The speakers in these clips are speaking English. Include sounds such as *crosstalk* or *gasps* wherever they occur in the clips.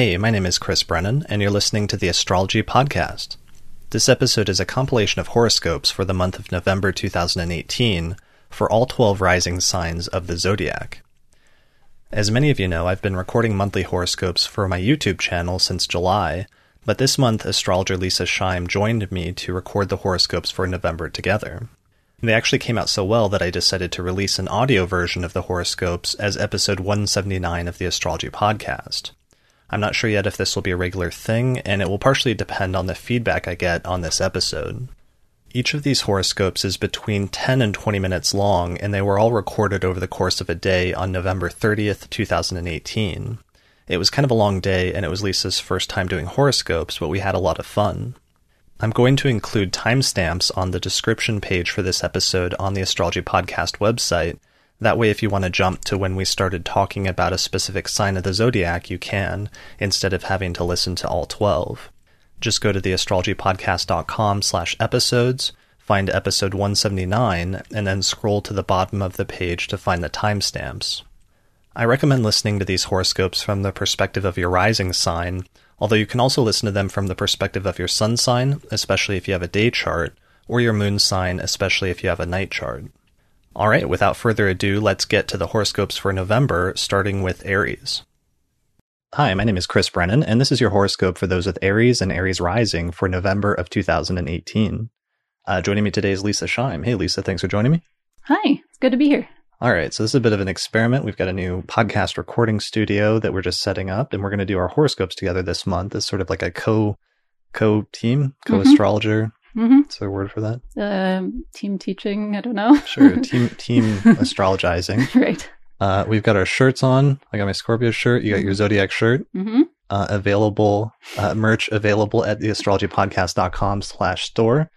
Hey, my name is Chris Brennan, and you're listening to the Astrology Podcast. This episode is a compilation of horoscopes for the month of November 2018 for all 12 rising signs of the zodiac. As many of you know, I've been recording monthly horoscopes for my YouTube channel since July, but this month astrologer Leisa Schaim joined me to record the horoscopes for November together. They actually came out so well that I decided to release an audio version of the horoscopes as episode 179 of the Astrology Podcast. I'm not sure yet if this will be a regular thing, and it will partially depend on the feedback I get on this episode. Each of these horoscopes is between 10 and 20 minutes long, and they were all recorded over the course of a day on November 30th, 2018. It was kind of a long day, and it was Leisa's first time doing horoscopes, but we had a lot of fun. I'm going to include timestamps on the description page for this episode on the Astrology Podcast website, that way, if you want to jump to when we started talking about a specific sign of the zodiac, you can, instead of having to listen to all 12. Just go to theastrologypodcast.com slash episodes, find episode 179, and then scroll to the bottom of the page to find the timestamps. I recommend listening to these horoscopes from the perspective of your rising sign, although you can also listen to them from the perspective of your sun sign, especially if you have a day chart, or your moon sign, especially if you have a night chart. All right, without further ado, let's get to the horoscopes for November, starting with Aries. Hi, my name is Chris Brennan, and this is your horoscope for those with Aries and Aries rising for November of 2018. Uh, joining me today is Leisa Schaim. Hey, Leisa, thanks for joining me. Hi, it's good to be here. All right, so this is a bit of an experiment. We've got a new podcast recording studio that we're just setting up, and we're going to do our horoscopes together this month as sort of like a co co team, co astrologer Mm-hmm. There a word for that? Um, team teaching. I don't know. Sure. *laughs* Team team astrologizing. *laughs* Right. Uh, we've got our shirts on. I got my Scorpio shirt. You got your Zodiac shirt. Mm-hmm. Uh, available uh, merch available at theastrologypodcast.com slash store.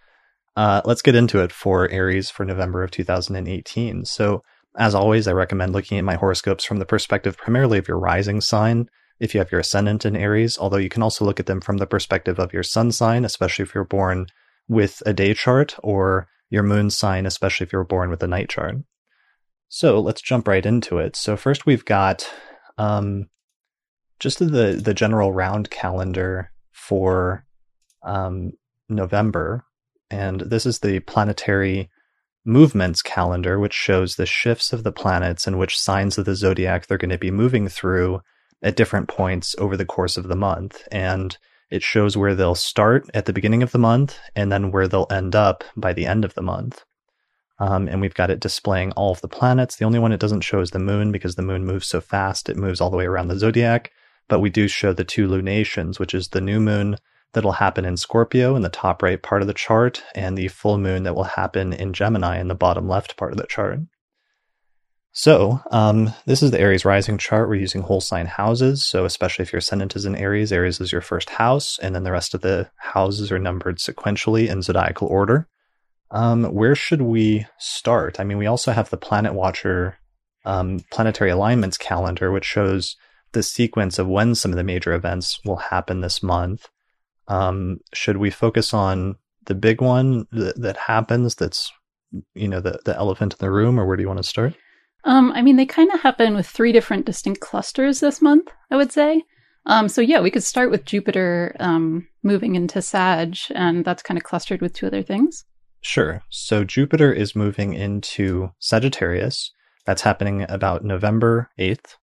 Uh, let's get into it for Aries for November of 2018. So, as always, I recommend looking at my horoscopes from the perspective primarily of your rising sign if you have your ascendant in Aries, although you can also look at them from the perspective of your sun sign, especially if you're born with a day chart or your moon sign, especially if you were born with a night chart. So let's jump right into it. So first we've got um, just the the general round calendar for um, November, and this is the planetary movements calendar, which shows the shifts of the planets and which signs of the zodiac they're going to be moving through at different points over the course of the month. And it shows where they'll start at the beginning of the month and then where they'll end up by the end of the month. Um, and we've got it displaying all of the planets. The only one it doesn't show is the moon because the moon moves so fast, it moves all the way around the zodiac. But we do show the two lunations, which is the new moon that'll happen in Scorpio in the top right part of the chart, and the full moon that will happen in Gemini in the bottom left part of the chart. So, um, this is the Aries rising chart. We're using whole sign houses. So, especially if your ascendant is in Aries, Aries is your first house, and then the rest of the houses are numbered sequentially in zodiacal order. Um, where should we start? I mean, we also have the Planet Watcher um, planetary alignments calendar, which shows the sequence of when some of the major events will happen this month. Um, should we focus on the big one that, that happens that's, you know, the, the elephant in the room, or where do you want to start? Um, I mean, they kind of happen with three different distinct clusters this month, I would say. Um, so yeah, we could start with Jupiter um, moving into Sag, and that's kind of clustered with two other things. Sure. So Jupiter is moving into Sagittarius. That's happening about November 8th.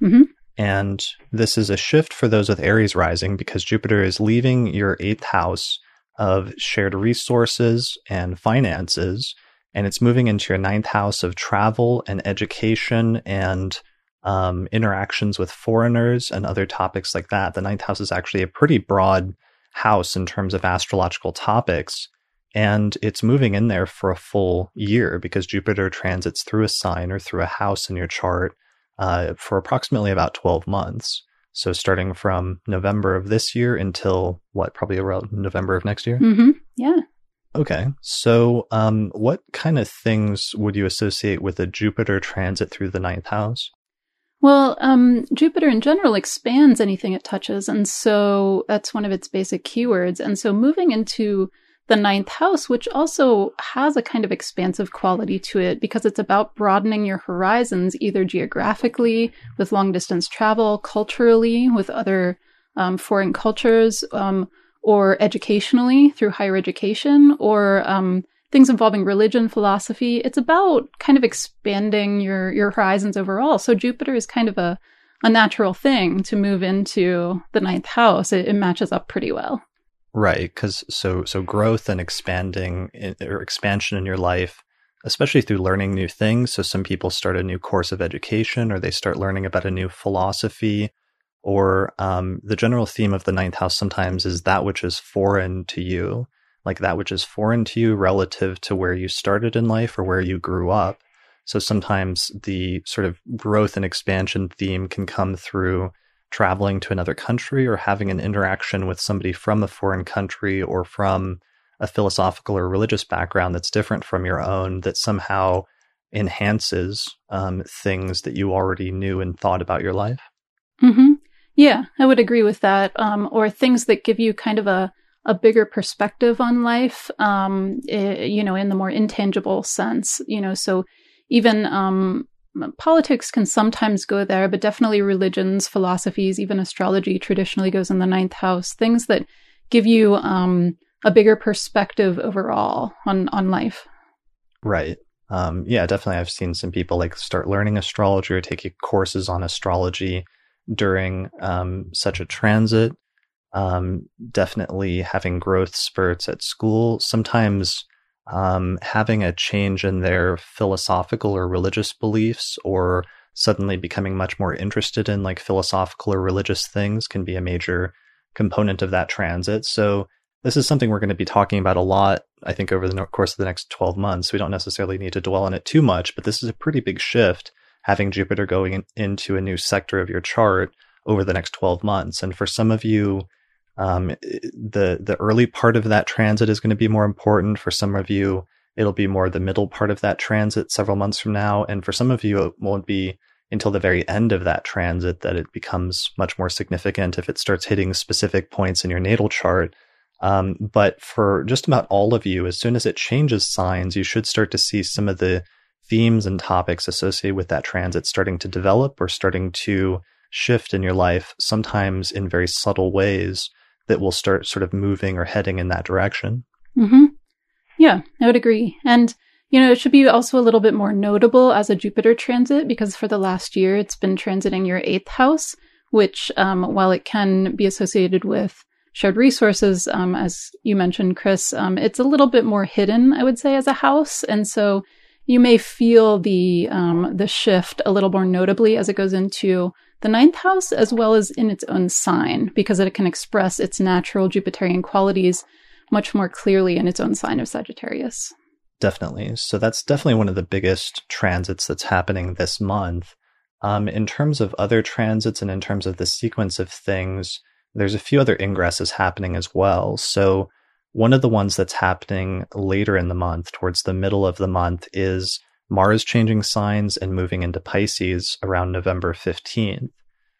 Mm-hmm. And this is a shift for those with Aries rising because Jupiter is leaving your eighth house of shared resources and finances and it's moving into your ninth house of travel and education and um, interactions with foreigners and other topics like that. The ninth house is actually a pretty broad house in terms of astrological topics. And it's moving in there for a full year because Jupiter transits through a sign or through a house in your chart uh, for approximately about 12 months. So starting from November of this year until what, probably around November of next year? Mm-hmm. Yeah. Okay. So, um, what kind of things would you associate with a Jupiter transit through the ninth house? Well, um, Jupiter in general expands anything it touches. And so that's one of its basic keywords. And so moving into the ninth house, which also has a kind of expansive quality to it because it's about broadening your horizons, either geographically, with long distance travel, culturally, with other um, foreign cultures, um, or educationally through higher education, or um, things involving religion, philosophy. It's about kind of expanding your your horizons overall. So Jupiter is kind of a a natural thing to move into the ninth house. It, it matches up pretty well. Right, because so so growth and expanding in, or expansion in your life, especially through learning new things. So some people start a new course of education, or they start learning about a new philosophy, or um, the general theme of the ninth house sometimes is that which is foreign to you, like that which is foreign to you relative to where you started in life or where you grew up. So sometimes the sort of growth and expansion theme can come through traveling to another country or having an interaction with somebody from a foreign country or from a philosophical or religious background that's different from your own that somehow enhances um, things that you already knew and thought about your life. Mm-hmm. Yeah, I would agree with that. Um, or things that give you kind of a a bigger perspective on life, um, it, eh, you know, in the more intangible sense, you know, so even um, politics can sometimes go there, but definitely religions, philosophies, even astrology traditionally goes in the ninth house. Things that give you um, a bigger perspective overall on on life. Right. Um, yeah, definitely. I've seen some people like start learning astrology or taking courses on astrology during um, such a transit. Um, definitely having growth spurts at school. Sometimes um, having a change in their philosophical or religious beliefs or suddenly becoming much more interested in like philosophical or religious things can be a major component of that transit. So this is something we're going to be talking about a lot, I think, over the course of the next 12 months. We don't necessarily need to dwell on it too much, but this is a pretty big shift having Jupiter going in, into a new sector of your chart over the next 12 months. And for some of you, um, the the early part of that transit is going to be more important. For some of you, it'll be more the middle part of that transit several months from now, and for some of you, it won't be until the very end of that transit that it becomes much more significant if it starts hitting specific points in your natal chart. Um, but for just about all of you, as soon as it changes signs, you should start to see some of the themes and topics associated with that transit starting to develop or starting to shift in your life, sometimes in very subtle ways that will start sort of moving or heading in that direction. Mm-hmm. Yeah, I would agree. And, you know, it should be also a little bit more notable as a Jupiter transit because for the last year it's been transiting your eighth house, which, um, while it can be associated with shared resources, um, as you mentioned, Chris, um, it's a little bit more hidden, I would say, as a house. And so you may feel the um, the shift a little more notably as it goes into the ninth house as well as in its own sign because it can express its natural Jupiterian qualities much more clearly in its own sign of Sagittarius. Definitely. So that's definitely one of the biggest transits that's happening this month. Um, in terms of other transits and in terms of the sequence of things, there's a few other ingresses happening as well. So one of the ones that's happening later in the month, towards the middle of the month, is Mars changing signs and moving into Pisces around November 15th.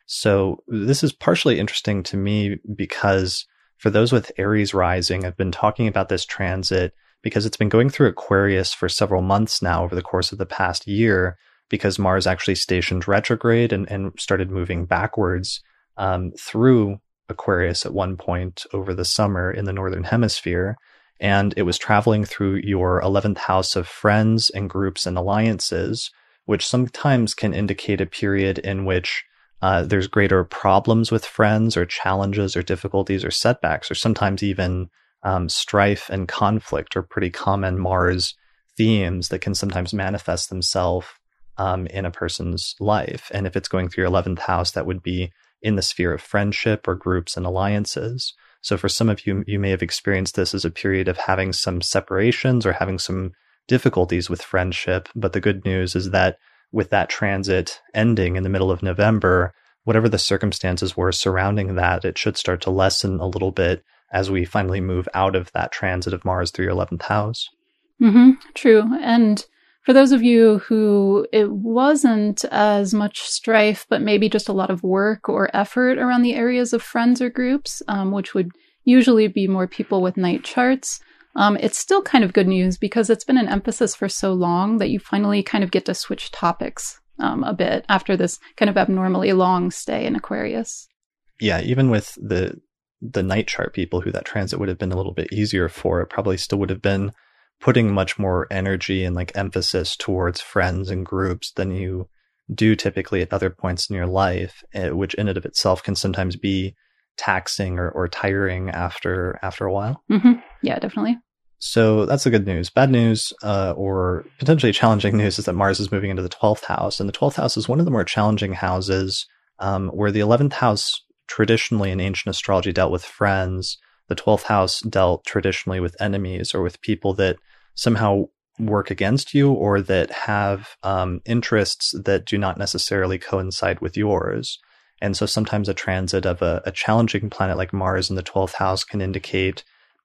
So this is partially interesting to me because for those with Aries rising, I've been talking about this transit because it's been going through Aquarius for several months now over the course of the past year because Mars actually stationed retrograde and, and started moving backwards um, through Aquarius at one point over the summer in the Northern Hemisphere and it was traveling through your 11th house of friends and groups and alliances, which sometimes can indicate a period in which uh, there's greater problems with friends or challenges or difficulties or setbacks, or sometimes even um, strife and conflict are pretty common Mars themes that can sometimes manifest themselves um, in a person's life. And if it's going through your 11th house, that would be in the sphere of friendship or groups and alliances. So for some of you, you may have experienced this as a period of having some separations or having some difficulties with friendship. But the good news is that with that transit ending in the middle of November, whatever the circumstances were surrounding that, it should start to lessen a little bit as we finally move out of that transit of Mars through your 11th house. Mm-hmm, true. And for those of you who it wasn't as much strife, but maybe just a lot of work or effort around the areas of friends or groups, um, which would usually be more people with night charts, um, it's still kind of good news because it's been an emphasis for so long that you finally kind of get to switch topics um, a bit after this kind of abnormally long stay in Aquarius. yeah, even with the the night chart people who that transit would have been a little bit easier for, it probably still would have been putting much more energy and like emphasis towards friends and groups than you do typically at other points in your life, eh, which in and of itself can sometimes be taxing or, or tiring after after a while. Mm-hmm. Yeah, definitely. So that's the good news. Bad news, uh, or potentially challenging *laughs* news, is that Mars is moving into the 12th house. And the 12th house is one of the more challenging houses um, where the 11th house traditionally in ancient astrology dealt with friends. The 12th house dealt traditionally with enemies or with people that somehow work against you or that have um, interests that do not necessarily coincide with yours. And so sometimes a transit of a, a challenging planet like Mars in the 12th house can indicate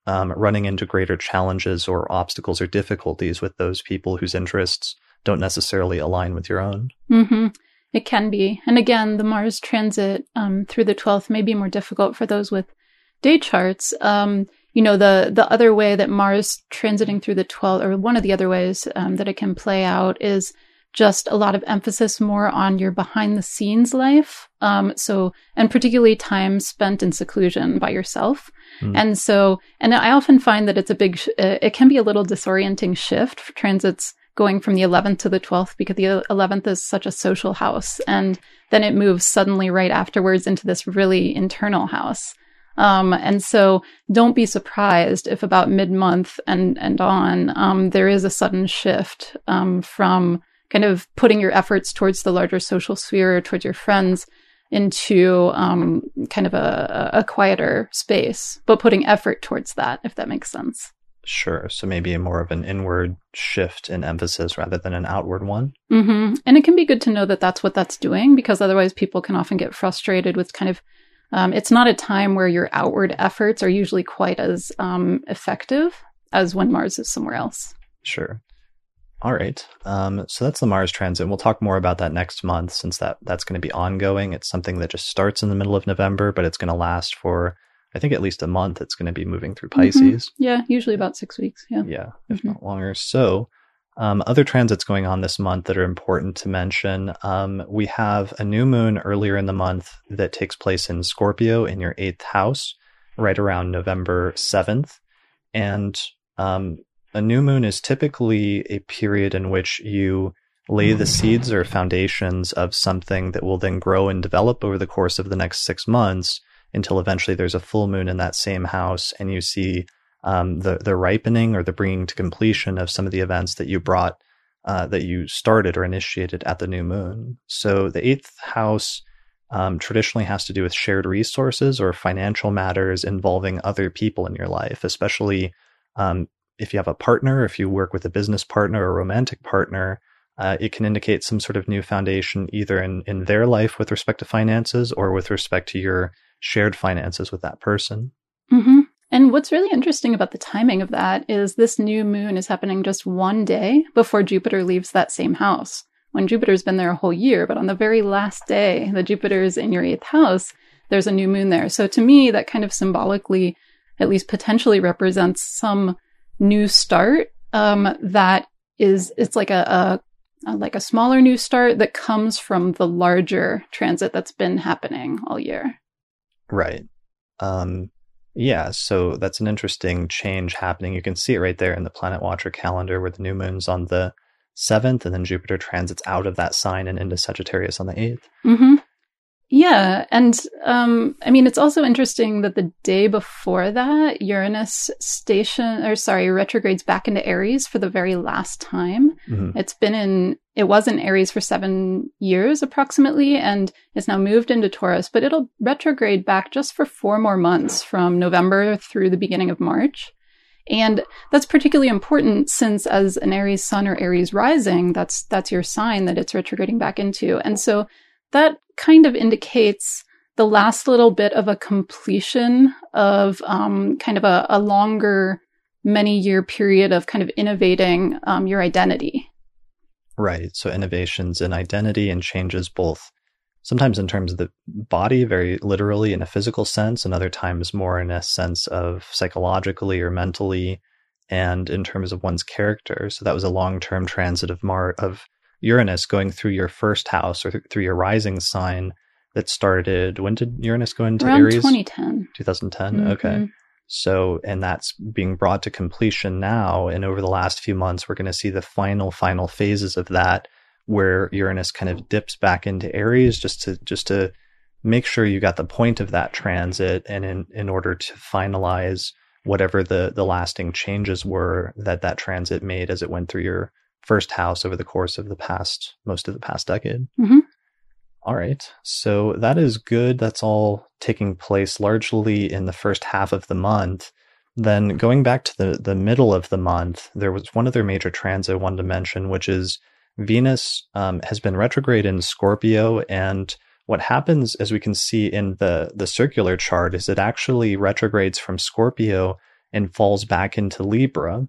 um, running into greater challenges or obstacles or difficulties with those people whose interests don't necessarily align with your own. Mm-hmm. It can be. And again, the Mars transit um, through the 12th may be more difficult for those with day charts. Um, you know, the, the other way that Mars transiting through the 12th, or one of the other ways um, that it can play out is just a lot of emphasis more on your behind the scenes life. Um, so, and particularly time spent in seclusion by yourself. Mm. And so, and I often find that it's a big, sh- uh, it can be a little disorienting shift for transits going from the 11th to the 12th because the 11th is such a social house. And then it moves suddenly right afterwards into this really internal house. Um, and so don't be surprised if about mid month and, and on, um, there is a sudden shift, um, from kind of putting your efforts towards the larger social sphere, or towards your friends into, um, kind of a, a quieter space, but putting effort towards that, if that makes sense. Sure. So maybe more of an inward shift in emphasis rather than an outward one. Mm-hmm. And it can be good to know that that's what that's doing because otherwise people can often get frustrated with kind of, um, it's not a time where your outward efforts are usually quite as um, effective as when Mars is somewhere else. Sure. All right. Um, so that's the Mars transit. We'll talk more about that next month since that that's going to be ongoing. It's something that just starts in the middle of November, but it's going to last for I think at least a month it's going to be moving through mm-hmm. Pisces. Mm-hmm. Yeah, usually about six weeks. Yeah. Yeah, if mm-hmm. not longer. So, um, other transits going on this month that are important to mention. Um, we have a new moon earlier in the month that takes place in Scorpio in your eighth house, right around November 7th. And um, a new moon is typically a period in which you lay the seeds or foundations of something that will then grow and develop over the course of the next six months until eventually there's a full moon in that same house and you see um, the the ripening or the bringing to completion of some of the events that you brought uh, that you started or initiated at the new moon. So the eighth house um, traditionally has to do with shared resources or financial matters involving other people in your life, especially um, if you have a partner, if you work with a business partner or romantic partner. Uh, it can indicate some sort of new foundation either in, in their life with respect to finances or with respect to your shared finances with that person. Mm-hmm. And what's really interesting about the timing of that is this new moon is happening just one day before Jupiter leaves that same house. When Jupiter's been there a whole year, but on the very last day that Jupiter is in your eighth house, there's a new moon there. So to me, that kind of symbolically, at least potentially represents some new start um, that is it's like a, a, a like a smaller new start that comes from the larger transit that's been happening all year. Right. Um, yeah, so that's an interesting change happening. You can see it right there in the Planet Watcher calendar where the new moon's on the 7th and then Jupiter transits out of that sign and into Sagittarius on the 8th. Mm-hmm. Yeah. And um, I mean, it's also interesting that the day before that, Uranus station, or sorry, retrogrades back into Aries for the very last time. Mm-hmm. It's been in, it was in Aries for seven years approximately, and it's now moved into Taurus, but it'll retrograde back just for four more months from November through the beginning of March. And that's particularly important since as an Aries sun or Aries rising, that's, that's your sign that it's retrograding back into. And so that kind of indicates the last little bit of a completion of um, kind of a, a, longer, many year period of kind of innovating um, your identity. Right. So innovations in identity and changes both sometimes in terms of the body, very literally in a physical sense, and other times more in a sense of psychologically or mentally, and in terms of one's character. So that was a long term transit of Mar of Uranus going through your first house or th- through your rising sign that started. When did Uranus go into Around Aries? 2010. 2010. Mhm. Okay. So, and that's being brought to completion now. And over the last few months, we're going to see the final, final phases of that where Uranus kind of dips back into Aries just to, just to make sure you got the point of that transit. And in, in order to finalize whatever the, the lasting changes were that that transit made as it went through your first house over the course of the past, most of the past decade. Mhm. All right. So that is good. That's all taking place largely in the first half of the month. Then going back to the, the middle of the month, there was one other major transit I wanted to mention, which is Venus um, has been retrograde in Scorpio. And what happens, as we can see in the, the circular chart, is it actually retrogrades from Scorpio and falls back into Libra.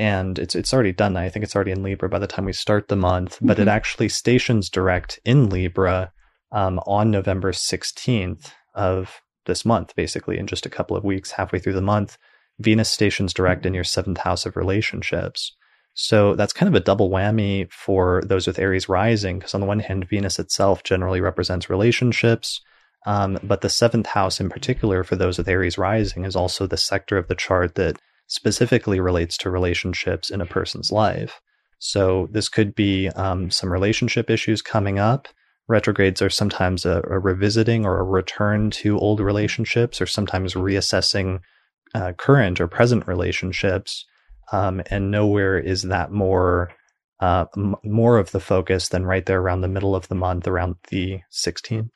And it's it's already done. I think it's already in Libra by the time we start the month, but it Mhm. actually stations direct in Libra um, on November 16th of this month, basically, in just a couple of weeks, halfway through the month. Venus stations direct in your seventh house of relationships. So that's kind of a double whammy for those with Aries rising, because on the one hand, Venus itself generally represents relationships. Um, but the seventh house in particular for those with Aries rising is also the sector of the chart that specifically relates to relationships in a person's life. So this could be um, some relationship issues coming up. Retrogrades are sometimes a, a revisiting or a return to old relationships, or sometimes reassessing uh, current or present relationships. Um, and nowhere is that more uh, m- more of the focus than right there around the middle of the month, around the 16th.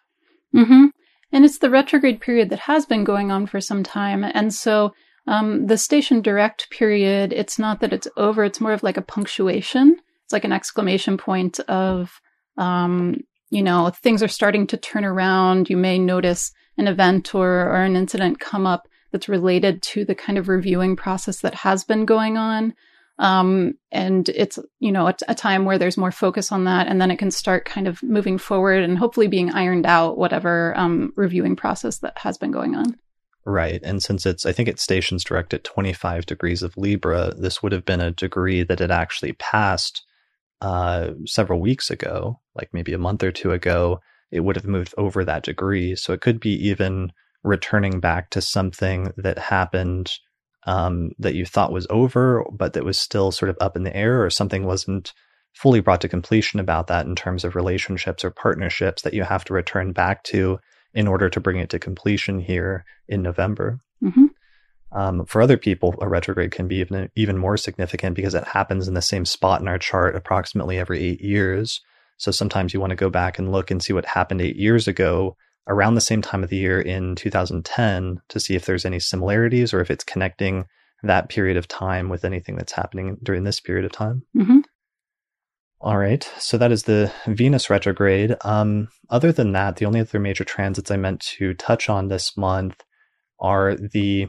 hmm And it's the retrograde period that has been going on for some time. And so um, the station direct period, it's not that it's over, it's more of like a punctuation. It's like an exclamation point of, um, you know, things are starting to turn around. You may notice an event or, or an incident come up that's related to the kind of reviewing process that has been going on. Um, and it's, you know, a, a time where there's more focus on that. And then it can start kind of moving forward and hopefully being ironed out, whatever um, reviewing process that has been going on. Right. And since it's, I think it stations direct at 25 degrees of Libra, this would have been a degree that had actually passed uh, several weeks ago, like maybe a month or two ago. It would have moved over that degree. So it could be even returning back to something that happened um, that you thought was over, but that was still sort of up in the air, or something wasn't fully brought to completion about that in terms of relationships or partnerships that you have to return back to in order to bring it to completion here in November. hmm Um, for other people, a retrograde can be even even more significant because it happens in the same spot in our chart approximately every eight years. So sometimes you want to go back and look and see what happened eight years ago around the same time of the year in 2010 to see if there's any similarities or if it's connecting that period of time with anything that's happening during this period of time. hmm All right. So that is the Venus retrograde. Um, other than that, the only other major transits I meant to touch on this month are the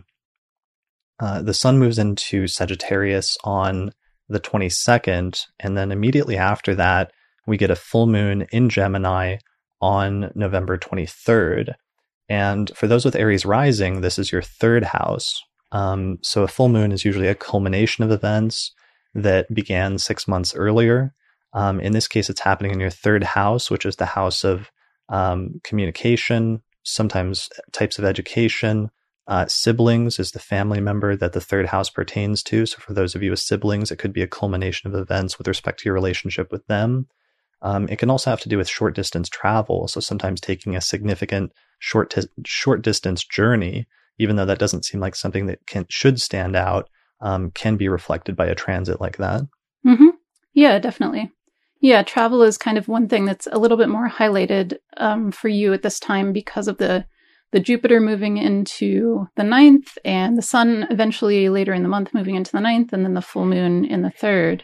uh, the Sun moves into Sagittarius on the 22nd, and then immediately after that, we get a full moon in Gemini on November 23rd. And for those with Aries rising, this is your third house. Um, so a full moon is usually a culmination of events that began six months earlier. Um, in this case, it's happening in your third house, which is the house of um, communication, sometimes types of education. Uh, siblings is the family member that the third house pertains to. So, for those of you with siblings, it could be a culmination of events with respect to your relationship with them. Um, it can also have to do with short distance travel. So, sometimes taking a significant short t- short distance journey, even though that doesn't seem like something that can should stand out, um, can be reflected by a transit like that. hmm Yeah, definitely. Yeah, travel is kind of one thing that's a little bit more highlighted um, for you at this time because of the the Jupiter moving into the ninth and the Sun eventually later in the month moving into the ninth, and then the full moon in the third.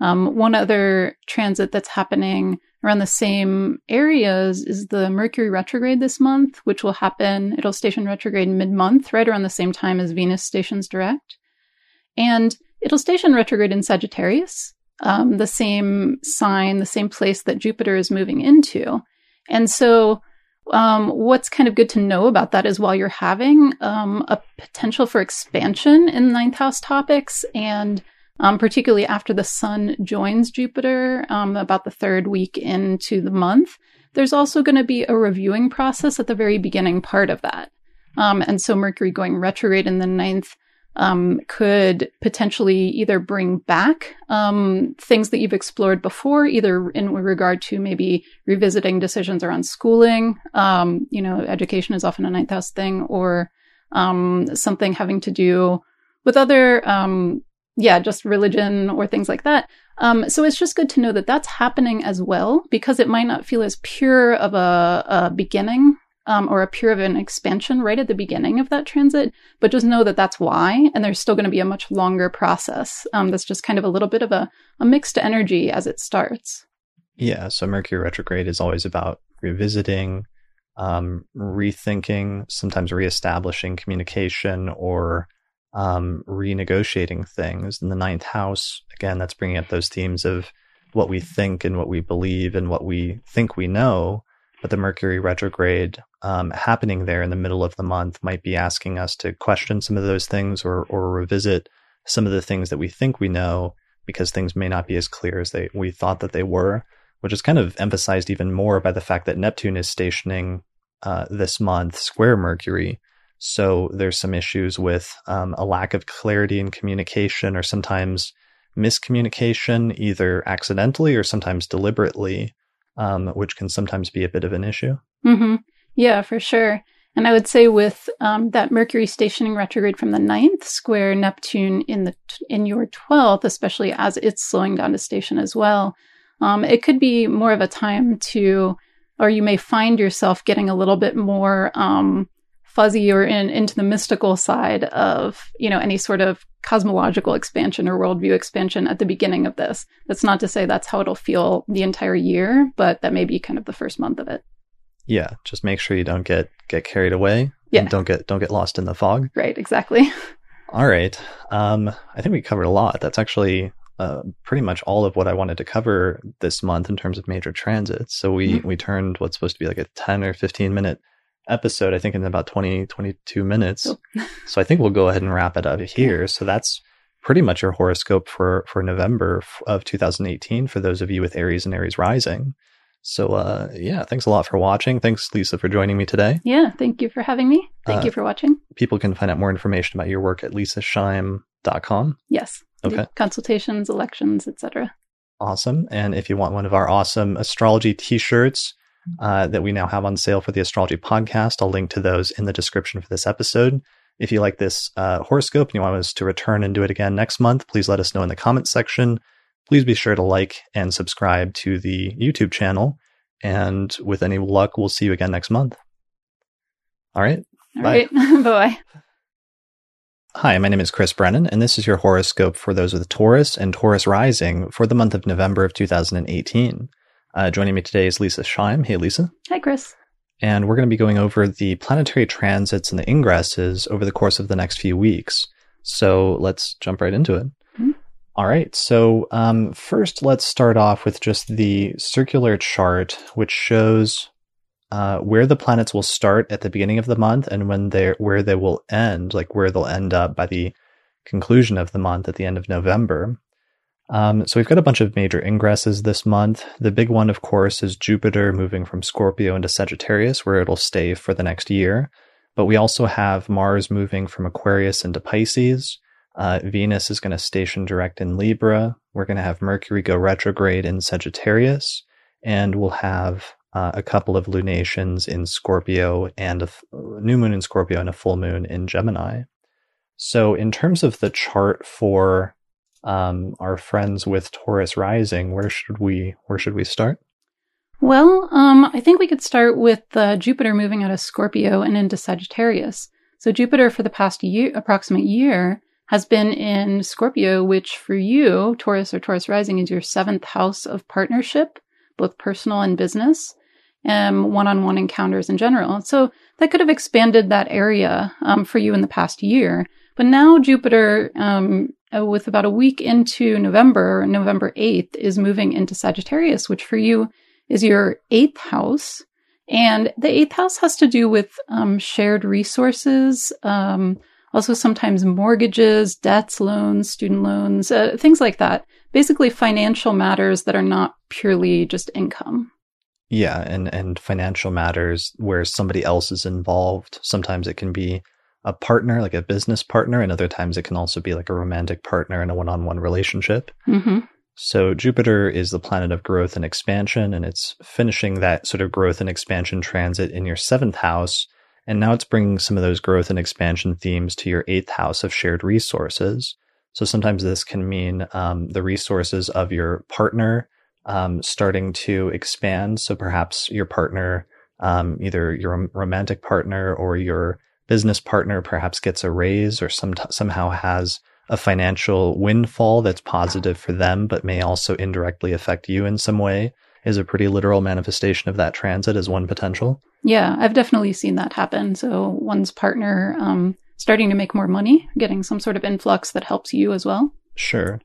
Um, one other transit that's happening around the same areas is the Mercury retrograde this month, which will happen. It'll station retrograde mid month, right around the same time as Venus stations direct. And it'll station retrograde in Sagittarius, um, the same sign, the same place that Jupiter is moving into. And so, um, what's kind of good to know about that is while you're having um, a potential for expansion in ninth house topics and um, particularly after the Sun joins Jupiter um, about the third week into the month. There's also going to be a reviewing process at the very beginning part of that. Um, and so Mercury going retrograde in the ninth um, could potentially either bring back um, things that you've explored before, either in regard to maybe revisiting decisions around schooling. Um, you know, education is often a ninth house thing, or um, something having to do with other, um, yeah, just religion or things like that. Um, so it's just good to know that that's happening as well because it might not feel as pure of a, a beginning um, or a pure of an expansion right at the beginning of that transit, but just know that that's why. And there's still going to be a much longer process um, that's just kind of a little bit of a, a mixed energy as it starts. Yeah. So Mercury retrograde is always about revisiting, um, rethinking, sometimes reestablishing communication or um, renegotiating things. In the ninth house, again, that's bringing up those themes of what we think and what we believe and what we think we know. But the Mercury retrograde um, happening there in the middle of the month might be asking us to question some of those things or, or revisit some of the things that we think we know because things may not be as clear as they we thought that they were, which is kind of emphasized even more by the fact that Neptune is stationing uh, this month square Mercury. So there's some issues with um, a lack of clarity in communication or sometimes miscommunication, either accidentally or sometimes deliberately, um, which can sometimes be a bit of an issue. Mm-hmm. Yeah, for sure. And I would say with um, that Mercury stationing retrograde from the ninth square Neptune in the in your twelfth, especially as it's slowing down to station as well, um, it could be more of a time to, or you may find yourself getting a little bit more um, fuzzy or in into the mystical side of you know any sort of cosmological expansion or worldview expansion at the beginning of this. That's not to say that's how it'll feel the entire year, but that may be kind of the first month of it. Yeah, just make sure you don't get get carried away. Yeah. don't get don't get lost in the fog. Right, exactly. *laughs* All right. Um, I think we covered a lot. That's actually uh, pretty much all of what I wanted to cover this month in terms of major transits. So we mm-hmm. we turned what's supposed to be like a 10 or 15 minute episode, I think in about 20, 22 minutes. *laughs* So I think we'll go ahead and wrap it up here. So that's pretty much your horoscope for, for November of 2018 for those of you with Aries and Aries rising. So, uh, yeah, thanks a lot for watching. Thanks, Leisa, for joining me today. Yeah, thank you for having me. Thank uh, you for watching. People can find out more information about your work at leisaschaim.com. Yes. Okay. Consultations, elections, etc. Awesome. And if you want one of our awesome astrology t-shirts uh, that we now have on sale for the astrology podcast, I'll link to those in the description for this episode. If you like this uh, horoscope and you want us to return and do it again next month, please let us know in the comments section please be sure to like and subscribe to the YouTube channel. And with any luck, we'll see you again next month. All right. All bye. Right. *laughs* bye. Hi, my name is Chris Brennan, and this is your horoscope for those with Taurus and Taurus rising for the month of November of 2018. Uh, joining me today is Leisa Schaim. Hey, Leisa. Hi, Chris. And we're going to be going over the planetary transits and the ingresses over the course of the next few weeks. So let's jump right into it. All right. So um, first, let's start off with just the circular chart, which shows uh, where the planets will start at the beginning of the month and when they where they will end, like where they'll end up by the conclusion of the month at the end of November. Um, so we've got a bunch of major ingresses this month. The big one, of course, is Jupiter moving from Scorpio into Sagittarius, where it'll stay for the next year. But we also have Mars moving from Aquarius into Pisces. Uh, Venus is going to station direct in Libra. We're going to have Mercury go retrograde in Sagittarius, and we'll have uh, a couple of lunations in Scorpio and a new moon in Scorpio and a full moon in Gemini. So, in terms of the chart for um, our friends with Taurus rising, where should we where should we start? Well, um, I think we could start with uh, Jupiter moving out of Scorpio and into Sagittarius. So Jupiter for the past year, approximate year, has been in Scorpio, which for you, Taurus or Taurus rising, is your seventh house of partnership, both personal and business, and one on one encounters in general. So that could have expanded that area um, for you in the past year. But now Jupiter, um, uh, with about a week into November, November 8th, is moving into Sagittarius, which for you is your eighth house. And the eighth house has to do with um, shared resources, um, Also, sometimes mortgages, debts, loans, student loans, uh, things like that. Basically, financial matters that are not purely just income. Yeah, and and financial matters where somebody else is involved. Sometimes it can be a partner, like a business partner, and other times it can also be like a romantic partner in a one-on-one relationship. Mm-hmm. So Jupiter is the planet of growth and expansion, and it's finishing that sort of growth and expansion transit in your seventh house. And now it's bringing some of those growth and expansion themes to your eighth house of shared resources. So sometimes this can mean um, the resources of your partner um, starting to expand. So perhaps your partner, um, either your romantic partner or your business partner, perhaps gets a raise or some somehow has a financial windfall that's positive for them, but may also indirectly affect you in some way. Is a pretty literal manifestation of that transit as one potential. Yeah, I've definitely seen that happen. So one's partner um, starting to make more money, getting some sort of influx that helps you as well. Sure.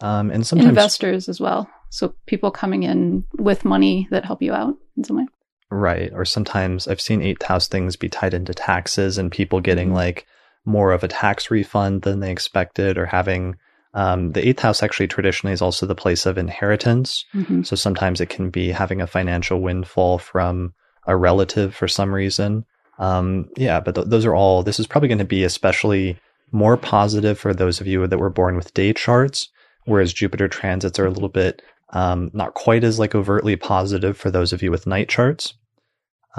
Um, and sometimes investors as well. So people coming in with money that help you out in some way. Right. Or sometimes I've seen eighth house things be tied into taxes and people getting mm-hmm. like more of a tax refund than they expected or having um, the eighth house actually traditionally is also the place of inheritance. Mm-hmm. So sometimes it can be having a financial windfall from a relative for some reason. Um, yeah, but th- those are all, this is probably going to be especially more positive for those of you that were born with day charts, whereas Jupiter transits are a little bit um, not quite as like overtly positive for those of you with night charts.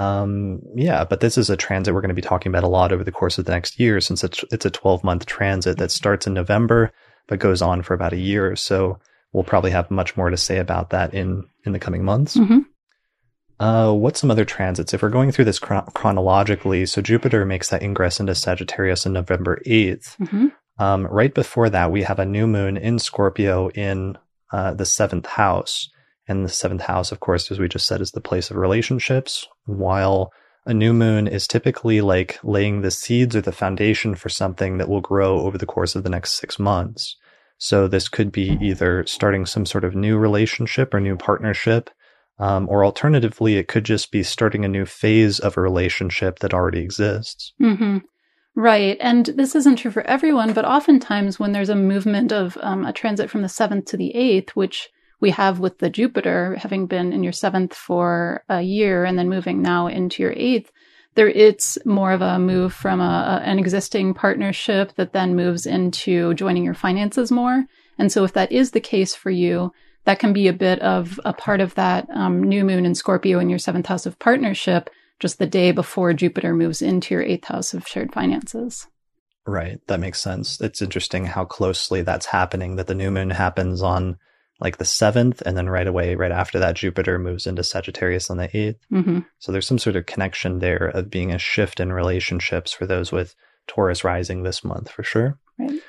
Um, yeah, but this is a transit we're going to be talking about a lot over the course of the next year since it's, it's a 12 month transit that starts in November but goes on for about a year. So we'll probably have much more to say about that in, in the coming months. Mm-hmm. Uh, what's some other transits? If we're going through this chronologically, so Jupiter makes that ingress into Sagittarius on November 8th. Mm-hmm. Um, right before that, we have a new moon in Scorpio in uh, the seventh house. And the seventh house, of course, as we just said, is the place of relationships, while a new moon is typically like laying the seeds or the foundation for something that will grow over the course of the next six months. So this could be either starting some sort of new relationship or new partnership, um, or alternatively, it could just be starting a new phase of a relationship that already exists. Mm-hmm. Right. And this isn't true for everyone, but oftentimes when there's a movement of um, a transit from the seventh to the eighth, which we have with the Jupiter having been in your seventh for a year and then moving now into your eighth, there it's more of a move from a, an existing partnership that then moves into joining your finances more. And so if that is the case for you, that can be a bit of a part of that um, new moon in Scorpio in your seventh house of partnership, just the day before Jupiter moves into your eighth house of shared finances. Right. That makes sense. It's interesting how closely that's happening, that the new moon happens on like the seventh, and then right away, right after that, Jupiter moves into Sagittarius on the 8th. Mm-hmm. So there's some sort of connection there of being a shift in relationships for those with Taurus rising this month for sure. Right.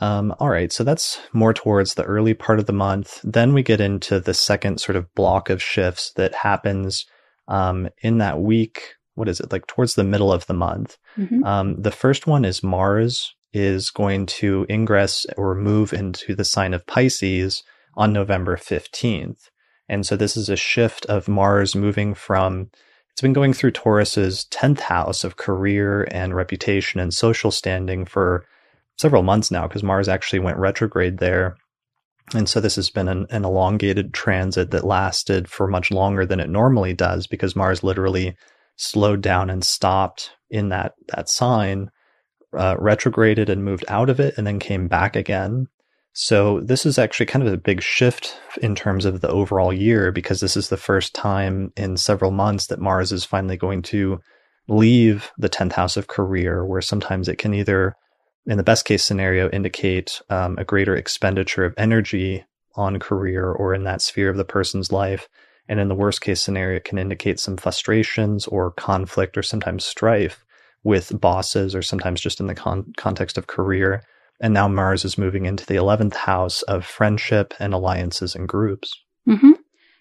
Um, all right, so that's more towards the early part of the month. Then we get into the second sort of block of shifts that happens um, in that week. What is it like towards the middle of the month? Mm-hmm. Um, the first one is Mars is going to ingress or move into the sign of Pisces on November 15th. And so this is a shift of Mars moving from, it's been going through Taurus's 10th house of career and reputation and social standing for several months now, because Mars actually went retrograde there. And so this has been an, an, elongated transit that lasted for much longer than it normally does because Mars literally slowed down and stopped in that, that sign, uh, retrograded and moved out of it and then came back again. So this is actually kind of a big shift in terms of the overall year because this is the first time in several months that Mars is finally going to leave the 10th house of career, where sometimes it can either, in the best case scenario, indicate um, a greater expenditure of energy on career or in that sphere of the person's life. And in the worst case scenario, it can indicate some frustrations or conflict or sometimes strife with bosses or sometimes just in the con- context of career and now Mars is moving into the 11th house of friendship and alliances and groups. Mm-hmm.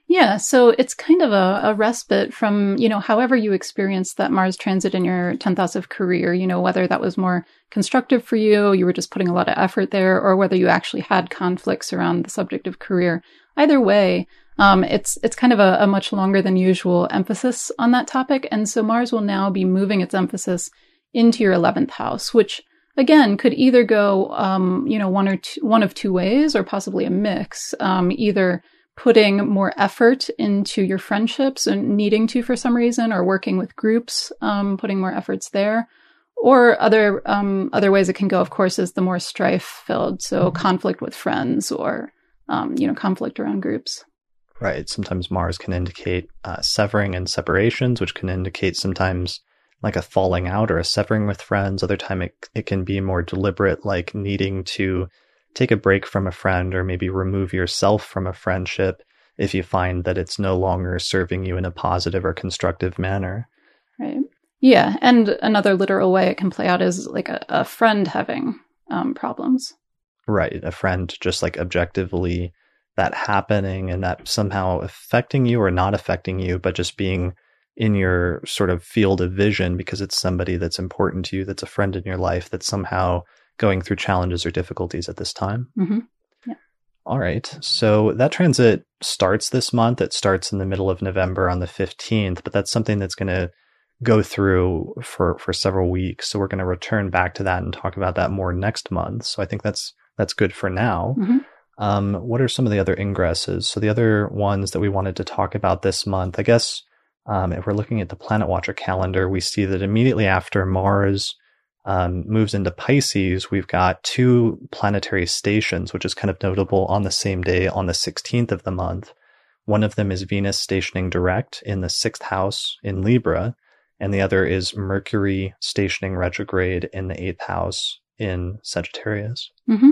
Yeah, so it's kind of a, a, respite from, you know, however you experienced that Mars transit in your 10th house of career, you know, whether that was more constructive for you, you were just putting a lot of effort there, or whether you actually had conflicts around the subject of career. Either way, um, it's it's kind of a, a much longer than usual emphasis on that topic. And so Mars will now be moving its emphasis into your 11th house, which again could either go, um, you know, one or two, one of two ways, or possibly a mix. Um, either putting more effort into your friendships and needing to for some reason, or working with groups, um, putting more efforts there. Or other um, other ways it can go, of course, is the more strife filled, so mm-hmm. conflict with friends or um, you know conflict around groups. Right. Sometimes Mars can indicate uh, severing and separations, which can indicate sometimes like a falling out or a severing with friends. Other time it, it can be more deliberate, like needing to take a break from a friend or maybe remove yourself from a friendship if you find that it's no longer serving you in a positive or constructive manner. Right. Yeah. And another literal way it can play out is like a, a friend having um, problems. Right. A friend just like objectively that happening and that somehow affecting you or not affecting you, but just being in your sort of field of vision because it's somebody that's important to you, that's a friend in your life, that's somehow going through challenges or difficulties at this time. Mm-hmm. Yeah. All right. So that transit starts this month. It starts in the middle of November on the 15th, but that's something that's going to go through for, for several weeks. So we're going to return back to that and talk about that more next month. So I think that's, that's good for now. Mm-hmm. Um, what are some of the other ingresses? So the other ones that we wanted to talk about this month, I guess, um, if we're looking at the Planet Watcher calendar, we see that immediately after Mars um, moves into Pisces, we've got two planetary stations, which is kind of notable on the same day on the 16th of the month. One of them is Venus stationing direct in the sixth house in Libra, and the other is Mercury stationing retrograde in the eighth house in Sagittarius. Mm-hmm.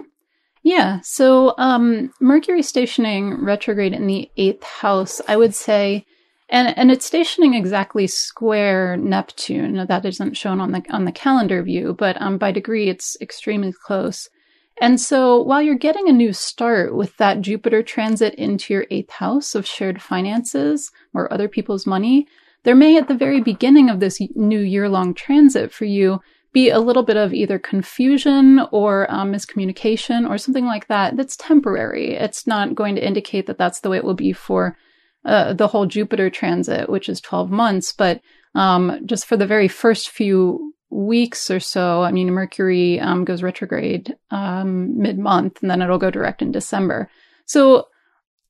Yeah. So um, Mercury stationing retrograde in the eighth house, I would say and and it's stationing exactly square Neptune. That isn't shown on the on the calendar view, but um, by degree, it's extremely close. And so, while you're getting a new start with that Jupiter transit into your eighth house of shared finances or other people's money, there may, at the very beginning of this new year long transit for you, be a little bit of either confusion or um, miscommunication or something like that that's temporary. It's not going to indicate that that's the way it will be for uh, the whole Jupiter transit, which is 12 months. But um, just for the very first few weeks or so, I mean, Mercury um, goes retrograde um, mid month and then it'll go direct in December. So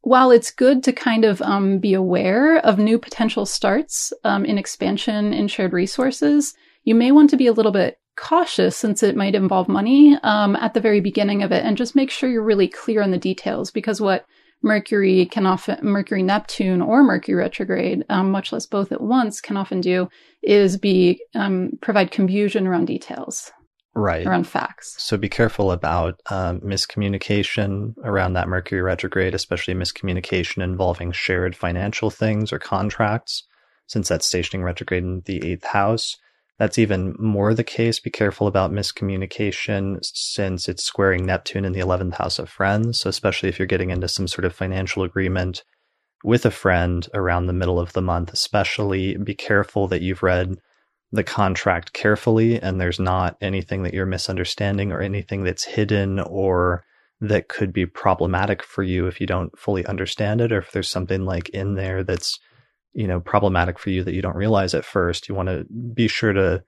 while it's good to kind of um, be aware of new potential starts um, in expansion in shared resources, you may want to be a little bit cautious since it might involve money um, at the very beginning of it and just make sure you're really clear on the details because what Mercury can often, Mercury Neptune or Mercury retrograde, um, much less both at once, can often do is be um, provide confusion around details, right, around facts. So be careful about um, miscommunication around that Mercury retrograde, especially miscommunication involving shared financial things or contracts, since that's stationing retrograde in the eighth house. That's even more the case. Be careful about miscommunication since it's squaring Neptune in the 11th house of friends. So, especially if you're getting into some sort of financial agreement with a friend around the middle of the month, especially be careful that you've read the contract carefully and there's not anything that you're misunderstanding or anything that's hidden or that could be problematic for you if you don't fully understand it or if there's something like in there that's you know problematic for you that you don't realize at first. You want to be sure to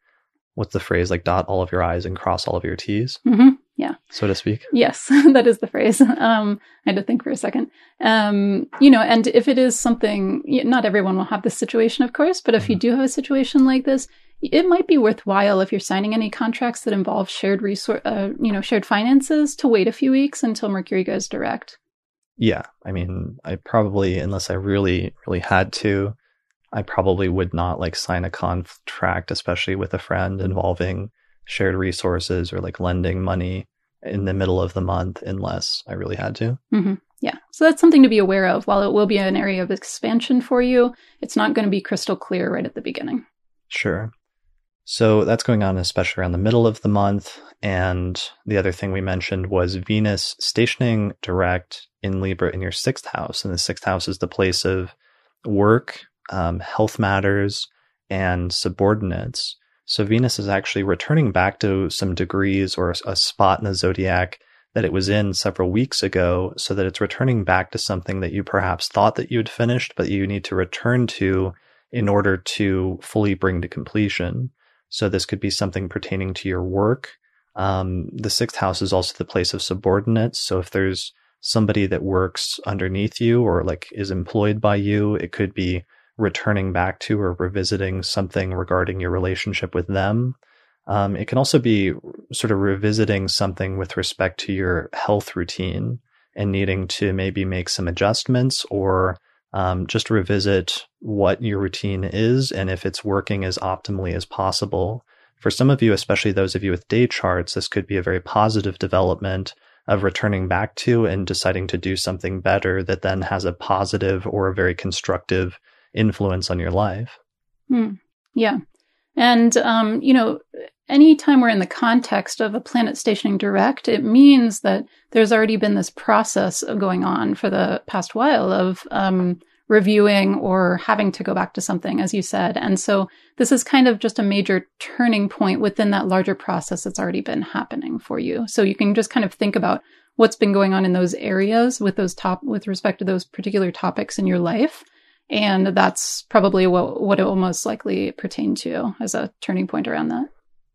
what's the phrase like dot all of your i's and cross all of your t's mm-hmm. yeah. so to speak? Yes *laughs* that is the phrase. Um, i had to think for a second. Um, you know and if it is something not everyone will have this situation of course but if mm-hmm. you do have a situation like this it might be worthwhile if you're signing any contracts that involve shared resource uh, you know shared finances to wait a few weeks until mercury goes direct yeah, I mean, I probably, unless I really, really had to, I probably would not like sign a contract, especially with a friend involving shared resources or like lending money in the middle of the month unless I really had to. Mm-hmm. Yeah. So that's something to be aware of. While it will be an area of expansion for you, it's not going to be crystal clear right at the beginning. Sure. So that's going on especially around the middle of the month. And the other thing we mentioned was Venus stationing direct in Libra in your sixth house. And the sixth house is the place of work, um, health matters, and subordinates. So Venus is actually returning back to some degrees or a spot in the zodiac that it was in several weeks ago, so that it's returning back to something that you perhaps thought that you had finished, but you need to return to in order to fully bring to completion. So this could be something pertaining to your work Um, the sixth house is also the place of subordinates. So if there's somebody that works underneath you or like is employed by you, it could be returning back to or revisiting something regarding your relationship with them. Um, it can also be sort of revisiting something with respect to your health routine and needing to maybe make some adjustments or um, just revisit what your routine is and if it's working as optimally as possible. For some of you, especially those of you with day charts, this could be a very positive development of returning back to and deciding to do something better that then has a positive or a very constructive influence on your life. Hmm. Yeah. And, um, you know, anytime we're in the context of a planet stationing direct, it means that there's already been this process going on for the past while of um, reviewing or having to go back to something, as you said. And so this is kind of just a major turning point within that larger process that's already been happening for you. So you can just kind of think about what's been going on in those areas with those top with respect to those particular topics in your life and that's probably what what it will most likely pertain to as a turning point around that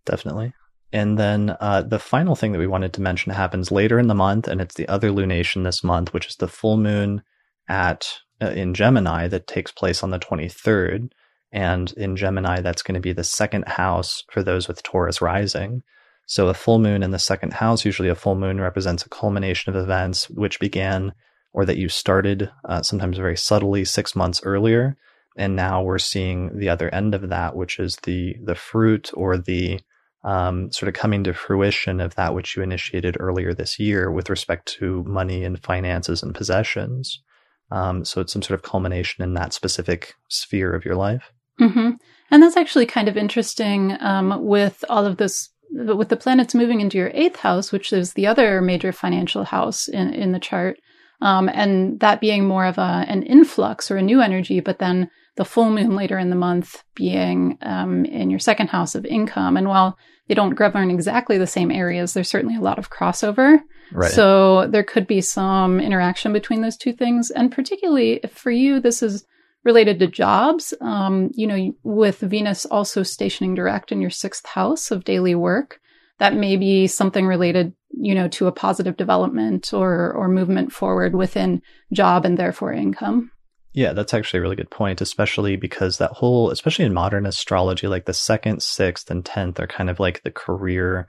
definitely. And then uh, the final thing that we wanted to mention happens later in the month, and it's the other lunation this month, which is the full moon at uh, in Gemini that takes place on the 23rd. And in Gemini, that's going to be the second house for those with Taurus rising. So a full moon in the second house, usually a full moon represents a culmination of events which began or that you started uh, sometimes very subtly six months earlier. And now we're seeing the other end of that, which is the the fruit or the um, sort of coming to fruition of that which you initiated earlier this year with respect to money and finances and possessions. Um, so it's some sort of culmination in that specific sphere of your life. Mm-hmm. And that's actually kind of interesting um, with all of this, with the planets moving into your eighth house, which is the other major financial house in, in the chart. Um, and that being more of a, an influx or a new energy, but then the full moon later in the month being um, in your second house of income. And while they don't govern exactly the same areas, there's certainly a lot of crossover. Right. So there could be some interaction between those two things. And particularly if for you, this is related to jobs, um, you know, with Venus also stationing direct in your sixth house of daily work, that may be something related, you know, to a positive development or, or movement forward within job and therefore income. Yeah, that's actually a really good point, especially because that whole, especially in modern astrology, like the second, sixth, and tenth are kind of like the career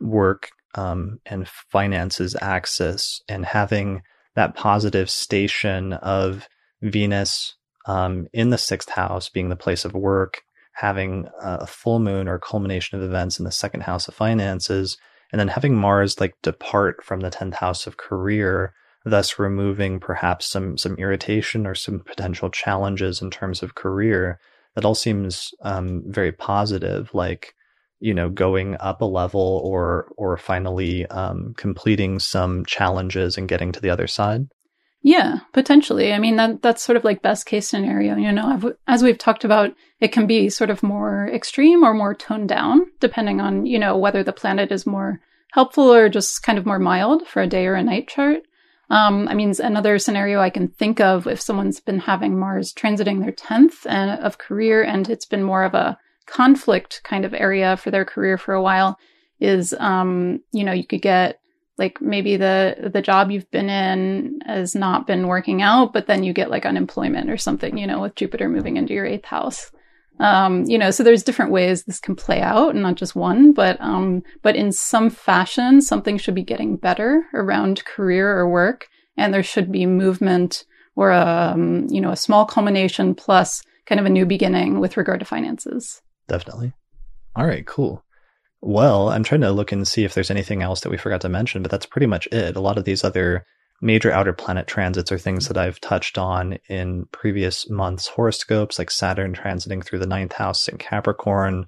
work um, and finances axis, and having that positive station of Venus um, in the sixth house being the place of work, having a full moon or culmination of events in the second house of finances, and then having Mars like depart from the tenth house of career thus removing perhaps some some irritation or some potential challenges in terms of career. That all seems um, very positive, like you know going up a level or or finally um, completing some challenges and getting to the other side. Yeah, potentially. I mean, that that's sort of like best case scenario. You know, I've, as we've talked about, it can be sort of more extreme or more toned down, depending on you know whether the planet is more helpful or just kind of more mild for a day or a night chart. Um, I mean, another scenario I can think of if someone's been having Mars transiting their 10th uh, of career and it's been more of a conflict kind of area for their career for a while is, um, you know, you could get like maybe the the job you've been in has not been working out, but then you get like unemployment or something, you know, with Jupiter moving into your eighth house. Um, you know, so there's different ways this can play out, and not just one, but um, but in some fashion, something should be getting better around career or work, and there should be movement or a um, you know a small culmination plus kind of a new beginning with regard to finances. Definitely. All right, cool. Well, I'm trying to look and see if there's anything else that we forgot to mention, but that's pretty much it. A lot of these other major outer planet transits are things that I've touched on in previous months' horoscopes, like Saturn transiting through the ninth house in Capricorn,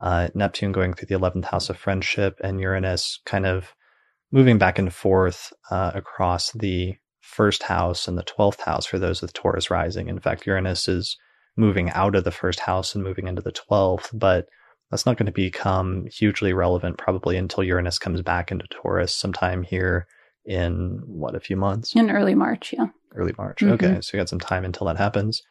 uh, Neptune going through the 11th house of friendship, and Uranus kind of moving back and forth uh, across the first house and the 12th house for those with Taurus rising. In fact, Uranus is moving out of the first house and moving into the 12th, but that's not going to become hugely relevant probably until Uranus comes back into Taurus sometime here in what a few months in early March. Yeah, early March. Mm-hmm. Okay, so you got some time until that happens.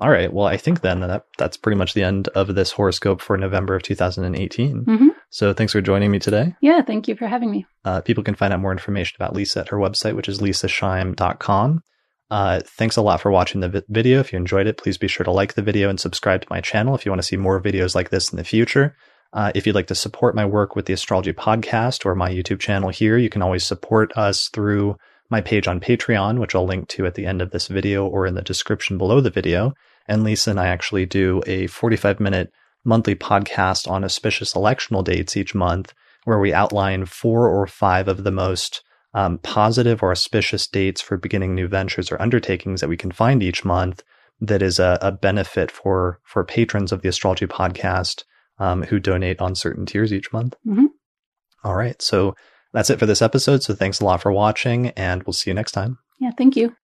All right. Well, I think then that that's pretty much the end of this horoscope for November of 2018. Mm-hmm. So thanks for joining me today. Yeah, thank you for having me. Uh, people can find out more information about Leisa at her website, which is leisaschaim.com. Uh, thanks a lot for watching the vi- video. If you enjoyed it, please be sure to like the video and subscribe to my channel if you want to see more videos like this in the future. Uh, if you'd like to support my work with the Astrology Podcast or my YouTube channel here, you can always support us through my page on Patreon, which I'll link to at the end of this video or in the description below the video. And Leisa and I actually do a 45 minute monthly podcast on auspicious electional dates each month, where we outline four or five of the most um, positive or auspicious dates for beginning new ventures or undertakings that we can find each month that is a, a benefit for for patrons of the astrology podcast um, who donate on certain tiers each month. Mhm. All right, so that's it for this episode. So thanks a lot for watching, and we'll see you next time. Yeah, thank you.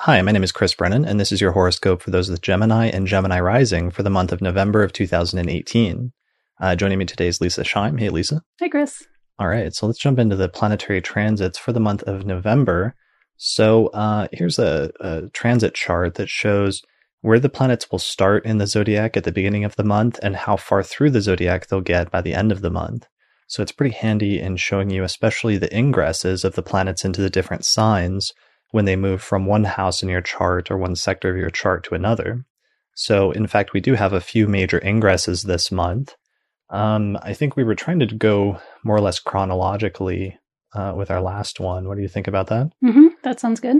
Hi, my name is Chris Brennan, and this is your horoscope for those with Gemini and Gemini rising for the month of November of 2018. Uh, joining me today is Leisa Schaim. Hey, Leisa. Hi, Chris. All right, so let's jump into the planetary transits for the month of November. So uh, here's a, a transit chart that shows where the planets will start in the zodiac at the beginning of the month and how far through the zodiac they'll get by the end of the month. So it's pretty handy in showing you, especially the ingresses of the planets into the different signs when they move from one house in your chart or one sector of your chart to another. So, in fact, we do have a few major ingresses this month. Um, I think we were trying to go more or less chronologically uh, with our last one. What do you think about that? hmm That sounds good.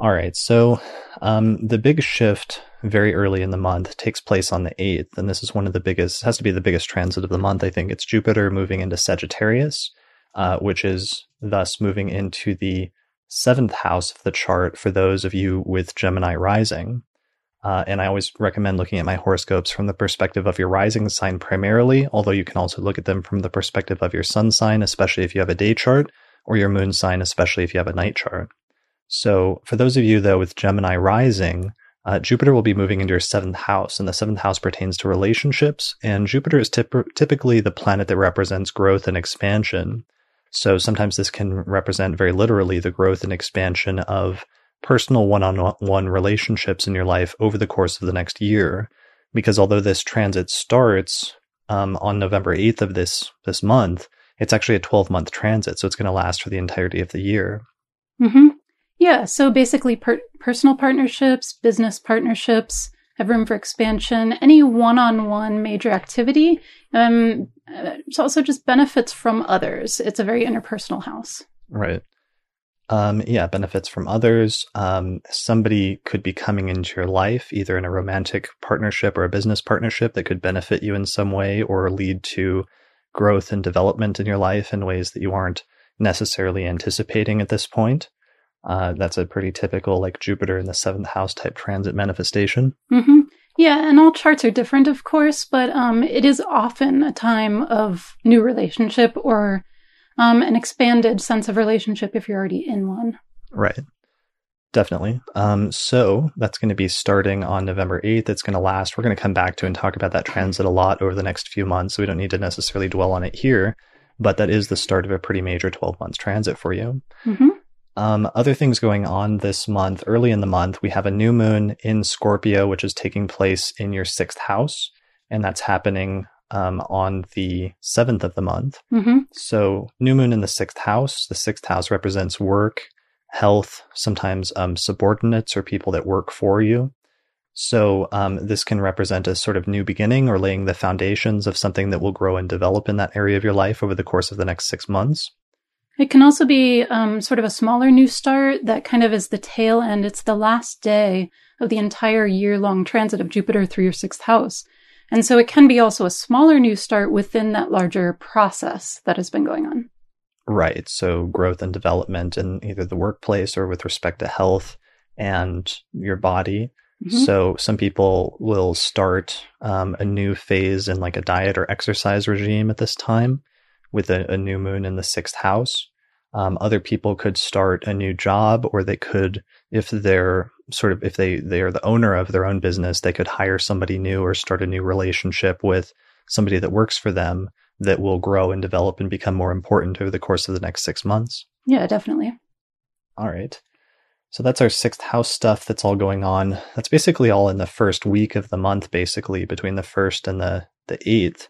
All right. So um, the big shift very early in the month takes place on the 8th. And this is one of the biggest, has to be the biggest transit of the month. I think it's Jupiter moving into Sagittarius, uh, which is thus moving into the seventh house of the chart for those of you with Gemini rising. Uh, and I always recommend looking at my horoscopes from the perspective of your rising sign primarily, although you can also look at them from the perspective of your sun sign, especially if you have a day chart, or your moon sign, especially if you have a night chart. So, for those of you though with Gemini rising, uh, Jupiter will be moving into your seventh house, and the seventh house pertains to relationships. And Jupiter is typ- typically the planet that represents growth and expansion. So sometimes this can represent very literally the growth and expansion of personal one on one relationships in your life over the course of the next year. Because although this transit starts um, on November 8th of this, this month, it's actually a 12 month transit. So it's going to last for the entirety of the year. hmm Yeah, so basically, per- personal partnerships, business partnerships have room for expansion. Any one-on-one major activity. Um, uh, it's also just benefits from others. It's a very interpersonal house. Right. Um, yeah, benefits from others. Um, somebody could be coming into your life, either in a romantic partnership or a business partnership that could benefit you in some way or lead to growth and development in your life in ways that you aren't necessarily anticipating at this point. Uh, that's a pretty typical, like Jupiter in the seventh house type transit manifestation. hmm Yeah, and all charts are different, of course, but um, it is often a time of new relationship or um, an expanded sense of relationship if you're already in one. Right. Definitely. Um, so that's going to be starting on November 8th. It's going to last. We're going to come back to and talk about that transit a lot over the next few months. So we don't need to necessarily dwell on it here, but that is the start of a pretty major 12 months transit for you. hmm Um, other things going on this month, early in the month, we have a new moon in Scorpio, which is taking place in your sixth house, and that's happening um, on the seventh of the month. hmm So, new moon in the sixth house. The sixth house represents work, health, sometimes um, subordinates or people that work for you. So, um, this can represent a sort of new beginning or laying the foundations of something that will grow and develop in that area of your life over the course of the next six months. It can also be um, sort of a smaller new start that kind of is the tail end. It's the last day of the entire year long transit of Jupiter through your sixth house. And so it can be also a smaller new start within that larger process that has been going on. Right. So growth and development in either the workplace or with respect to health and your body. Mhm. So some people will start um, a new phase in like a diet or exercise regime at this time with a, a new moon in the sixth house. Um, other people could start a new job or they could, if they're sort of, if they, they are the owner of their own business, they could hire somebody new or start a new relationship with somebody that works for them that will grow and develop and become more important over the course of the next six months. Yeah, definitely. All right. So that's our sixth house stuff that's all going on. That's basically all in the first week of the month, basically, between the first and the, the eighth.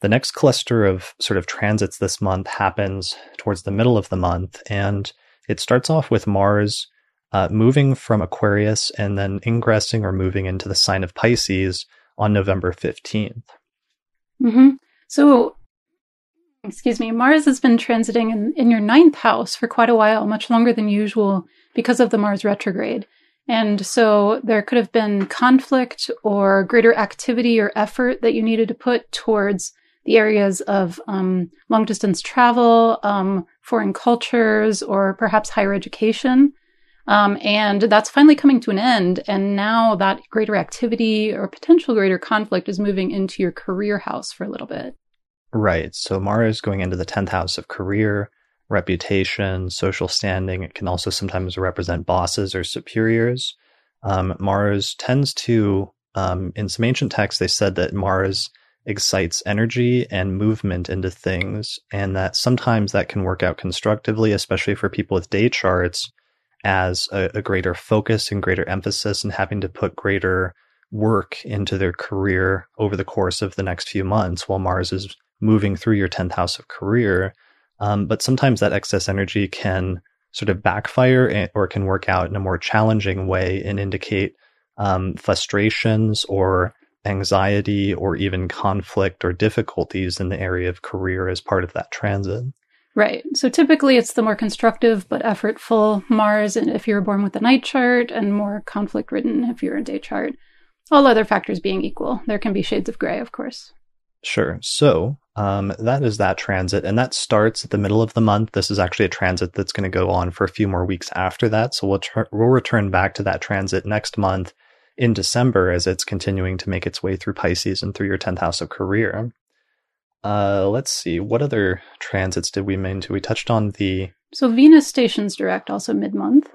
The next cluster of sort of transits this month happens towards the middle of the month, and it starts off with Mars uh, moving from Aquarius and then ingressing or moving into the sign of Pisces on November 15th. Mm-hmm. So, excuse me, Mars has been transiting in, in your ninth house for quite a while, much longer than usual because of the Mars retrograde. And so there could have been conflict or greater activity or effort that you needed to put towards the areas of um, long distance travel, um, foreign cultures, or perhaps higher education. Um, and that's finally coming to an end. And now that greater activity or potential greater conflict is moving into your career house for a little bit. Right. So Mars is going into the 10th house of career, reputation, social standing. It can also sometimes represent bosses or superiors. Um, Mars tends to, um, in some ancient texts, they said that Mars excites energy and movement into things, and that sometimes that can work out constructively, especially for people with day charts as a, a greater focus and greater emphasis and having to put greater work into their career over the course of the next few months while Mars is moving through your 10th house of career. Um, but sometimes that excess energy can sort of backfire or can work out in a more challenging way and indicate um, frustrations or anxiety or even conflict or difficulties in the area of career as part of that transit. Right. So typically it's the more constructive but effortful Mars and if you're born with a night chart and more conflict ridden if you're a day chart. All other factors being equal. There can be shades of gray, of course. Sure. So um, that is that transit, and that starts at the middle of the month. This is actually a transit that's going to go on for a few more weeks after that. So we'll we'll return back to that transit next month in December as it's continuing to make its way through Pisces and through your tenth house of career. Uh, let's see. What other transits did we mention? We touched on the. So Venus stations direct also mid month.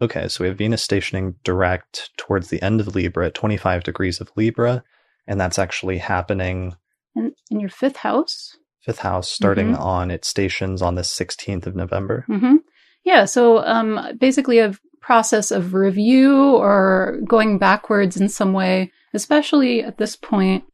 Okay, so we have Venus stationing direct towards the end of Libra at 25 degrees of Libra, and that's actually happening in, in your fifth house. Fifth house, starting mm-hmm. on its stations on the 16th of November. Mm-hmm. Yeah, so um, basically a process of review or going backwards in some way, especially at this point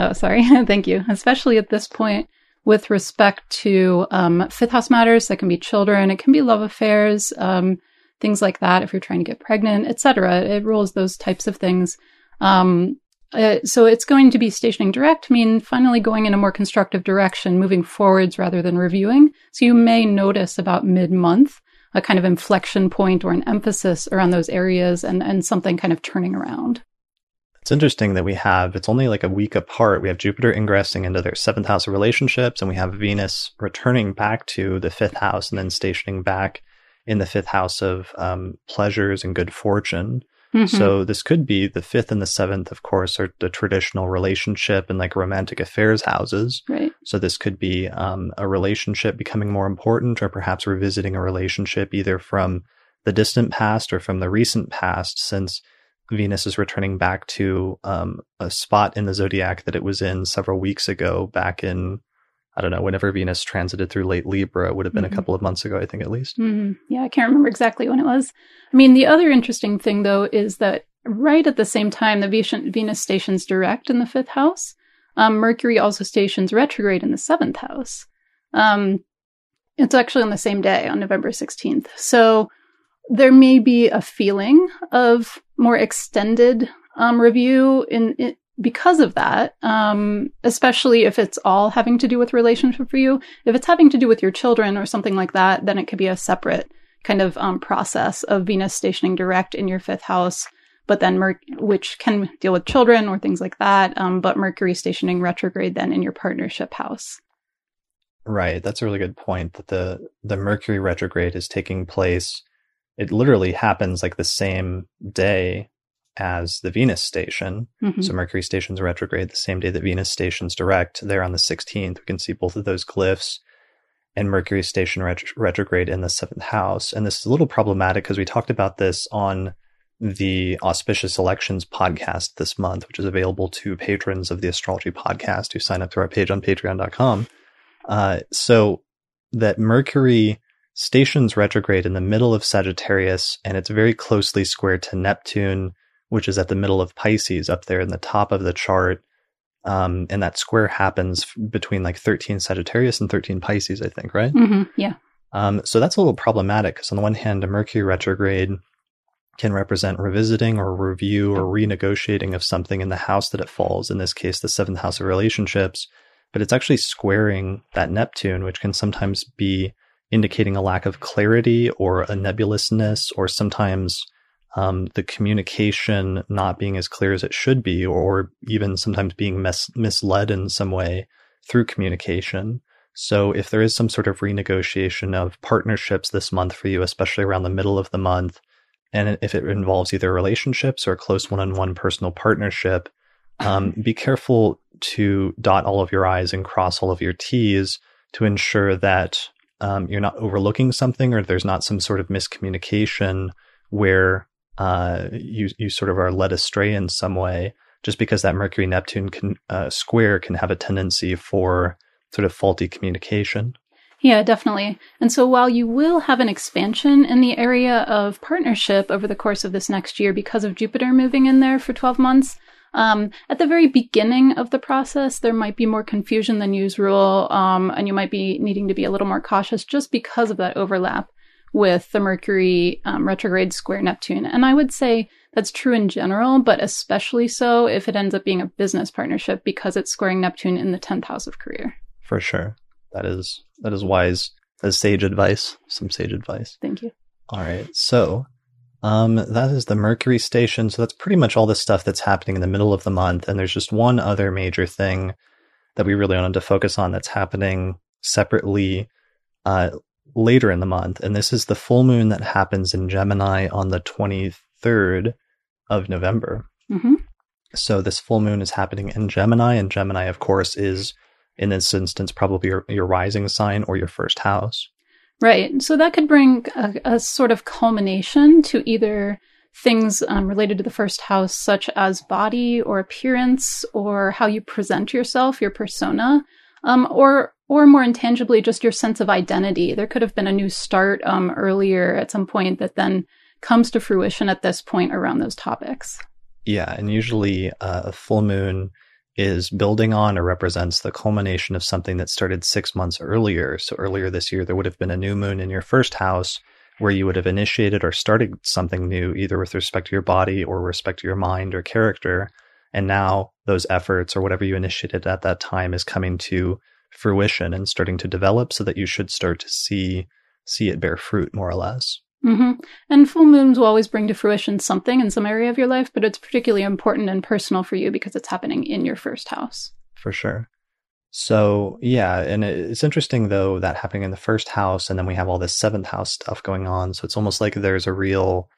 Oh, sorry. *laughs* Thank you. Especially at this point with respect to um, fifth house matters that can be children, it can be love affairs, um, things like that. If you're trying to get pregnant, etc., it rules those types of things. Um, uh, so it's going to be stationing direct, mean finally going in a more constructive direction, moving forwards rather than reviewing. So you may notice about mid month a kind of inflection point or an emphasis around those areas and, and something kind of turning around. It's interesting that we have, it's only like a week apart. We have Jupiter ingressing into their seventh house of relationships, and we have Venus returning back to the fifth house and then stationing back in the fifth house of um, pleasures and good fortune. Mm-hmm. So this could be the fifth and the seventh, of course, are the traditional relationship and like romantic affairs houses. Right. So this could be um, a relationship becoming more important, or perhaps revisiting a relationship either from the distant past or from the recent past, since Venus is returning back to um, a spot in the zodiac that it was in several weeks ago, back in, I don't know, whenever Venus transited through late Libra. It would have been mm-hmm. a couple of months ago, I think, at least. Mm-hmm. Yeah, I can't remember exactly when it was. I mean, the other interesting thing, though, is that right at the same time, the Venus stations direct in the fifth house, um, Mercury also stations retrograde in the seventh house. Um, it's actually on the same day, on November 16th. So, there may be a feeling of more extended um, review in, in, because of that, um, especially if it's all having to do with relationship for you. If it's having to do with your children or something like that, then it could be a separate kind of um, process of Venus stationing direct in your fifth house, but then Mer- which can deal with children or things like that. Um, but Mercury stationing retrograde then in your partnership house. Right, that's a really good point. That the the Mercury retrograde is taking place it literally happens like the same day as the Venus station. Mm-hmm. So Mercury stations retrograde the same day that Venus stations direct. There on the 16th, we can see both of those glyphs and Mercury station ret- retrograde in the seventh house. And this is a little problematic because we talked about this on the Auspicious Elections podcast this month, which is available to patrons of the Astrology Podcast who sign up to our page on patreon.com. Uh, so that Mercury stations retrograde in the middle of Sagittarius, and it's very closely squared to Neptune, which is at the middle of Pisces, up there in the top of the chart. Um, and that square happens between like 13 Sagittarius and 13 Pisces, I think, right? Mm-hmm. Yeah. Um, so that's a little problematic because on the one hand, a Mercury retrograde can represent revisiting or review or renegotiating of something in the house that it falls. In this case, the seventh house of relationships, but it's actually squaring that Neptune, which can sometimes be indicating a lack of clarity or a nebulousness, or sometimes um, the communication not being as clear as it should be, or even sometimes being mis- misled in some way through communication. So, if there is some sort of renegotiation of partnerships this month for you, especially around the middle of the month, and if it involves either relationships or a close one on one personal partnership, um, *clears throat* be careful to dot all of your I's and cross all of your T's to ensure that um, you're not overlooking something or there's not some sort of miscommunication where uh, you you sort of are led astray in some way. Just because that Mercury Neptune uh, square can have a tendency for sort of faulty communication. Yeah, definitely. And so while you will have an expansion in the area of partnership over the course of this next year because of Jupiter moving in there for 12 months, um, at the very beginning of the process, there might be more confusion than usual, um, and you might be needing to be a little more cautious just because of that overlap with the Mercury um, retrograde square Neptune. And I would say that's true in general, but especially so if it ends up being a business partnership because it's squaring Neptune in the 10th house of career. For sure. That is that is wise. As sage advice. Some sage advice. Thank you. All right. So um, that is the Mercury station. So that's pretty much all the stuff that's happening in the middle of the month. And there's just one other major thing that we really wanted to focus on that's happening separately uh, later in the month. And this is the full moon that happens in Gemini on the 23rd of November. Mm-hmm. So this full moon is happening in Gemini. And Gemini, of course, is in this instance probably your, your rising sign or your first house. Right. So that could bring a, a sort of culmination to either things um, related to the first house, such as body or appearance or how you present yourself, your persona, um, or or more intangibly, just your sense of identity. There could have been a new start um, earlier at some point that then comes to fruition at this point around those topics. Yeah, and usually uh, a full moon is building on or represents the culmination of something that started six months earlier. So earlier this year, there would have been a new moon in your first house where you would have initiated or started something new, either with respect to your body or respect to your mind or character. And now those efforts or whatever you initiated at that time is coming to fruition and starting to develop so that you should start to see see it bear fruit more or less. Mm-hmm. And full moons will always bring to fruition something in some area of your life, but it's particularly important and personal for you because it's happening in your first house. For sure. So, yeah, and it's interesting though that happening in the first house, and then we have all this seventh house stuff going on. So it's almost like there's a real,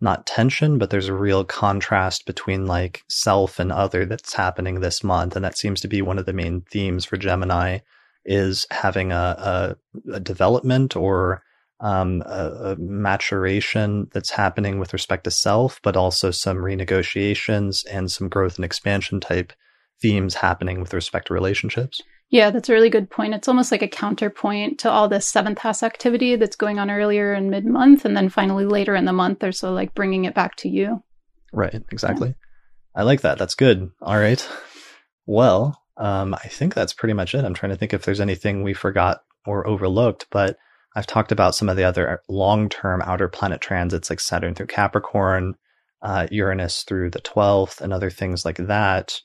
not tension, but there's a real contrast between like self and other that's happening this month. And that seems to be one of the main themes for Gemini is having a, a, a development or um, a, a, maturation that's happening with respect to self, but also some renegotiations and some growth and expansion type themes happening with respect to relationships. Yeah, that's a really good point. It's almost like a counterpoint to all this seventh house activity that's going on earlier in mid month. And then finally later in the month, they're so like bringing it back to you. Right, exactly. Yeah. I like that. That's good. All right. Well, um, I think that's pretty much it. I'm trying to think if there's anything we forgot or overlooked, but I've talked about some of the other long term outer planet transits like Saturn through Capricorn, uh, Uranus through the 12th, and other things like that.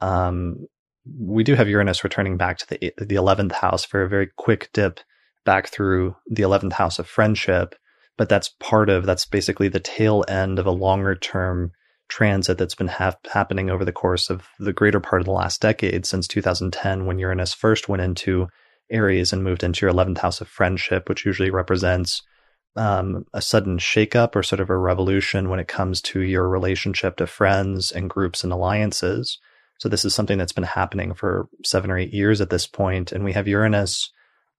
Um, we do have Uranus returning back to the, the 11th house for a very quick dip back through the 11th house of friendship. But that's part of, that's basically the tail end of a longer term transit that's been ha- happening over the course of the greater part of the last decade since 2010 when Uranus first went into Aries and moved into your 11th house of friendship, which usually represents um, a sudden shakeup or sort of a revolution when it comes to your relationship to friends and groups and alliances. So this is something that's been happening for seven or eight years at this point, and we have Uranus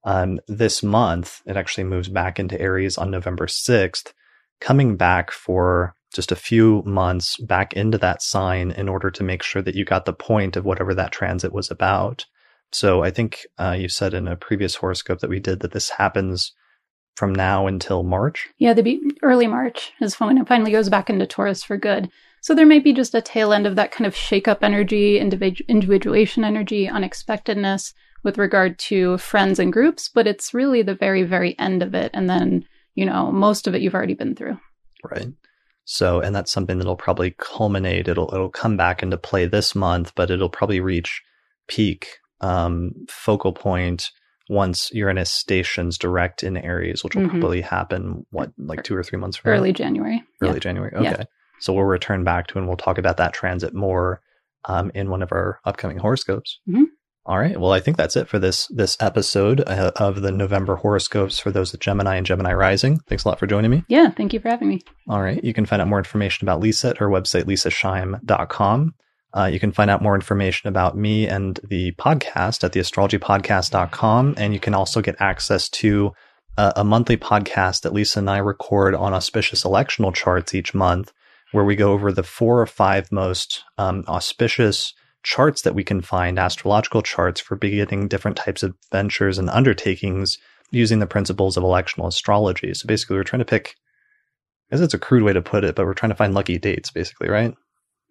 um, this month. It actually moves back into Aries on November sixth, coming back for just a few months back into that sign in order to make sure that you got the point of whatever that transit was about. So I think uh, you said in a previous horoscope that we did that this happens from now until March. Yeah, the be- early March is when it finally goes back into Taurus for good. So there might be just a tail end of that kind of shake up energy, individu- individuation energy, unexpectedness with regard to friends and groups, but it's really the very, very end of it. And then, you know, most of it you've already been through. Right. So, and that's something that'll probably culminate. It'll, it'll come back into play this month, but it'll probably reach peak, um, focal point once Uranus stations direct in Aries, which will Mhm. probably happen, what, like two or three months from Early now? January. Early Yeah. January. Yeah. So we'll return back to and we'll talk about that transit more um, in one of our upcoming horoscopes. Mhm. All right. Well, I think that's it for this this episode uh, of the November horoscopes for those with Gemini and Gemini Rising. Thanks a lot for joining me. Yeah. Thank you for having me. All right. You can find out more information about Leisa at her website, leisaschaim.com. Uh, you can find out more information about me and the podcast at theastrologypodcast.com. And you can also get access to a, a monthly podcast that Leisa and I record on auspicious electional charts each month, where we go over the four or five most um, auspicious charts that we can find, astrological charts for beginning different types of ventures and undertakings using the principles of electional astrology. So basically, we're trying to pick I guess it's a crude way to put it, but we're trying to find lucky dates, basically, right?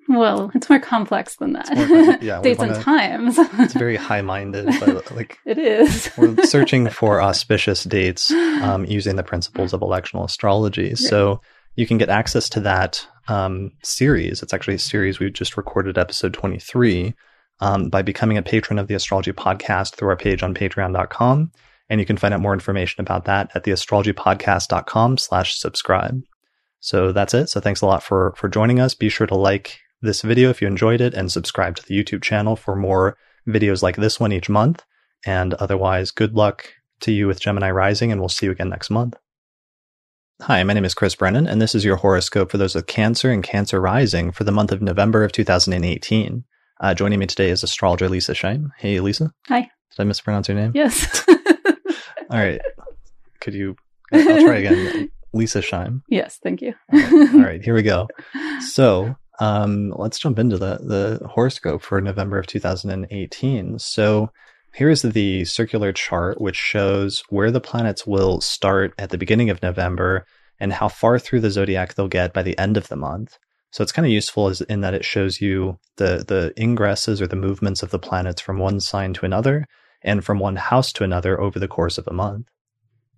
Well, it's more complex than that. More *laughs* yeah, Dates and wanna- times. It's very high-minded, but *laughs* like it is. we're searching *laughs* for auspicious dates um, using the principles of electional astrology. So you can get access to that um, series. It's actually a series we've just recorded, episode 23, um, by becoming a patron of the Astrology Podcast through our page on patreon.com. And you can find out more information about that at theastrologypodcast.com slash subscribe. So that's it. So thanks a lot for, for joining us. Be sure to like this video if you enjoyed it and subscribe to the YouTube channel for more videos like this one each month. And otherwise, good luck to you with Gemini Rising, and we'll see you again next month. Hi, my name is Chris Brennan, and this is your horoscope for those with Cancer and Cancer Rising for the month of November of 2018. Uh, joining me today is astrologer Leisa Schaim. Hey, Leisa. Hi. Did I mispronounce your name? Yes. *laughs* All right. Could you? I'll try again. *laughs* Leisa Schaim. yes. Thank you. All right, here we go. *laughs* So um, let's jump into the the horoscope for November of 2018. So here is the circular chart, which shows where the planets will start at the beginning of November and how far through the zodiac they'll get by the end of the month. So it's kind of useful in that it shows you the the ingresses or the movements of the planets from one sign to another and from one house to another over the course of a month.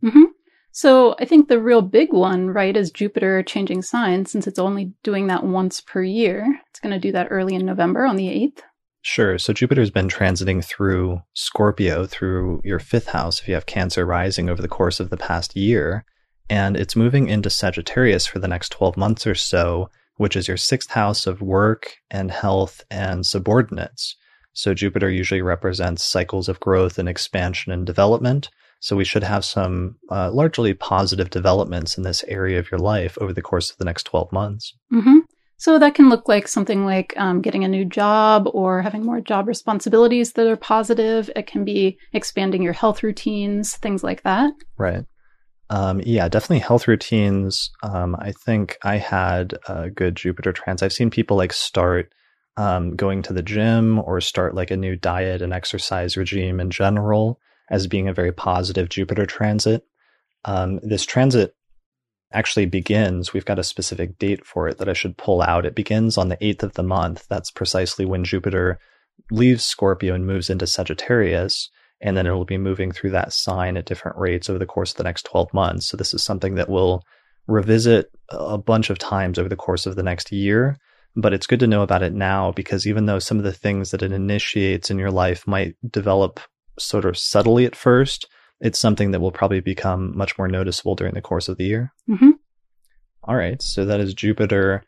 hmm So I think the real big one, right, is Jupiter changing signs since it's only doing that once per year. It's going to do that early in November on the 8th. Sure. So Jupiter's been transiting through Scorpio, through your fifth house, if you have Cancer rising over the course of the past year. And it's moving into Sagittarius for the next 12 months or so, which is your sixth house of work and health and subordinates. So Jupiter usually represents cycles of growth and expansion and development. So we should have some uh, largely positive developments in this area of your life over the course of the next 12 months. hmm So that can look like something like um, getting a new job or having more job responsibilities that are positive. It can be expanding your health routines, things like that. Right. Um, yeah, definitely health routines. Um, I think I had a good Jupiter trans. I've seen people like start um, going to the gym or start like a new diet and exercise regime in general as being a very positive Jupiter transit. Um, this transit actually begins, we've got a specific date for it that I should pull out. It begins on the 8th of the month. That's precisely when Jupiter leaves Scorpio and moves into Sagittarius and then it'll be moving through that sign at different rates over the course of the next 12 months. So this is something that we'll revisit a bunch of times over the course of the next year, but it's good to know about it now because even though some of the things that it initiates in your life might develop sort of subtly at first, it's something that will probably become much more noticeable during the course of the year. hmm All right, so that is Jupiter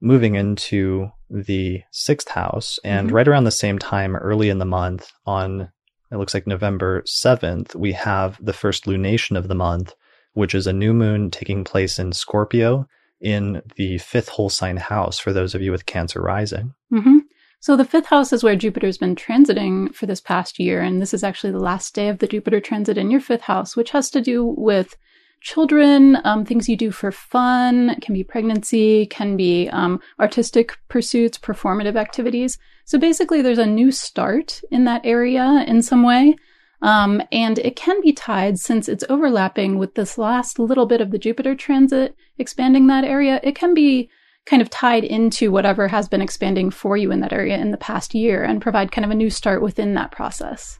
moving into the sixth house, and Mhm. right around the same time, early in the month, on it looks like November 7th, we have the first lunation of the month, which is a new moon taking place in Scorpio in the fifth whole sign house for those of you with Cancer rising. hmm So the fifth house is where Jupiter's been transiting for this past year, and this is actually the last day of the Jupiter transit in your fifth house, which has to do with children, um, things you do for fun. Can be pregnancy, can be um, artistic pursuits, performative activities. So basically, there's a new start in that area in some way. Um, and it can be tied since it's overlapping with this last little bit of the Jupiter transit expanding that area. It can be kind of tied into whatever has been expanding for you in that area in the past year and provide kind of a new start within that process.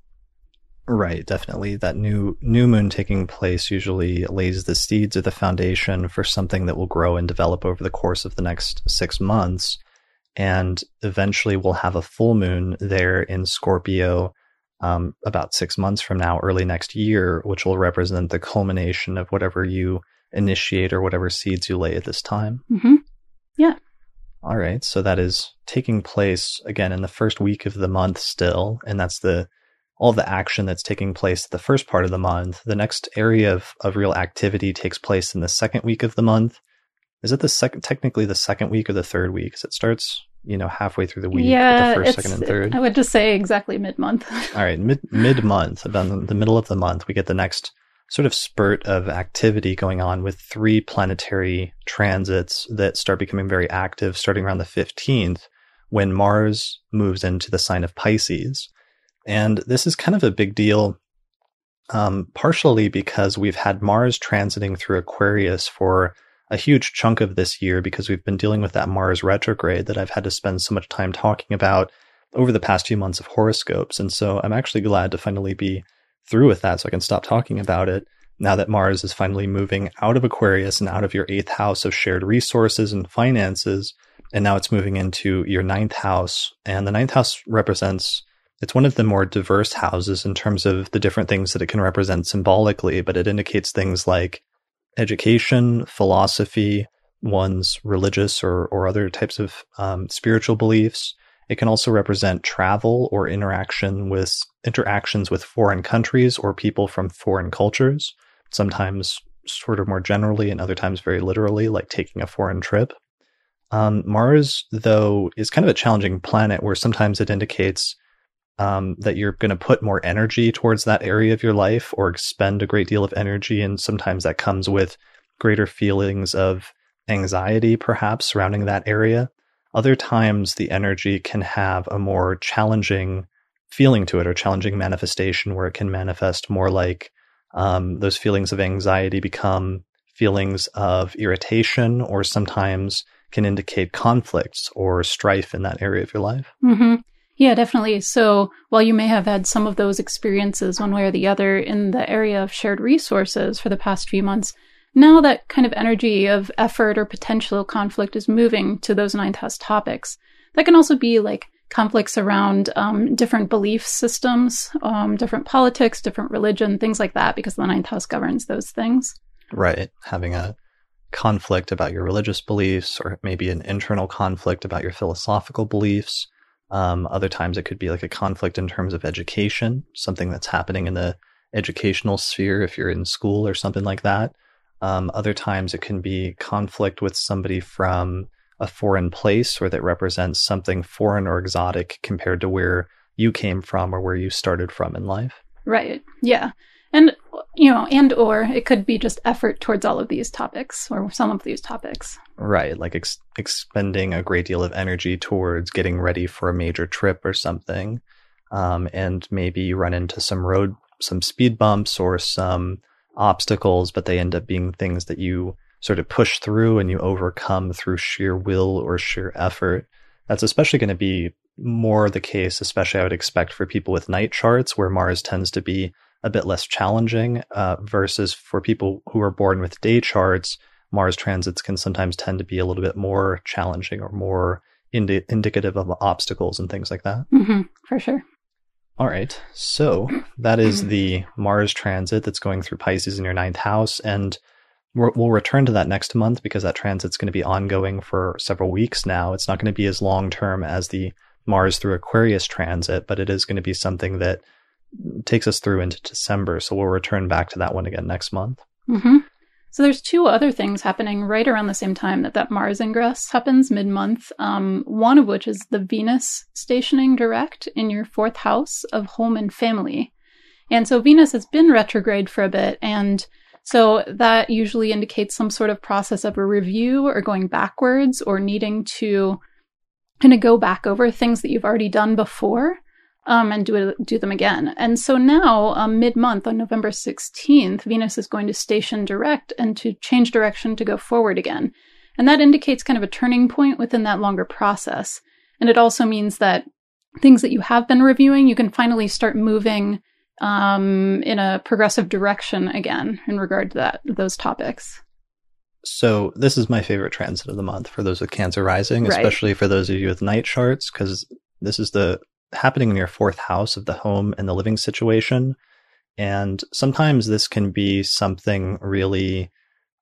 Right, definitely. That new new moon taking place usually lays the seeds or the foundation for something that will grow and develop over the course of the next six months. And eventually we'll have a full moon there in Scorpio um, about six months from now, early next year, which will represent the culmination of whatever you initiate or whatever seeds you lay at this time. Mm-hmm. Yeah. All right. So that is taking place again in the first week of the month still. And that's the all the action that's taking place the first part of the month. The next area of, of real activity takes place in the second week of the month. Is it the second, technically the second week or the third week? Because it starts, you know, halfway through the week. Yeah, the first, second, and third. I would just say exactly mid month. *laughs* All right, mid mid month, about the middle of the month, we get the next sort of spurt of activity going on with three planetary transits that start becoming very active starting around the 15th when Mars moves into the sign of Pisces. And this is kind of a big deal, um, partially because we've had Mars transiting through Aquarius for a huge chunk of this year because we've been dealing with that Mars retrograde that I've had to spend so much time talking about over the past few months of horoscopes. And so I'm actually glad to finally be through with that so I can stop talking about it now that Mars is finally moving out of Aquarius and out of your eighth house of shared resources and finances. And now it's moving into your ninth house. And the ninth house represents, it's one of the more diverse houses in terms of the different things that it can represent symbolically, but it indicates things like education, philosophy, one's religious or, or other types of um, spiritual beliefs, it can also represent travel or interaction with interactions with foreign countries or people from foreign cultures, sometimes sort of more generally and other times very literally, like taking a foreign trip. Um, Mars, though, is kind of a challenging planet where sometimes it indicates um, that you're going to put more energy towards that area of your life or expend a great deal of energy. And sometimes that comes with greater feelings of anxiety, perhaps surrounding that area. Other times, the energy can have a more challenging feeling to it or challenging manifestation where it can manifest more like um, those feelings of anxiety become feelings of irritation or sometimes can indicate conflicts or strife in that area of your life. Mm-hmm. Yeah, definitely. So while you may have had some of those experiences one way or the other in the area of shared resources for the past few months, now that kind of energy of effort or potential conflict is moving to those ninth house topics. That can also be like conflicts around um, different belief systems, um, different politics, different religion, things like that, because the ninth house governs those things. Right. Having a conflict about your religious beliefs, or maybe an internal conflict about your philosophical beliefs. Um, other times it could be like a conflict in terms of education, something that's happening in the educational sphere if you're in school or something like that. Um, other times it can be conflict with somebody from a foreign place or that represents something foreign or exotic compared to where you came from or where you started from in life. Right. Yeah. And you know, and or it could be just effort towards all of these topics or some of these topics. Right, like ex- expending a great deal of energy towards getting ready for a major trip or something, um, and maybe you run into some road, some speed bumps or some obstacles, but they end up being things that you sort of push through and you overcome through sheer will or sheer effort. That's especially going to be more the case, especially I would expect for people with night charts where Mars tends to be a bit less challenging, uh, versus for people who are born with day charts, Mars transits can sometimes tend to be a little bit more challenging or more indi- indicative of obstacles and things like that. Mm-hmm, for sure. All right. So that is the Mars transit that's going through Pisces in your ninth house. And we'll return to that next month because that transit's going to be ongoing for several weeks now. It's not going to be as long term as the Mars through Aquarius transit, but it is going to be something that takes us through into December. So we'll return back to that one again next month. Mm-hmm. So there's two other things happening right around the same time that that Mars ingress happens mid-month. Um, one of which is the Venus stationing direct in your fourth house of home and family. And so Venus has been retrograde for a bit, and so that usually indicates some sort of process of a review or going backwards or needing to kind of go back over things that you've already done before um, and do it, do them again. And so now, um, mid month on November 16th, Venus is going to station direct and to change direction to go forward again. And that indicates kind of a turning point within that longer process. And it also means that things that you have been reviewing, you can finally start moving um, in a progressive direction again in regard to that those topics. So this is my favorite transit of the month for those with Cancer rising, right. especially for those of you with night charts, because this is the happening in your fourth house of the home and the living situation. And sometimes this can be something really,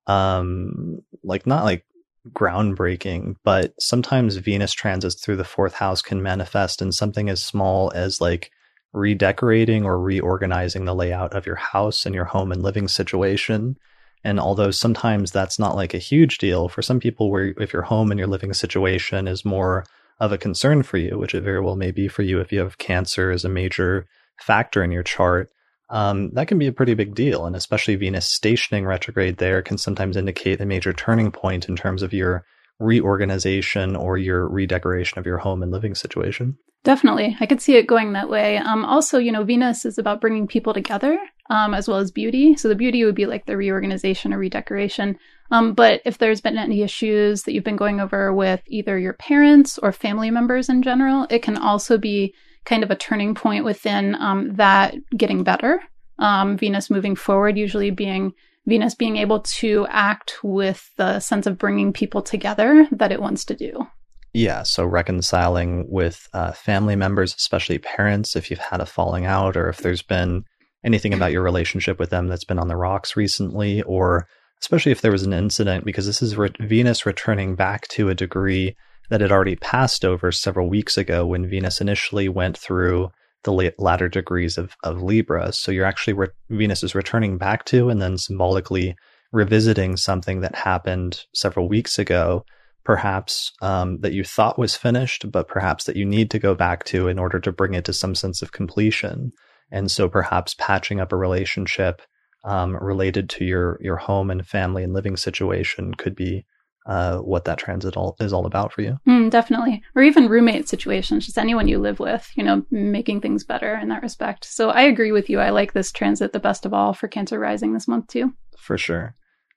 um, like not like groundbreaking, but sometimes Venus transits through the fourth house can manifest in something as small as like redecorating or reorganizing the layout of your house and your home and living situation. And although sometimes that's not like a huge deal for some people, where if your home and your living situation is more of a concern for you, which it very well may be for you if you have cancer as a major factor in your chart, um, that can be a pretty big deal. And especially Venus stationing retrograde there can sometimes indicate a major turning point in terms of your reorganization or your redecoration of your home and living situation. Definitely. I could see it going that way. Um, also, you know, Venus is about bringing people together um, as well as beauty. So the beauty would be like the reorganization or redecoration. Um, but if there's been any issues that you've been going over with either your parents or family members in general, it can also be kind of a turning point within um, that getting better. Um, Venus moving forward, usually being Venus being able to act with the sense of bringing people together that it wants to do. Yeah, so reconciling with uh, family members, especially parents, if you've had a falling out or if there's been anything about your relationship with them that's been on the rocks recently, or especially if there was an incident, because this is re- Venus returning back to a degree that had already passed over several weeks ago when Venus initially went through the latter degrees of, of Libra. So you're actually, re- Venus is returning back to and then symbolically revisiting something that happened several weeks ago, perhaps um, that you thought was finished, but perhaps that you need to go back to in order to bring it to some sense of completion. And so perhaps patching up a relationship um, related to your, your home and family and living situation could be uh, what that transit all, is all about for you. Mm, definitely. Or even roommate situations, just anyone you live with, you know, making things better in that respect. So I agree with you. I like this transit the best of all for Cancer Rising this month too. For sure.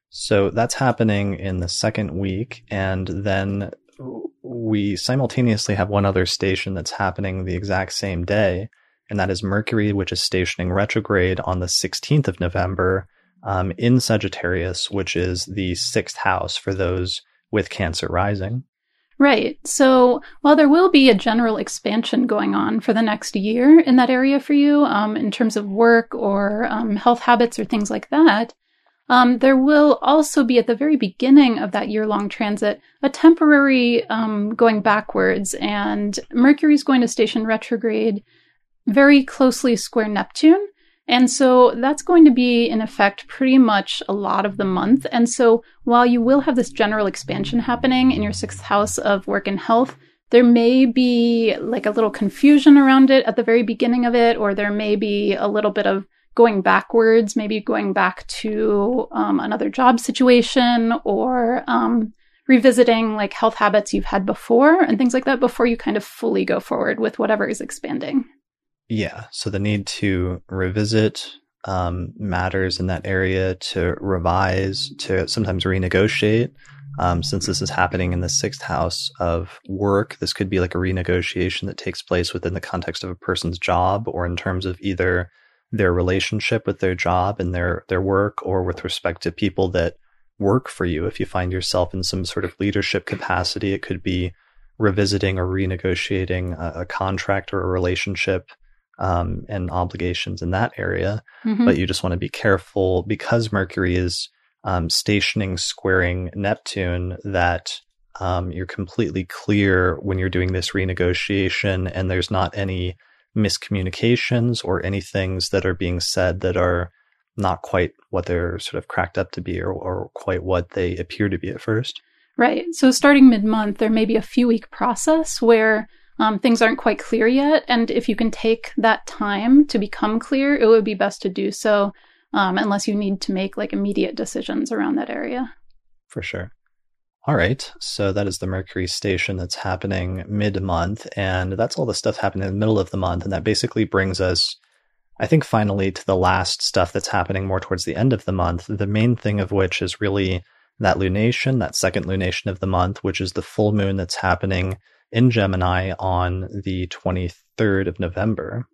So that's happening in the second week. And then we simultaneously have one other station that's happening the exact same day. And that is Mercury, which is stationing retrograde on the 16th of November um, in Sagittarius, which is the sixth house for those with Cancer rising. Right. So while there will be a general expansion going on for the next year in that area for you, um, in terms of work or um, health habits or things like that, um, there will also be at the very beginning of that year long transit a temporary um, going backwards, and Mercury is going to station retrograde very closely square Neptune. And so that's going to be in effect pretty much a lot of the month. And so while you will have this general expansion happening in your sixth house of work and health, there may be like a little confusion around it at the very beginning of it, or there may be a little bit of going backwards, maybe going back to um, another job situation or um, revisiting like health habits you've had before and things like that before you kind of fully go forward with whatever is expanding. Yeah. So the need to revisit um, matters in that area, to revise, to sometimes renegotiate. Um, since this is happening in the sixth house of work, this could be like a renegotiation that takes place within the context of a person's job or in terms of either their relationship with their job and their, their work or with respect to people that work for you. If you find yourself in some sort of leadership capacity, it could be revisiting or renegotiating a, a contract or a relationship um, and obligations in that area. Mm-hmm. But you just want to be careful because Mercury is um, stationing, squaring Neptune, that um, you're completely clear when you're doing this renegotiation and there's not any miscommunications or any things that are being said that are not quite what they're sort of cracked up to be or, or quite what they appear to be at first. Right. So starting mid month, there may be a few week process where um, things aren't quite clear yet. And if you can take that time to become clear, it would be best to do so um, unless you need to make like immediate decisions around that area. For sure. All right. So that is the Mercury station that's happening mid month. And that's all the stuff happening in the middle of the month. And that basically brings us, I think, finally to the last stuff that's happening more towards the end of the month. The main thing of which is really that lunation, that second lunation of the month, which is the full moon that's happening in Gemini on the 23rd of November.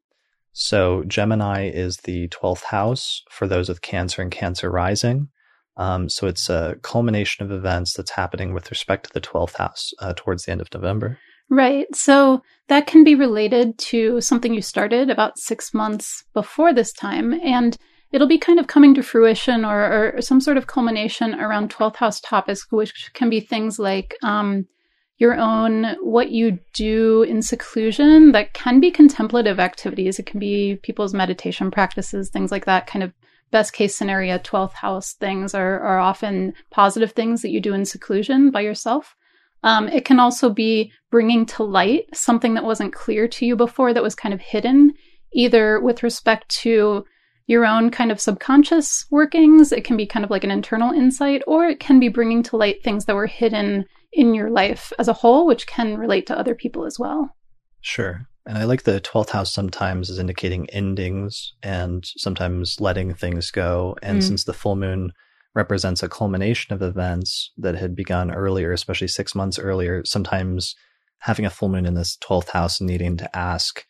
So Gemini is the 12th house for those with Cancer and Cancer rising. Um, so it's a culmination of events that's happening with respect to the 12th house uh, towards the end of November. Right. So that can be related to something you started about six months before this time. And it'll be kind of coming to fruition or, or some sort of culmination around 12th house topics, which can be things like um, your own, what you do in seclusion that can be contemplative activities. It can be people's meditation practices, things like that, kind of best case scenario 12th house things are, are often positive things that you do in seclusion by yourself. Um, it can also be bringing to light something that wasn't clear to you before that was kind of hidden, either with respect to your own kind of subconscious workings. It can be kind of like an internal insight, or it can be bringing to light things that were hidden in your life as a whole, which can relate to other people as well. Sure. And I like the 12th house sometimes is indicating endings and sometimes letting things go. And mm. since the full moon represents a culmination of events that had begun earlier, especially six months earlier. Sometimes having a full moon in this 12th house and needing to ask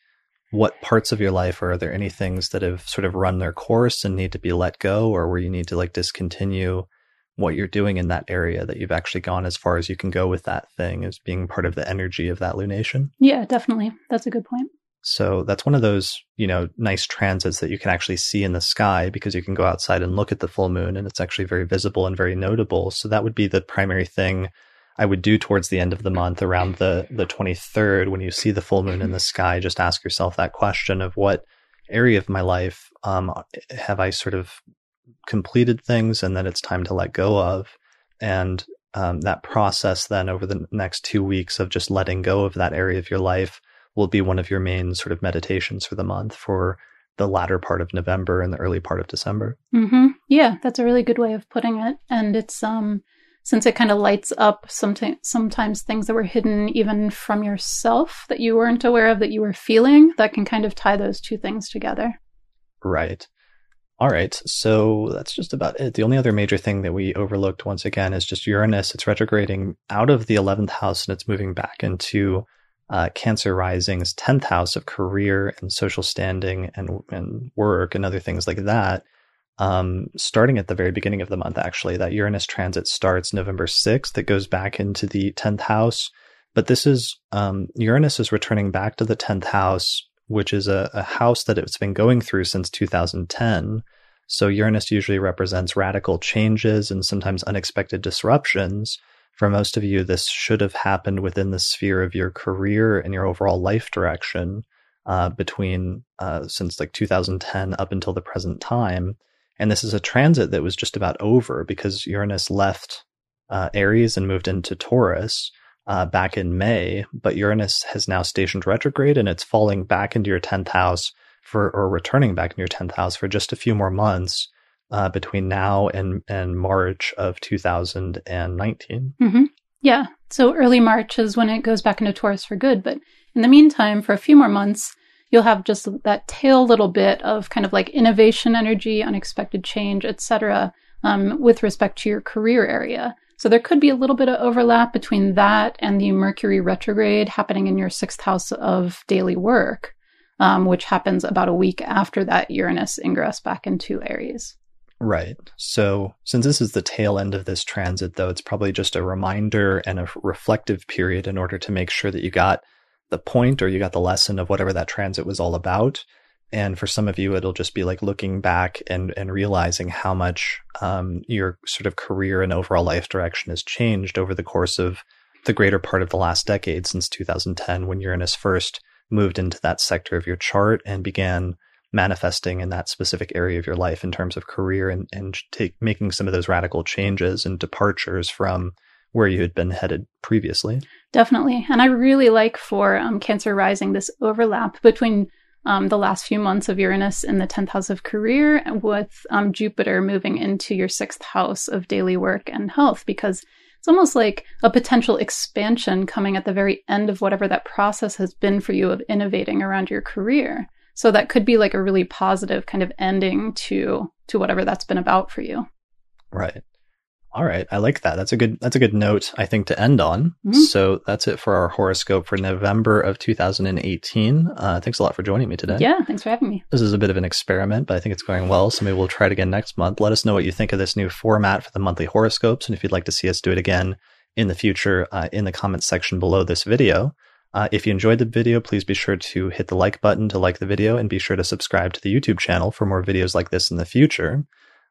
what parts of your life or are there any things that have sort of run their course and need to be let go or where you need to like discontinue what you're doing in that area that you've actually gone as far as you can go with that thing as being part of the energy of that lunation. Yeah, definitely. That's a good point. So that's one of those, you know, nice transits that you can actually see in the sky because you can go outside and look at the full moon and it's actually very visible and very notable. So that would be the primary thing I would do towards the end of the month around the the 23rd when you see the full moon in the sky just ask yourself that question of what area of my life um, have I sort of completed things and that it's time to let go of and um, that process then over the next two weeks of just letting go of that area of your life will be one of your main sort of meditations for the month for the latter part of November and the early part of December. Mm-hmm. Yeah, that's a really good way of putting it. And it's um, since it kind of lights up sometimes sometimes things that were hidden even from yourself that you weren't aware of that you were feeling that can kind of tie those two things together. Right. All right, so that's just about it. The only other major thing that we overlooked once again is just Uranus. It's retrograding out of the 11th house and it's moving back into uh, Cancer Rising's 10th house of career and social standing and, and work and other things like that. Um, starting at the very beginning of the month, actually, that Uranus transit starts November 6th. It goes back into the 10th house. But this is um, Uranus is returning back to the 10th house, which is a, a house that it's been going through since 2010. So Uranus usually represents radical changes and sometimes unexpected disruptions for most of you, this should have happened within the sphere of your career and your overall life direction uh, between uh, since like 2010 up until the present time. And this is a transit that was just about over because Uranus left uh, Aries and moved into Taurus uh, back in May. But Uranus has now stationed retrograde and it's falling back into your 10th house for, or returning back into your 10th house for just a few more months uh, between now and, and March of 2019. Mm-hmm. Yeah. So early March is when it goes back into Taurus for good. But in the meantime, for a few more months, you'll have just that tail little bit of kind of like innovation energy, unexpected change, etc., um, with respect to your career area. So there could be a little bit of overlap between that and the Mercury retrograde happening in your sixth house of daily work, um, which happens about a week after that Uranus ingress back into Aries. Right. So, since this is the tail end of this transit, though, it's probably just a reminder and a reflective period in order to make sure that you got the point or you got the lesson of whatever that transit was all about. And for some of you, it'll just be like looking back and, and realizing how much um, your sort of career and overall life direction has changed over the course of the greater part of the last decade since 2010, when Uranus first moved into that sector of your chart and began manifesting in that specific area of your life in terms of career and, and take, making some of those radical changes and departures from where you had been headed previously. Definitely. And I really like for um, Cancer Rising this overlap between um, the last few months of Uranus in the 10th house of career with um, Jupiter moving into your sixth house of daily work and health, because it's almost like a potential expansion coming at the very end of whatever that process has been for you of innovating around your career. So that could be like a really positive kind of ending to to whatever that's been about for you. Right. All right, I like that. That's a good that's a good note I think to end on. Mhm. So that's it for our horoscope for November of 2018. Uh, thanks a lot for joining me today. Yeah, thanks for having me. This is a bit of an experiment, but I think it's going well. So maybe we'll try it again next month. Let us know what you think of this new format for the monthly horoscopes, and if you'd like to see us do it again in the future, uh, in the comments section below this video. Uh, if you enjoyed the video, please be sure to hit the like button to like the video, and be sure to subscribe to the YouTube channel for more videos like this in the future.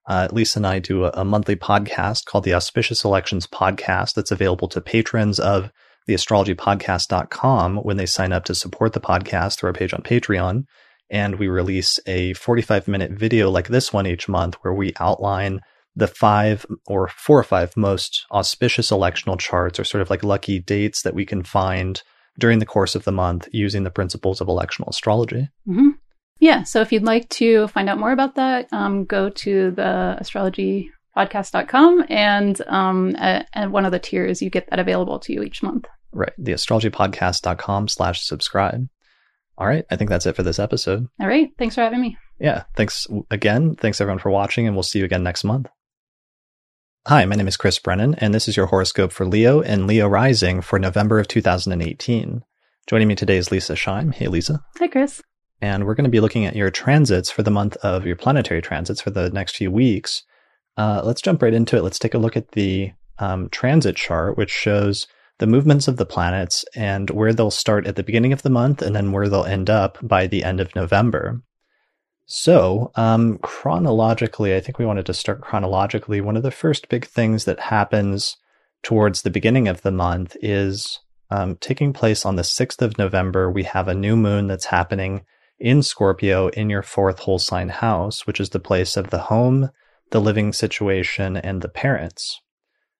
Uh, Leisa and I do a, a monthly podcast called the Auspicious Elections Podcast that's available to patrons of the astrologypodcast.com when they sign up to support the podcast through our page on Patreon. And we release a 45 minute video like this one each month where we outline the five or four or five most auspicious electional charts or sort of like lucky dates that we can find during the course of the month using the principles of electional astrology. hmm Yeah, so if you'd like to find out more about that, um, go to the astrologypodcast.com and um, at, at one of the tiers, you get that available to you each month. Right. The astrologypodcast.com slash subscribe. All right. I think that's it for this episode. All right, thanks for having me. Yeah. Thanks again. Thanks everyone for watching, and we'll see you again next month. Hi, my name is Chris Brennan, and this is your horoscope for Leo and Leo Rising for November of 2018. Joining me today is Leisa Schaim. Hey, Leisa. Hi, Chris. And we're going to be looking at your transits for the month of your planetary transits for the next few weeks. Uh, let's jump right into it. Let's take a look at the um, transit chart, which shows the movements of the planets and where they'll start at the beginning of the month and then where they'll end up by the end of November. So, um, chronologically, I think we wanted to start chronologically. One of the first big things that happens towards the beginning of the month is um, taking place on the 6th of November. We have a new moon that's happening in Scorpio in your fourth whole sign house, which is the place of the home, the living situation, and the parents.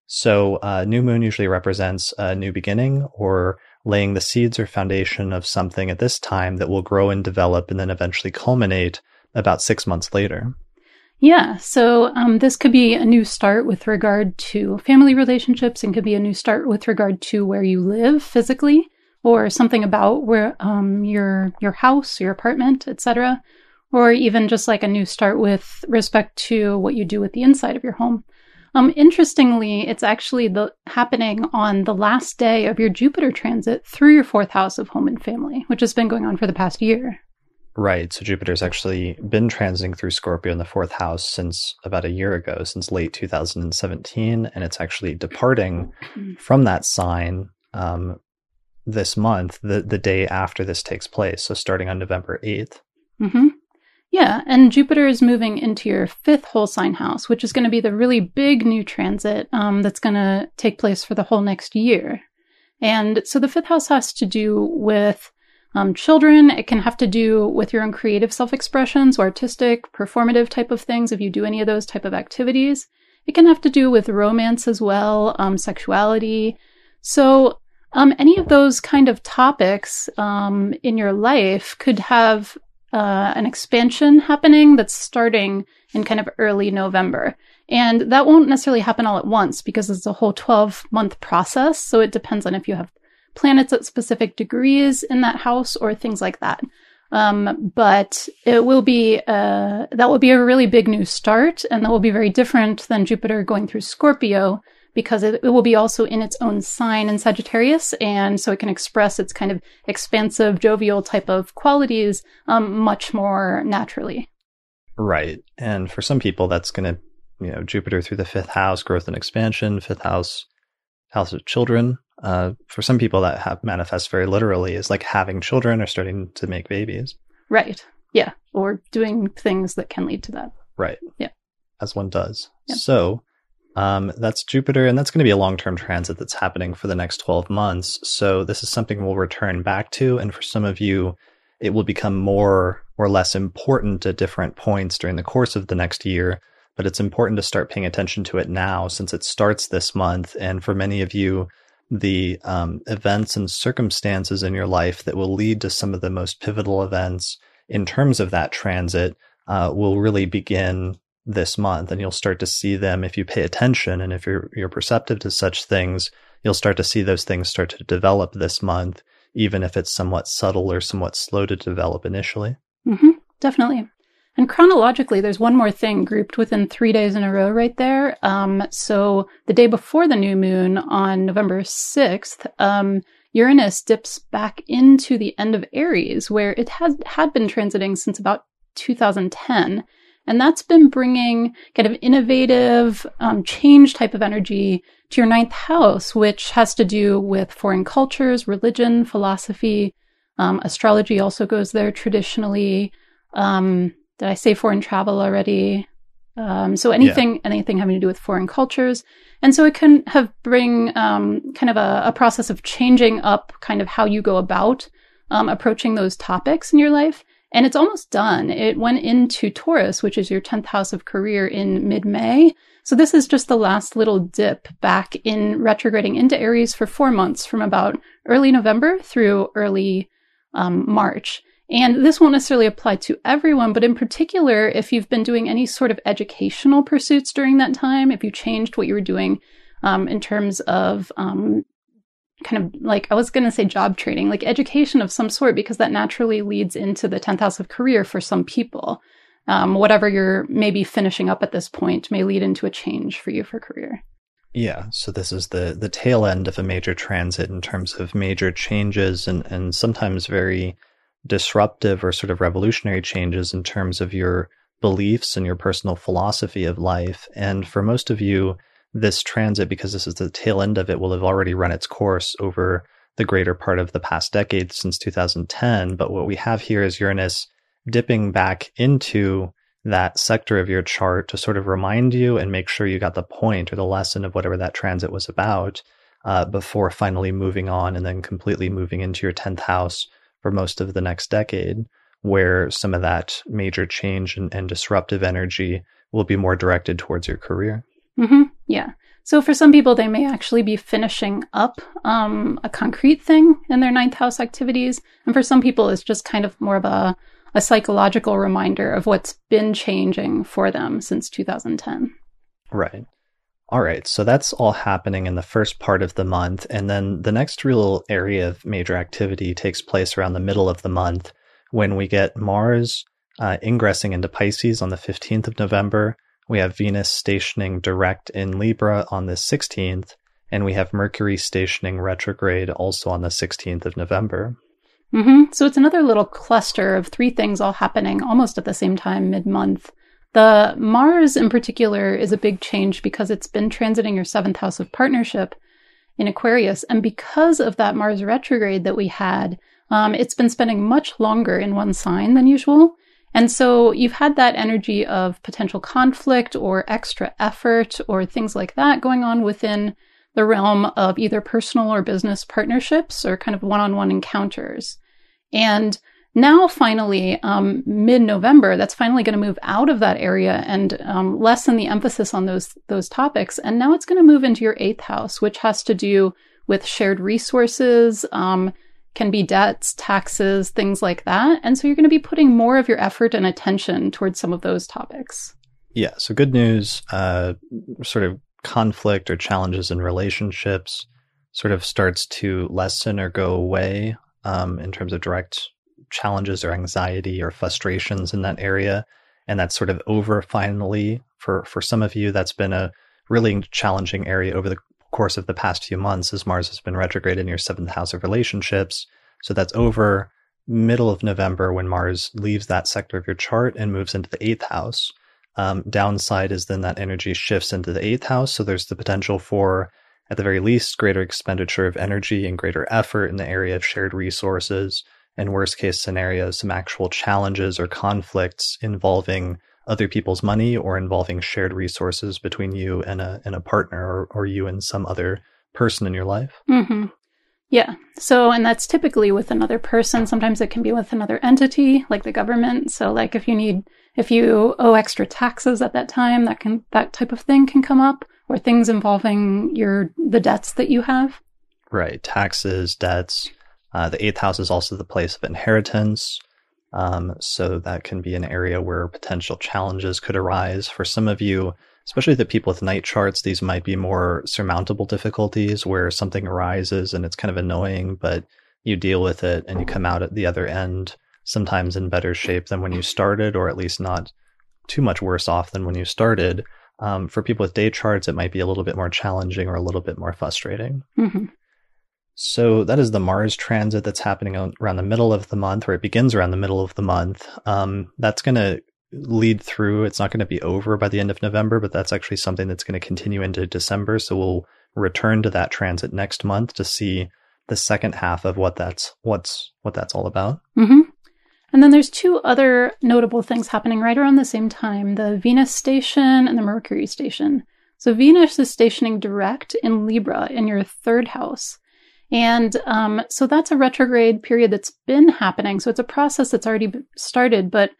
So, uh, new moon usually represents a new beginning or laying the seeds or foundation of something at this time that will grow and develop and then eventually culminate about six months later. Yeah, so um, this could be a new start with regard to family relationships and could be a new start with regard to where you live physically or something about where um, your your house, your apartment, etc. Or even just like a new start with respect to what you do with the inside of your home. Um, interestingly, it's actually the happening on the last day of your Jupiter transit through your fourth house of home and family, which has been going on for the past year. Right. So Jupiter's actually been transiting through Scorpio in the fourth house since about a year ago, since late 2017. And it's actually departing from that sign um, this month, the, the day after this takes place. So starting on November 8th. hmm Yeah, and Jupiter is moving into your fifth whole sign house, which is going to be the really big new transit um, that's going to take place for the whole next year. And so the fifth house has to do with um, children. It can have to do with your own creative self expressions, or artistic, performative type of things. If you do any of those type of activities, it can have to do with romance as well, um, sexuality. So um, any of those kind of topics um, in your life could have uh, an expansion happening that's starting in kind of early November. And that won't necessarily happen all at once because it's a whole 12 month process. So it depends on if you have planets at specific degrees in that house or things like that. Um, but it will be uh, that will be a really big new start, and that will be very different than Jupiter going through Scorpio because it, it will be also in its own sign in Sagittarius, and so it can express its kind of expansive, jovial type of qualities um, much more naturally. Right. And for some people, that's going to, you know, Jupiter through the fifth house, growth and expansion, fifth house, house of children. Uh, for some people, that have manifests very literally is like having children or starting to make babies. Right. Yeah. Or doing things that can lead to that. Right. Yeah. As one does. Yep. So um, that's Jupiter, and that's going to be a long term transit that's happening for the next 12 months. So this is something we'll return back to. And for some of you, it will become more or less important at different points during the course of the next year. But it's important to start paying attention to it now since it starts this month. And for many of you, the um, events and circumstances in your life that will lead to some of the most pivotal events in terms of that transit uh, will really begin this month and you'll start to see them if you pay attention and if you're you're perceptive to such things you'll start to see those things start to develop this month even if it's somewhat subtle or somewhat slow to develop initially hmm definitely. And chronologically, there's one more thing grouped within three days in a row right there. Um, so the day before the new moon on November 6th, um, Uranus dips back into the end of Aries, where it has had been transiting since about 2010. And that's been bringing kind of innovative, um, change type of energy to your ninth house, which has to do with foreign cultures, religion, philosophy. Um, astrology also goes there traditionally. Um, did I say foreign travel already? Um, so anything, yeah. anything having to do with foreign cultures, and so it can have bring um, kind of a, a, process of changing up kind of how you go about um, approaching those topics in your life. And it's almost done. It went into Taurus, which is your tenth house of career, in mid-May. So this is just the last little dip back in retrograding into Aries for four months, from about early November through early um, March. And this won't necessarily apply to everyone, but in particular, if you've been doing any sort of educational pursuits during that time, if you changed what you were doing um, in terms of um, kind of like, I was going to say job training, like education of some sort, because that naturally leads into the 10th house of career for some people. Um, whatever you're maybe finishing up at this point may lead into a change for you for career. Yeah, so this is the the tail end of a major transit in terms of major changes and and sometimes very disruptive or sort of revolutionary changes in terms of your beliefs and your personal philosophy of life. And for most of you, this transit, because this is the tail end of it, will have already run its course over the greater part of the past decade since 2010. But what we have here is Uranus dipping back into that sector of your chart to sort of remind you and make sure you got the point or the lesson of whatever that transit was about uh, before finally moving on and then completely moving into your 10th house for most of the next decade, where some of that major change and, and disruptive energy will be more directed towards your career. Mm-hmm. Yeah. So for some people, they may actually be finishing up um, a concrete thing in their ninth house activities, and for some people, it's just kind of more of a a psychological reminder of what's been changing for them since 2010. Right. All right, so that's all happening in the first part of the month. And then the next real area of major activity takes place around the middle of the month when we get Mars uh, ingressing into Pisces on the 15th of November. We have Venus stationing direct in Libra on the 16th, and we have Mercury stationing retrograde also on the 16th of November. Mm-hmm. So it's another little cluster of three things all happening almost at the same time mid month. The Mars in particular is a big change because it's been transiting your seventh house of partnership in Aquarius. And because of that Mars retrograde that we had, um, it's been spending much longer in one sign than usual. And so you've had that energy of potential conflict or extra effort or things like that going on within the realm of either personal or business partnerships or kind of one on one encounters. And now, finally, um, mid-November, that's finally going to move out of that area and um, lessen the emphasis on those those topics. And now it's going to move into your eighth house, which has to do with shared resources, um, can be debts, taxes, things like that. And so you're going to be putting more of your effort and attention towards some of those topics. Yeah. So good news. Uh, sort of conflict or challenges in relationships sort of starts to lessen or go away um, in terms of direct challenges or anxiety or frustrations in that area and that's sort of over finally for for some of you that's been a really challenging area over the course of the past few months as mars has been retrograde in your seventh house of relationships. So that's over middle of november when mars leaves that sector of your chart and moves into the eighth house. Um, downside is then that energy shifts into the eighth house. So there's the potential for at the very least greater expenditure of energy and greater effort in the area of shared resources. And worst case scenarios, some actual challenges or conflicts involving other people's money or involving shared resources between you and a and a partner or, or you and some other person in your life. Mm-hmm. Yeah. So, and that's typically with another person. Sometimes it can be with another entity, like the government. So, like if you need, if you owe extra taxes at that time, that can that type of thing can come up, or things involving your the debts that you have. Right. Taxes, debts. Uh, the eighth house is also the place of inheritance. Um, so that can be an area where potential challenges could arise. For some of you, especially the people with night charts, these might be more surmountable difficulties where something arises and it's kind of annoying, but you deal with it and you come out at the other end sometimes in better shape than when you started, or at least not too much worse off than when you started. Um, for people with day charts, it might be a little bit more challenging or a little bit more frustrating. Mm-hmm. So that is the Mars transit that's happening around the middle of the month, or it begins around the middle of the month. Um, that's going to lead through. It's not going to be over by the end of November, but that's actually something that's going to continue into December. So we'll return to that transit next month to see the second half of what that's what's what that's all about. Mm-hmm. And then there's two other notable things happening right around the same time: the Venus station and the Mercury station. So Venus is stationing direct in Libra in your third house. And um, so that's a retrograde period that's been happening. So it's a process that's already started, but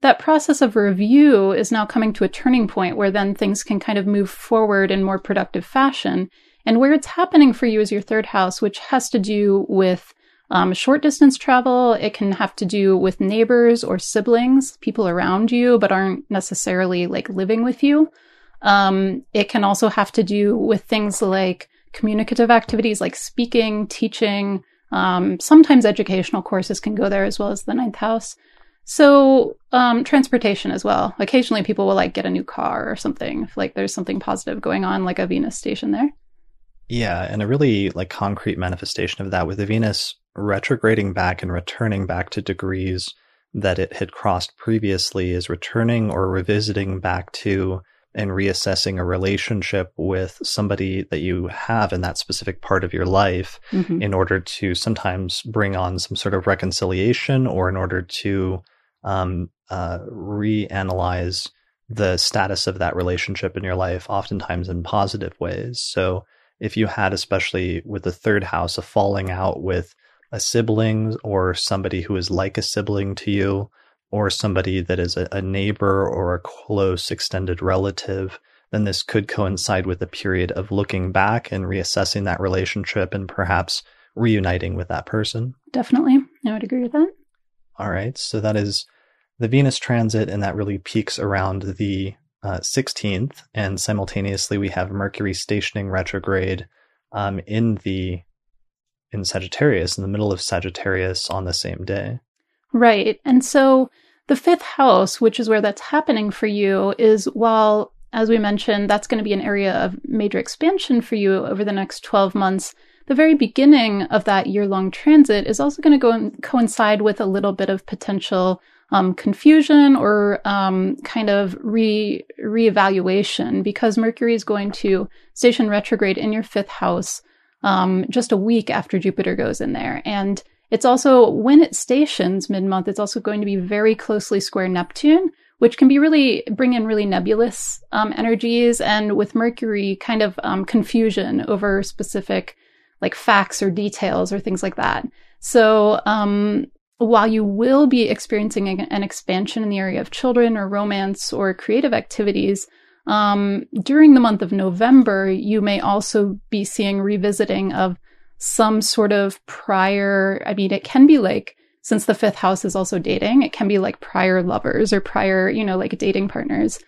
that process of review is now coming to a turning point where then things can kind of move forward in more productive fashion. And where it's happening for you is your third house, which has to do with um, short distance travel. It can have to do with neighbors or siblings, people around you, but aren't necessarily like living with you. Um, it can also have to do with things like communicative activities like speaking, teaching. Um, sometimes educational courses can go there as well as the ninth house. So, um, transportation as well. Occasionally people will like get a new car or something if like there's something positive going on, like a Venus station there. Yeah, and a really like concrete manifestation of that with the Venus retrograding back and returning back to degrees that it had crossed previously is returning or revisiting back to and reassessing a relationship with somebody that you have in that specific part of your life mm-hmm. in order to sometimes bring on some sort of reconciliation or in order to um, uh, reanalyze the status of that relationship in your life, oftentimes in positive ways. So, if you had, especially with the third house, a falling out with a sibling or somebody who is like a sibling to you, or somebody that is a, a neighbor or a close extended relative, then this could coincide with a period of looking back and reassessing that relationship and perhaps reuniting with that person. Definitely. I would agree with that. All right. So that is the Venus transit, and that really peaks around the uh, 16th. And simultaneously, we have Mercury stationing retrograde um, in the in Sagittarius, in the middle of Sagittarius on the same day. Right. And so the fifth house, which is where that's happening for you, is while, as we mentioned, that's going to be an area of major expansion for you over the next 12 months. The very beginning of that year long transit is also going to go and coincide with a little bit of potential um, confusion or um, kind of re reevaluation because Mercury is going to station retrograde in your fifth house um, just a week after Jupiter goes in there. And it's also, when it stations mid month, it's also going to be very closely square Neptune, which can be really, bring in really nebulous um, energies. And with Mercury, kind of um, confusion over specific like facts or details or things like that. So, um, while you will be experiencing an expansion in the area of children or romance or creative activities, um, during the month of November, you may also be seeing revisiting of some sort of prior, I mean, it can be like, since the fifth house is also dating, it can be like prior lovers or prior, you know, like dating partners.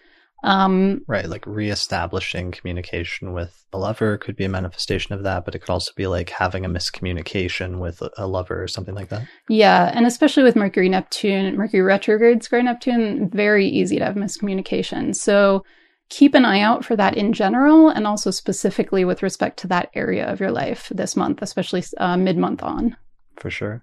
Um, right, like reestablishing communication with a lover could be a manifestation of that, but it could also be like having a miscommunication with a lover or something like that. Yeah, and especially with Mercury Neptune, Mercury retrograde square Neptune, very easy to have miscommunication. So keep an eye out for that in general and also specifically with respect to that area of your life this month, especially uh, mid month on. For sure.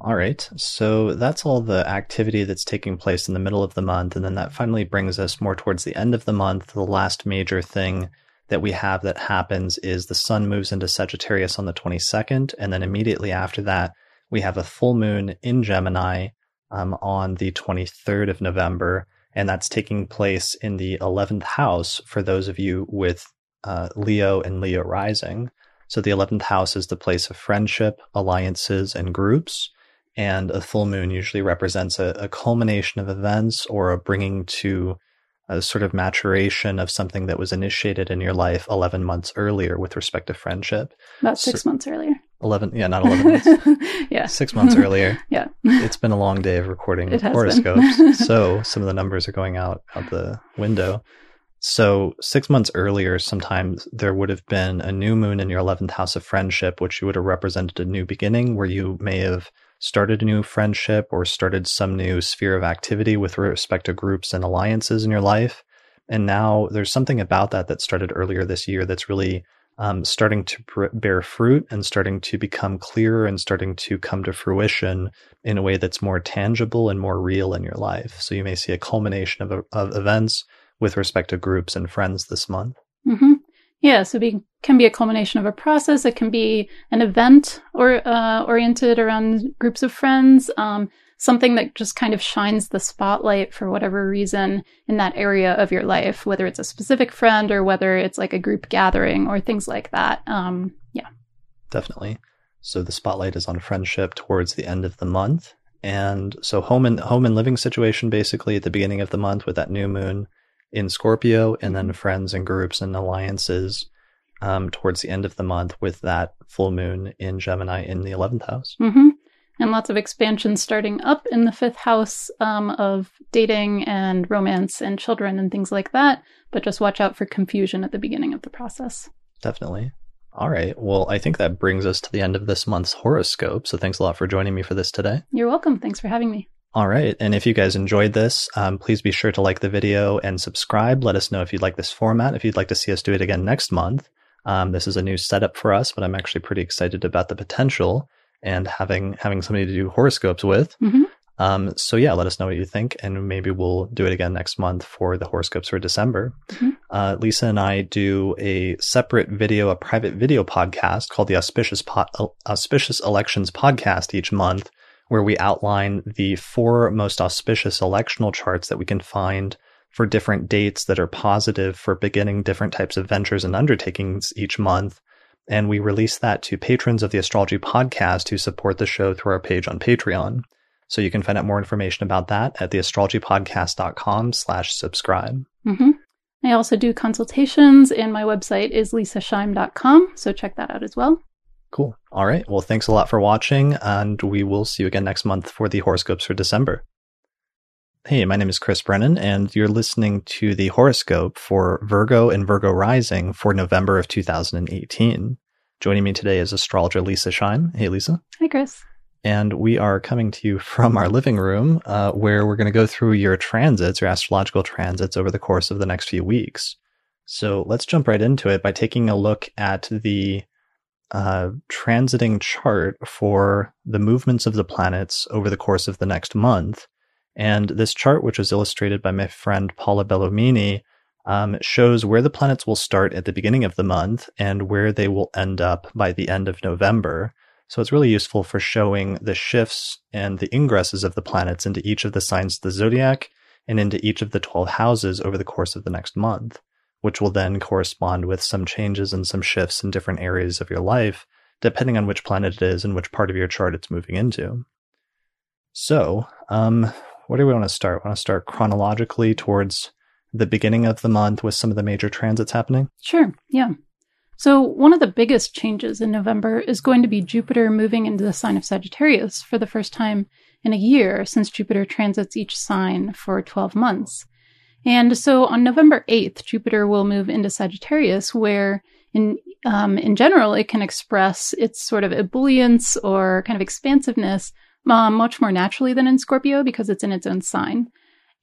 All right. So that's all the activity that's taking place in the middle of the month. And then that finally brings us more towards the end of the month. The last major thing that we have that happens is the sun moves into Sagittarius on the 22nd. And then immediately after that, we have a full moon in Gemini um, on the 23rd of November and that's taking place in the 11th house for those of you with uh, Leo and Leo rising. So the 11th house is the place of friendship, alliances, and groups. And a full moon usually represents a, a culmination of events or a bringing to a sort of maturation of something that was initiated in your life 11 months earlier with respect to friendship. About six so, months earlier. 11 yeah not 11 months. *laughs* Yeah. Six months earlier. *laughs* Yeah. It's been a long day of recording *laughs* horoscopes. so some of the numbers are going out out the window. So six months earlier sometimes there would have been a new moon in your 11th house of friendship which would have represented a new beginning where you may have started a new friendship or started some new sphere of activity with respect to groups and alliances in your life. And now there's something about that that started earlier this year that's really um, starting to pr- bear fruit and starting to become clearer and starting to come to fruition in a way that's more tangible and more real in your life. So you may see a culmination of, of events with respect to groups and friends this month. Mm-hmm. Yeah, so it can be a culmination of a process. It can be an event or uh, oriented around groups of friends. Um, something that just kind of shines the spotlight for whatever reason in that area of your life, whether it's a specific friend or whether it's like a group gathering or things like that. Um, yeah. Definitely. So the spotlight is on friendship towards the end of the month. And so home and home and living situation basically at the beginning of the month with that new moon in Scorpio, and then friends and groups and alliances um, towards the end of the month with that full moon in Gemini in the 11th house. Mm-hmm and lots of expansion starting up in the fifth house um, of dating and romance and children and things like that. But just watch out for confusion at the beginning of the process. Definitely. All right. Well, I think that brings us to the end of this month's horoscope. So thanks a lot for joining me for this today. You're welcome. Thanks for having me. All right. And if you guys enjoyed this, um, please be sure to like the video and subscribe. Let us know if you'd like this format, if you'd like to see us do it again next month. Um, this is a new setup for us, but I'm actually pretty excited about the potential and having having somebody to do horoscopes with. Mm-hmm. Um, so yeah, let us know what you think, and maybe we'll do it again next month for the horoscopes for December. Mm-hmm. Uh, Leisa and I do a separate video, a private video podcast called the Auspicious po- Auspicious Elections Podcast each month, where we outline the four most auspicious electional charts that we can find for different dates that are positive for beginning different types of ventures and undertakings each month and we release that to patrons of the Astrology Podcast who support the show through our page on Patreon. So you can find out more information about that at theastrologypodcast.com slash subscribe. Mm-hmm. I also do consultations, and my website is leisaschaim.com, so check that out as well. Cool. All right. Well, thanks a lot for watching, and we will see you again next month for the horoscopes for December. Hey, my name is Chris Brennan, and you're listening to the horoscope for Virgo and Virgo Rising for November of 2018. Joining me today is astrologer Leisa Schaim. Hey, Leisa. Hi, Chris. And we are coming to you from our living room, uh, where we're going to go through your transits, your astrological transits over the course of the next few weeks. So let's jump right into it by taking a look at the uh, transiting chart for the movements of the planets over the course of the next month and this chart, which was illustrated by my friend Paula Belluomini, um, shows where the planets will start at the beginning of the month and where they will end up by the end of November. So it's really useful for showing the shifts and the ingresses of the planets into each of the signs of the zodiac and into each of the 12 houses over the course of the next month, which will then correspond with some changes and some shifts in different areas of your life, depending on which planet it is and which part of your chart it's moving into. So, um, where do we want to start? We Want to start chronologically towards the beginning of the month with some of the major transits happening? Sure. Yeah. So, one of the biggest changes in November is going to be Jupiter moving into the sign of Sagittarius for the first time in a year since Jupiter transits each sign for 12 months. And so on November 8th, Jupiter will move into Sagittarius, where in, um, in general, it can express its sort of ebullience or kind of expansiveness um, much more naturally than in Scorpio because it's in its own sign.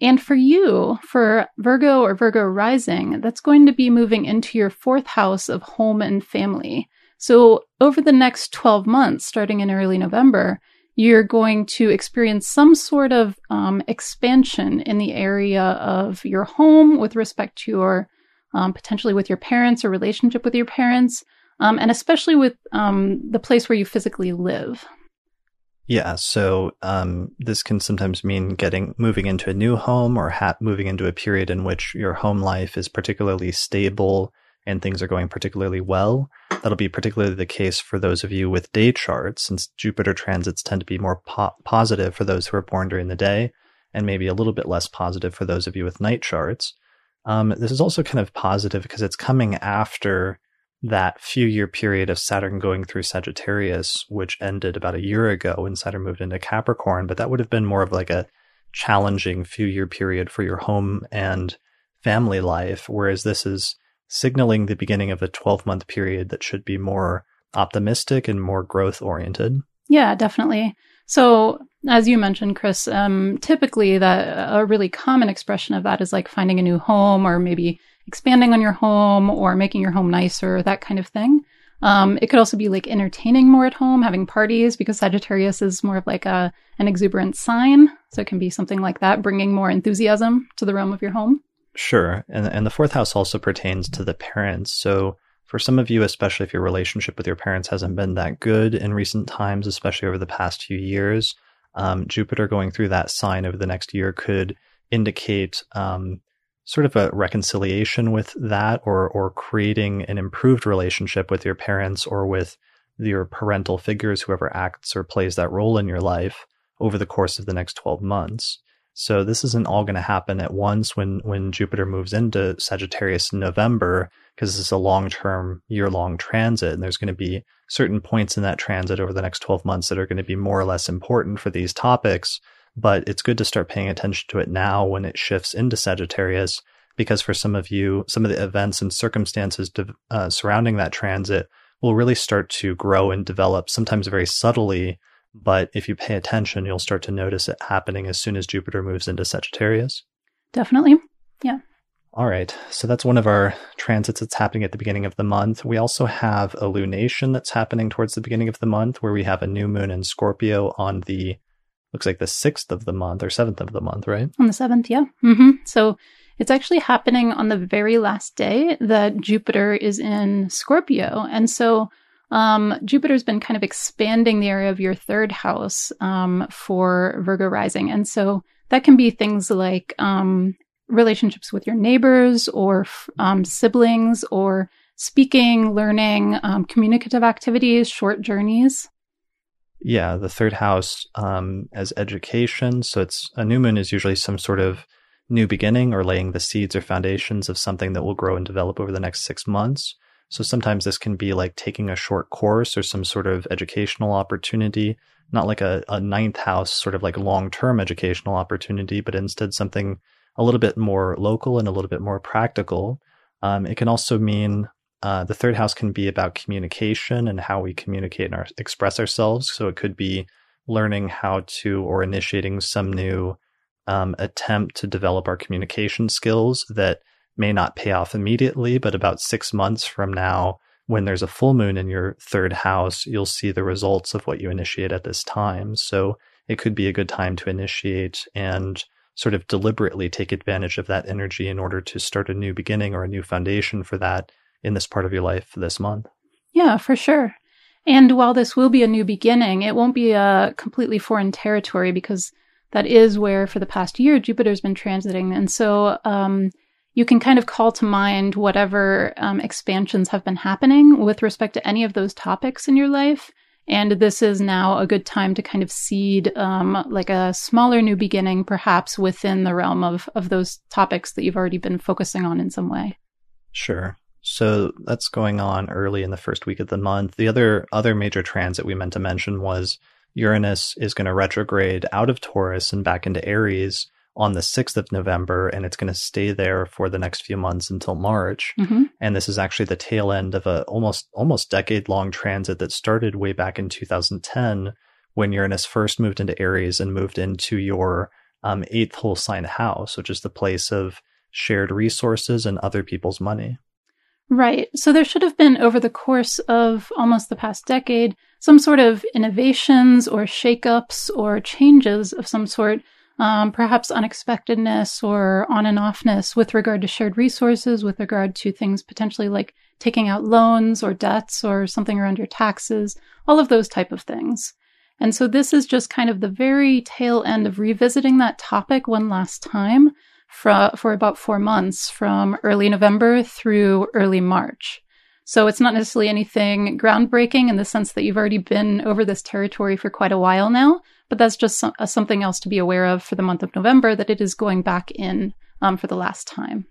And for you, for Virgo or Virgo rising, that's going to be moving into your fourth house of home and family. So over the next 12 months, starting in early November, you're going to experience some sort of um, expansion in the area of your home with respect to your um, potentially with your parents or relationship with your parents, um, and especially with um, the place where you physically live. Yeah, so um, this can sometimes mean getting moving into a new home or ha- moving into a period in which your home life is particularly stable and things are going particularly well. That'll be particularly the case for those of you with day charts, since Jupiter transits tend to be more po- positive for those who are born during the day, and maybe a little bit less positive for those of you with night charts. Um, this is also kind of positive because it's coming after that few year period of Saturn going through Sagittarius, which ended about a year ago when Saturn moved into Capricorn, but that would have been more of like a challenging few year period for your home and family life, whereas this is signaling the beginning of a 12 month period that should be more optimistic and more growth oriented. Yeah, definitely. So, as you mentioned, Chris, um, typically that a really common expression of that is like finding a new home or maybe expanding on your home or making your home nicer, that kind of thing. Um, it could also be like entertaining more at home, having parties, because Sagittarius is more of like a an exuberant sign. So it can be something like that, bringing more enthusiasm to the realm of your home. Sure, and and the fourth house also pertains to the parents. So for some of you, especially if your relationship with your parents hasn't been that good in recent times, especially over the past few years, um, Jupiter going through that sign over the next year could indicate um, sort of a reconciliation with that or or creating an improved relationship with your parents or with your parental figures whoever acts or plays that role in your life over the course of the next 12 months. So this isn't all going to happen at once when when Jupiter moves into Sagittarius in November because this is a long-term year-long transit and there's going to be certain points in that transit over the next 12 months that are going to be more or less important for these topics but it's good to start paying attention to it now when it shifts into Sagittarius, because for some of you, some of the events and circumstances to, uh, surrounding that transit will really start to grow and develop, sometimes very subtly. But if you pay attention, you'll start to notice it happening as soon as Jupiter moves into Sagittarius. Definitely. Yeah. All right. So that's one of our transits that's happening at the beginning of the month. We also have a lunation that's happening towards the beginning of the month where we have a new moon in Scorpio on the looks like the sixth of the month or seventh of the month, right? On the seventh, yeah. Mm-hmm. So it's actually happening on the very last day that Jupiter is in Scorpio. And so um, Jupiter's been kind of expanding the area of your third house um, for Virgo rising. And so that can be things like um, relationships with your neighbors or um, siblings or speaking, learning, um, communicative activities, short journeys. Yeah, the third house um, as education. So it's a new moon is usually some sort of new beginning or laying the seeds or foundations of something that will grow and develop over the next six months. So sometimes this can be like taking a short course or some sort of educational opportunity, not like a, a ninth house sort of like long term educational opportunity, but instead something a little bit more local and a little bit more practical. Um, it can also mean uh, the third house can be about communication and how we communicate and our, express ourselves. So it could be learning how to or initiating some new um, attempt to develop our communication skills that may not pay off immediately, but about six months from now, when there's a full moon in your third house, you'll see the results of what you initiate at this time. So it could be a good time to initiate and sort of deliberately take advantage of that energy in order to start a new beginning or a new foundation for that in this part of your life this month. Yeah, for sure. And while this will be a new beginning, it won't be a completely foreign territory because that is where, for the past year, Jupiter's been transiting. And so um, you can kind of call to mind whatever um, expansions have been happening with respect to any of those topics in your life. And this is now a good time to kind of seed um, like a smaller new beginning, perhaps within the realm of, of those topics that you've already been focusing on in some way. Sure. So that's going on early in the first week of the month. The other other major transit we meant to mention was Uranus is going to retrograde out of Taurus and back into Aries on the 6th of November, and it's going to stay there for the next few months until March. Mm-hmm. And this is actually the tail end of a almost almost decade long transit that started way back in 2010 when Uranus first moved into Aries and moved into your um, eighth whole sign house, which is the place of shared resources and other people's money. Right. So there should have been, over the course of almost the past decade, some sort of innovations or shakeups or changes of some sort, um, perhaps unexpectedness or on and offness with regard to shared resources, with regard to things potentially like taking out loans or debts or something around your taxes, all of those type of things. And so this is just kind of the very tail end of revisiting that topic one last time for, for about four months from early November through early March. So it's not necessarily anything groundbreaking in the sense that you've already been over this territory for quite a while now, but that's just some, uh, something else to be aware of for the month of November that it is going back in um, for the last time.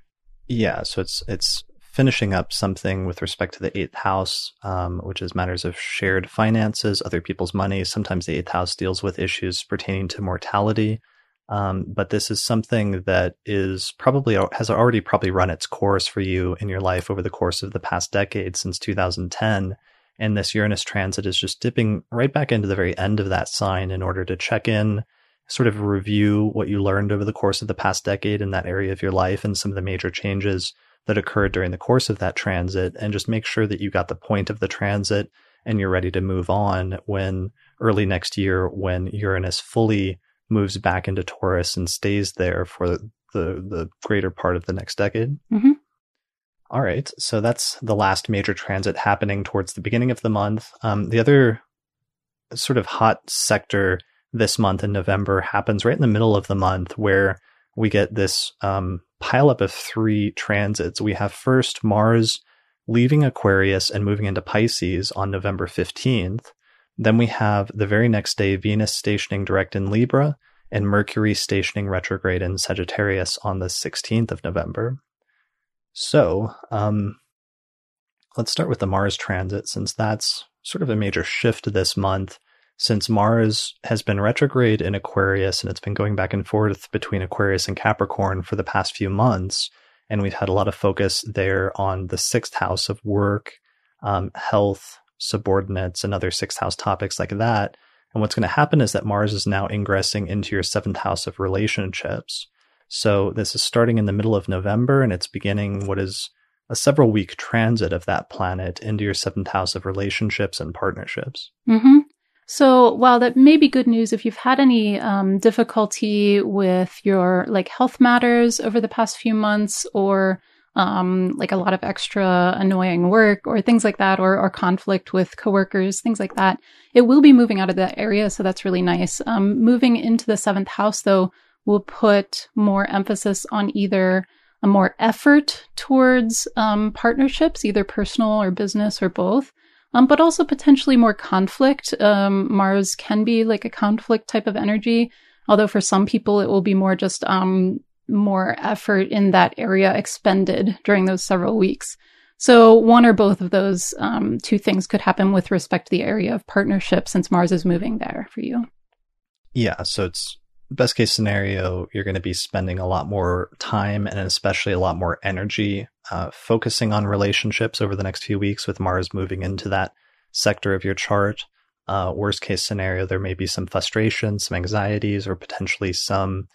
Yeah, so it's it's finishing up something with respect to the eighth house, um, which is matters of shared finances, other people's money. Sometimes the eighth house deals with issues pertaining to mortality. Um, but this is something that is probably has already probably run its course for you in your life over the course of the past decade since 2010. And this Uranus transit is just dipping right back into the very end of that sign in order to check in, sort of review what you learned over the course of the past decade in that area of your life and some of the major changes that occurred during the course of that transit, and just make sure that you got the point of the transit and you're ready to move on when early next year, when Uranus fully moves back into Taurus and stays there for the, the greater part of the next decade. Mm-hmm. All right. So that's the last major transit happening towards the beginning of the month. Um, the other sort of hot sector this month in November happens right in the middle of the month where we get this um, pileup of three transits. We have first Mars leaving Aquarius and moving into Pisces on November 15th. Then we have the very next day Venus stationing direct in Libra and Mercury stationing retrograde in Sagittarius on the 16th of November. So, um, let's start with the Mars transit since that's sort of a major shift this month. Since Mars has been retrograde in Aquarius and it's been going back and forth between Aquarius and Capricorn for the past few months, and we've had a lot of focus there on the sixth house of work, um, health, subordinates, and other sixth house topics like that. And what's going to happen is that Mars is now ingressing into your seventh house of relationships. So this is starting in the middle of November and it's beginning what is a several week transit of that planet into your seventh house of relationships and partnerships. Mm-hmm. So while that may be good news, if you've had any um, difficulty with your like health matters over the past few months, or um, like a lot of extra annoying work or things like that, or, or conflict with coworkers, things like that, it will be moving out of that area. So that's really nice. Um, moving into the seventh house, though, will put more emphasis on either a more effort towards um, partnerships, either personal or business or both, um, but also potentially more conflict. Um, Mars can be like a conflict type of energy, although for some people it will be more just um, more effort in that area expended during those several weeks. So one or both of those um, two things could happen with respect to the area of partnership since Mars is moving there for you. Yeah, so it's best case scenario, you're going to be spending a lot more time and especially a lot more energy uh, focusing on relationships over the next few weeks with Mars moving into that sector of your chart. Uh, worst case scenario, there may be some frustration, some anxieties, or potentially some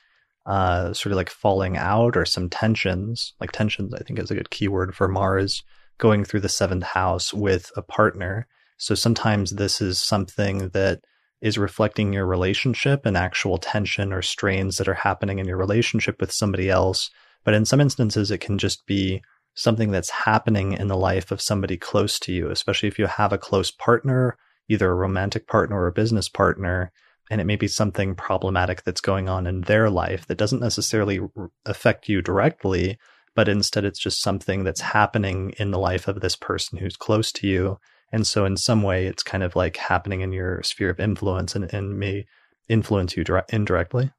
uh, sort of like falling out or some tensions. Like tensions, I think is a good keyword for Mars going through the seventh house with a partner. So sometimes this is something that is reflecting your relationship and actual tension or strains that are happening in your relationship with somebody else. But in some instances, it can just be something that's happening in the life of somebody close to you, especially if you have a close partner, either a romantic partner or a business partner. And it may be something problematic that's going on in their life that doesn't necessarily affect you directly, but instead it's just something that's happening in the life of this person who's close to you and so, in some way, it's kind of like happening in your sphere of influence and, and may influence you dire- indirectly.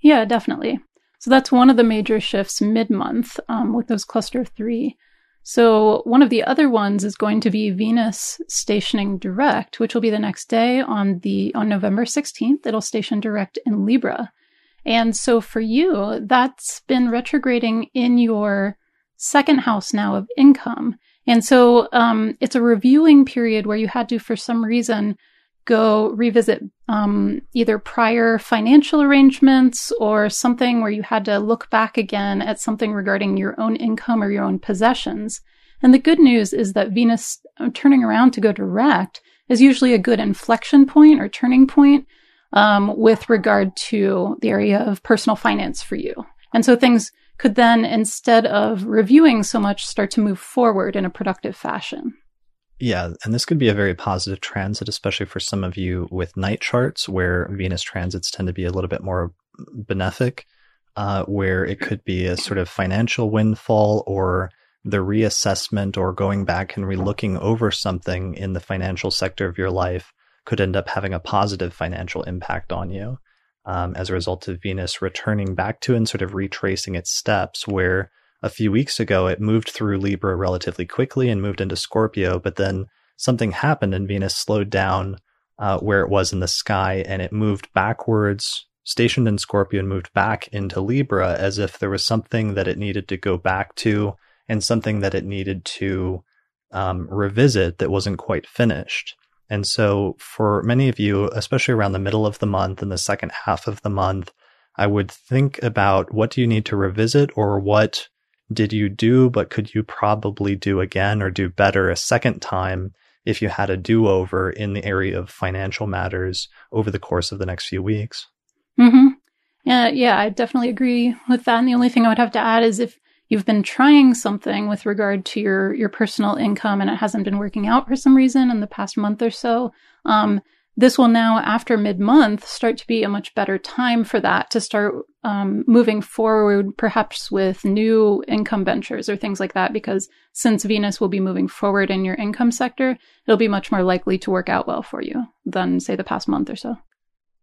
Yeah, definitely. So, that's one of the major shifts mid month um, with those cluster three. So, one of the other ones is going to be Venus stationing direct, which will be the next day on the on November 16th. It'll station direct in Libra. And so for you, that's been retrograding in your second house now of income. And so um, it's a reviewing period where you had to, for some reason, go revisit um, either prior financial arrangements or something where you had to look back again at something regarding your own income or your own possessions. And the good news is that Venus uh, turning around to go direct is usually a good inflection point or turning point um, with regard to the area of personal finance for you. And so things could then, instead of reviewing so much, start to move forward in a productive fashion. Yeah, and this could be a very positive transit, especially for some of you with night charts where Venus transits tend to be a little bit more benefic, uh, where it could be a sort of financial windfall or the reassessment or going back and relooking over something in the financial sector of your life could end up having a positive financial impact on you um, as a result of Venus returning back to and sort of retracing its steps, where a few weeks ago it moved through Libra relatively quickly and moved into Scorpio, but then something happened and Venus slowed down uh, where it was in the sky and it moved backwards, stationed in Scorpio, and moved back into Libra as if there was something that it needed to go back to and something that it needed to um, revisit that wasn't quite finished. And so for many of you, especially around the middle of the month and the second half of the month, I would think about what do you need to revisit or what did you do, but could you probably do again or do better a second time if you had a do over in the area of financial matters over the course of the next few weeks? Mm-hmm. Yeah, yeah, I definitely agree with that. And the only thing I would have to add is if you've been trying something with regard to your your personal income and it hasn't been working out for some reason in the past month or so, um, this will now, after mid month, start to be a much better time for that to start um, moving forward, perhaps with new income ventures or things like that. Because since Venus will be moving forward in your income sector, it'll be much more likely to work out well for you than, say, the past month or so.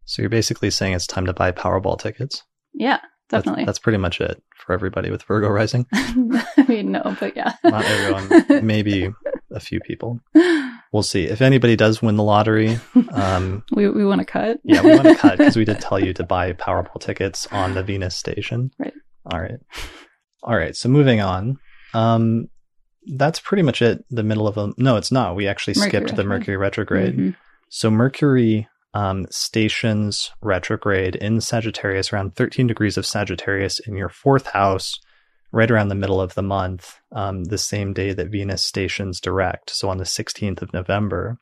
So you're basically saying it's time to buy Powerball tickets? Yeah, definitely. That's, that's pretty much it for everybody with Virgo rising. *laughs* I mean, no, but yeah. Not everyone. Maybe *laughs* a few people. *gasps* We'll see. If anybody does win the lottery, *laughs* um, we, we want to cut. yeah, we want to cut because we did tell you to *laughs* buy Powerball tickets on the Venus station. Right. All right. All right. So moving on. Um, that's pretty much it. The middle of a no, it's not. We actually Mercury skipped the. Mercury retrograde. Mhm. So Mercury um, stations retrograde in Sagittarius around 13 degrees of Sagittarius in your fourth house, right around the middle of the month, um, the same day that Venus stations direct. So on the 16th of November.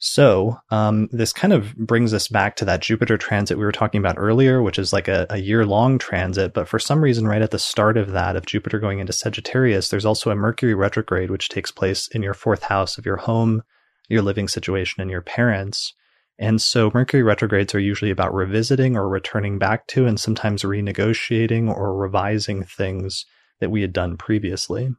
So um, this kind of brings us back to that Jupiter transit we were talking about earlier, which is like a, a year long transit. But for some reason, right at the start of that, of Jupiter going into Sagittarius, there's also a Mercury retrograde, which takes place in your fourth house of your home, your living situation, and your parents. And so Mercury retrogrades are usually about revisiting or returning back to, and sometimes renegotiating or revising things that we had done previously.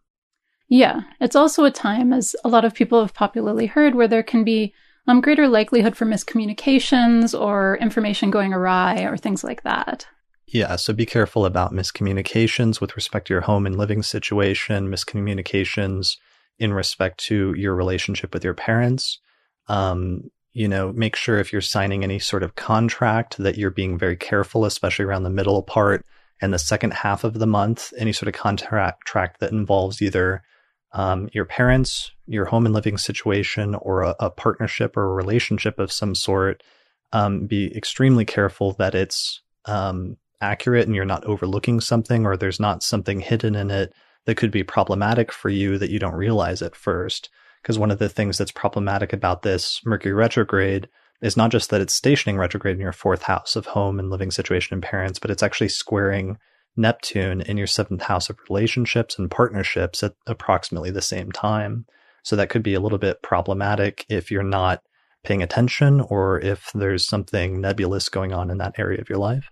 Yeah, it's also a time, as a lot of people have popularly heard, where there can be um, greater likelihood for miscommunications or information going awry or things like that. Yeah, so be careful about miscommunications with respect to your home and living situation, miscommunications in respect to your relationship with your parents. Um, you know, make sure if you're signing any sort of contract that you're being very careful, especially around the middle part and the second half of the month. Any sort of contract tract that involves either um, your parents, your home and living situation, or a, a partnership or a relationship of some sort. Um, be extremely careful that it's um, accurate and you're not overlooking something or there's not something hidden in it that could be problematic for you that you don't realize at first. Because one of the things that's problematic about this Mercury retrograde is not just that it's stationing retrograde in your fourth house of home and living situation and parents, but it's actually squaring Neptune in your seventh house of relationships and partnerships at approximately the same time. So that could be a little bit problematic if you're not paying attention or if there's something nebulous going on in that area of your life.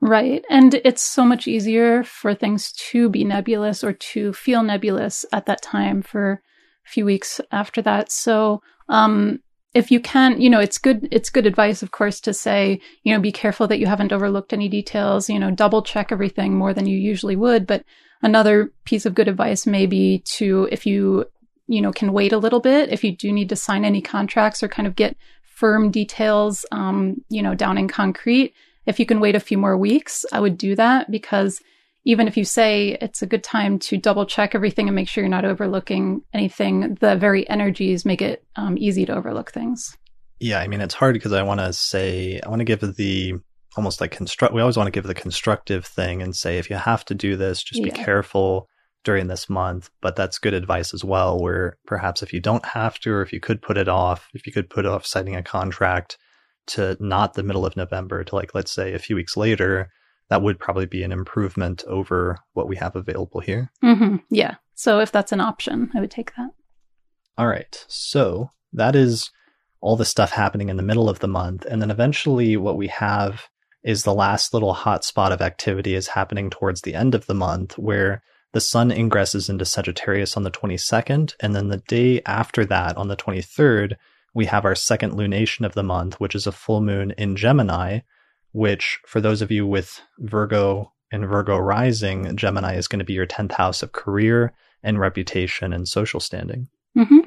Right. And it's so much easier for things to be nebulous or to feel nebulous at that time for few weeks after that. So, um, if you can, you know, it's good, it's good advice, of course, to say, you know, be careful that you haven't overlooked any details, you know, double check everything more than you usually would. But another piece of good advice may be to, if you, you know, can wait a little bit, if you do need to sign any contracts or kind of get firm details, um, you know, down in concrete, if you can wait a few more weeks, I would do that because even if you say it's a good time to double check everything and make sure you're not overlooking anything, the very energies make it um, easy to overlook things. Yeah, I mean, it's hard because I want to say, I want to give the almost like construct, we always want to give the constructive thing and say, if you have to do this, just be careful during this month. But that's good advice as well, where perhaps if you don't have to, or if you could put it off, if you could put off signing a contract to not the middle of November to like, let's say a few weeks later, that would probably be an improvement over what we have available here. hmm Yeah. So if that's an option, I would take that. All right. So that is all the stuff happening in the middle of the month. And then eventually what we have is the last little hot spot of activity is happening towards the end of the month where the sun ingresses into Sagittarius on the 22nd. And then the day after that, on the 23rd, we have our second lunation of the month, which is a full moon in Gemini, which for those of you with Virgo and Virgo rising, Gemini is going to be your 10th house of career and reputation and social standing. hmm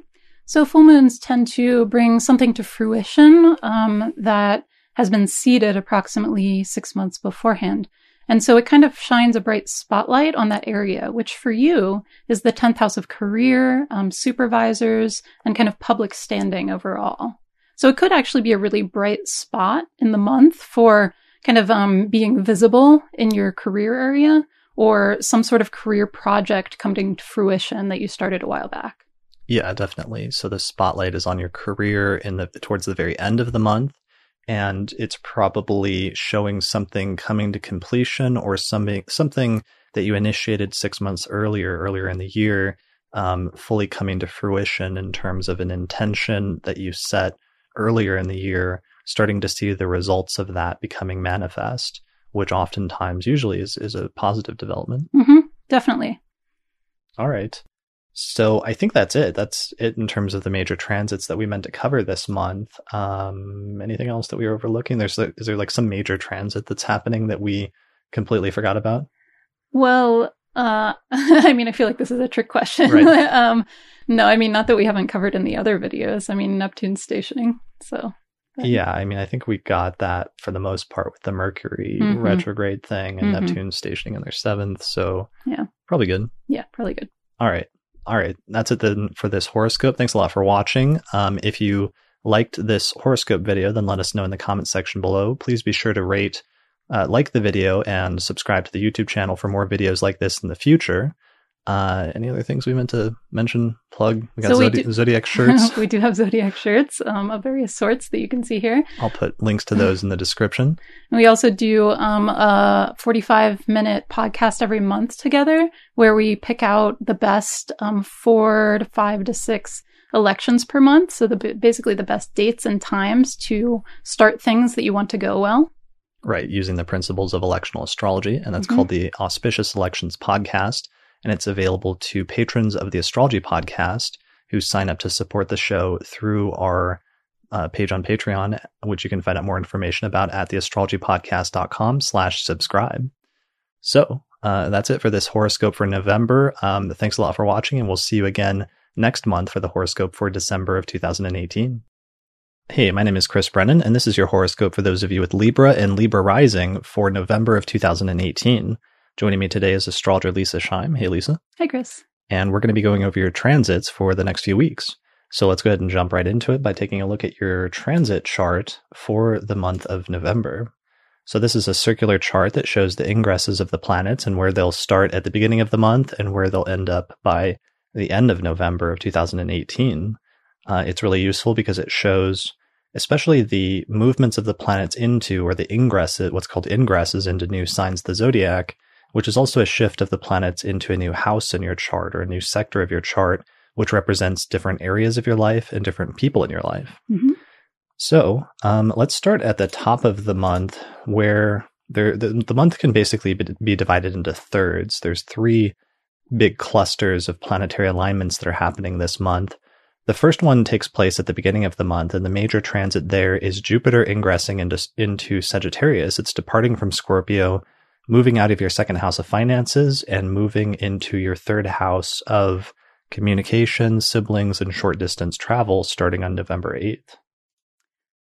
So full moons tend to bring something to fruition um, that has been seeded approximately six months beforehand. And so it kind of shines a bright spotlight on that area, which for you is the 10th house of career, um, supervisors, and kind of public standing overall. So it could actually be a really bright spot in the month for kind of um, being visible in your career area or some sort of career project coming to fruition that you started a while back. Yeah, definitely. So the spotlight is on your career in the towards the very end of the month and it's probably showing something coming to completion or something something that you initiated 6 months earlier earlier in the year um, fully coming to fruition in terms of an intention that you set earlier in the year starting to see the results of that becoming manifest which oftentimes usually is, is a positive development. Mm-hmm, definitely. All right. So I think that's it. That's it in terms of the major transits that we meant to cover this month. Um, anything else that we were overlooking? There's is there like some major transit that's happening that we completely forgot about? Well, uh, *laughs* I mean, I feel like this is a trick question. Right. *laughs* um, no, I mean, not that we haven't covered in the other videos. I mean, Neptune stationing. So yeah, I mean, I think we got that for the most part with the Mercury mm-hmm. retrograde thing and mm-hmm. Neptune stationing in their seventh. So, yeah, probably good. Yeah, probably good. All right. All right. That's it then for this horoscope. Thanks a lot for watching. Um, if you liked this horoscope video, then let us know in the comment section below. Please be sure to rate, uh, like the video, and subscribe to the YouTube channel for more videos like this in the future. Uh, any other things we meant to mention? Plug? We got so we do- Zodiac *laughs* shirts. we do have Zodiac shirts um, of various sorts that you can see here. I'll put links to those in the description. And we also do um, a 45 minute podcast every month together where we pick out the best um, four to five to six elections per month. So, the basically the best dates and times to start things that you want to go well. Right, using the principles of electional astrology. And that's mm-hmm. called the Auspicious Elections Podcast and it's available to patrons of the Astrology Podcast who sign up to support the show through our uh, page on Patreon, which you can find out more information about at theastrologypodcast.com slash subscribe. So uh, that's it for this horoscope for November. Um, thanks a lot for watching, and we'll see you again next month for the horoscope for December of 2018. Hey, my name is Chris Brennan, and this is your horoscope for those of you with Libra and Libra rising for November of 2018. Joining me today is astrologer Leisa Schaim. Hey, Leisa. Hi, Chris. And we're going to be going over your transits for the next few weeks. So let's go ahead and jump right into it by taking a look at your transit chart for the month of November. So this is a circular chart that shows the ingresses of the planets and where they'll start at the beginning of the month and where they'll end up by the end of November of 2018. Uh, it's really useful because it shows especially the movements of the planets into or the ingresses, what's called ingresses into new signs of the zodiac, which is also a shift of the planets into a new house in your chart or a new sector of your chart, which represents different areas of your life and different people in your life. Mm-hmm. So um, let's start at the top of the month where there, the, the month can basically be, be divided into thirds. There's three big clusters of planetary alignments that are happening this month. The first one takes place at the beginning of the month, and the major transit there is Jupiter ingressing into, into Sagittarius. It's departing from Scorpio moving out of your second house of finances and moving into your third house of communication, siblings, and short distance travel starting on November 8th.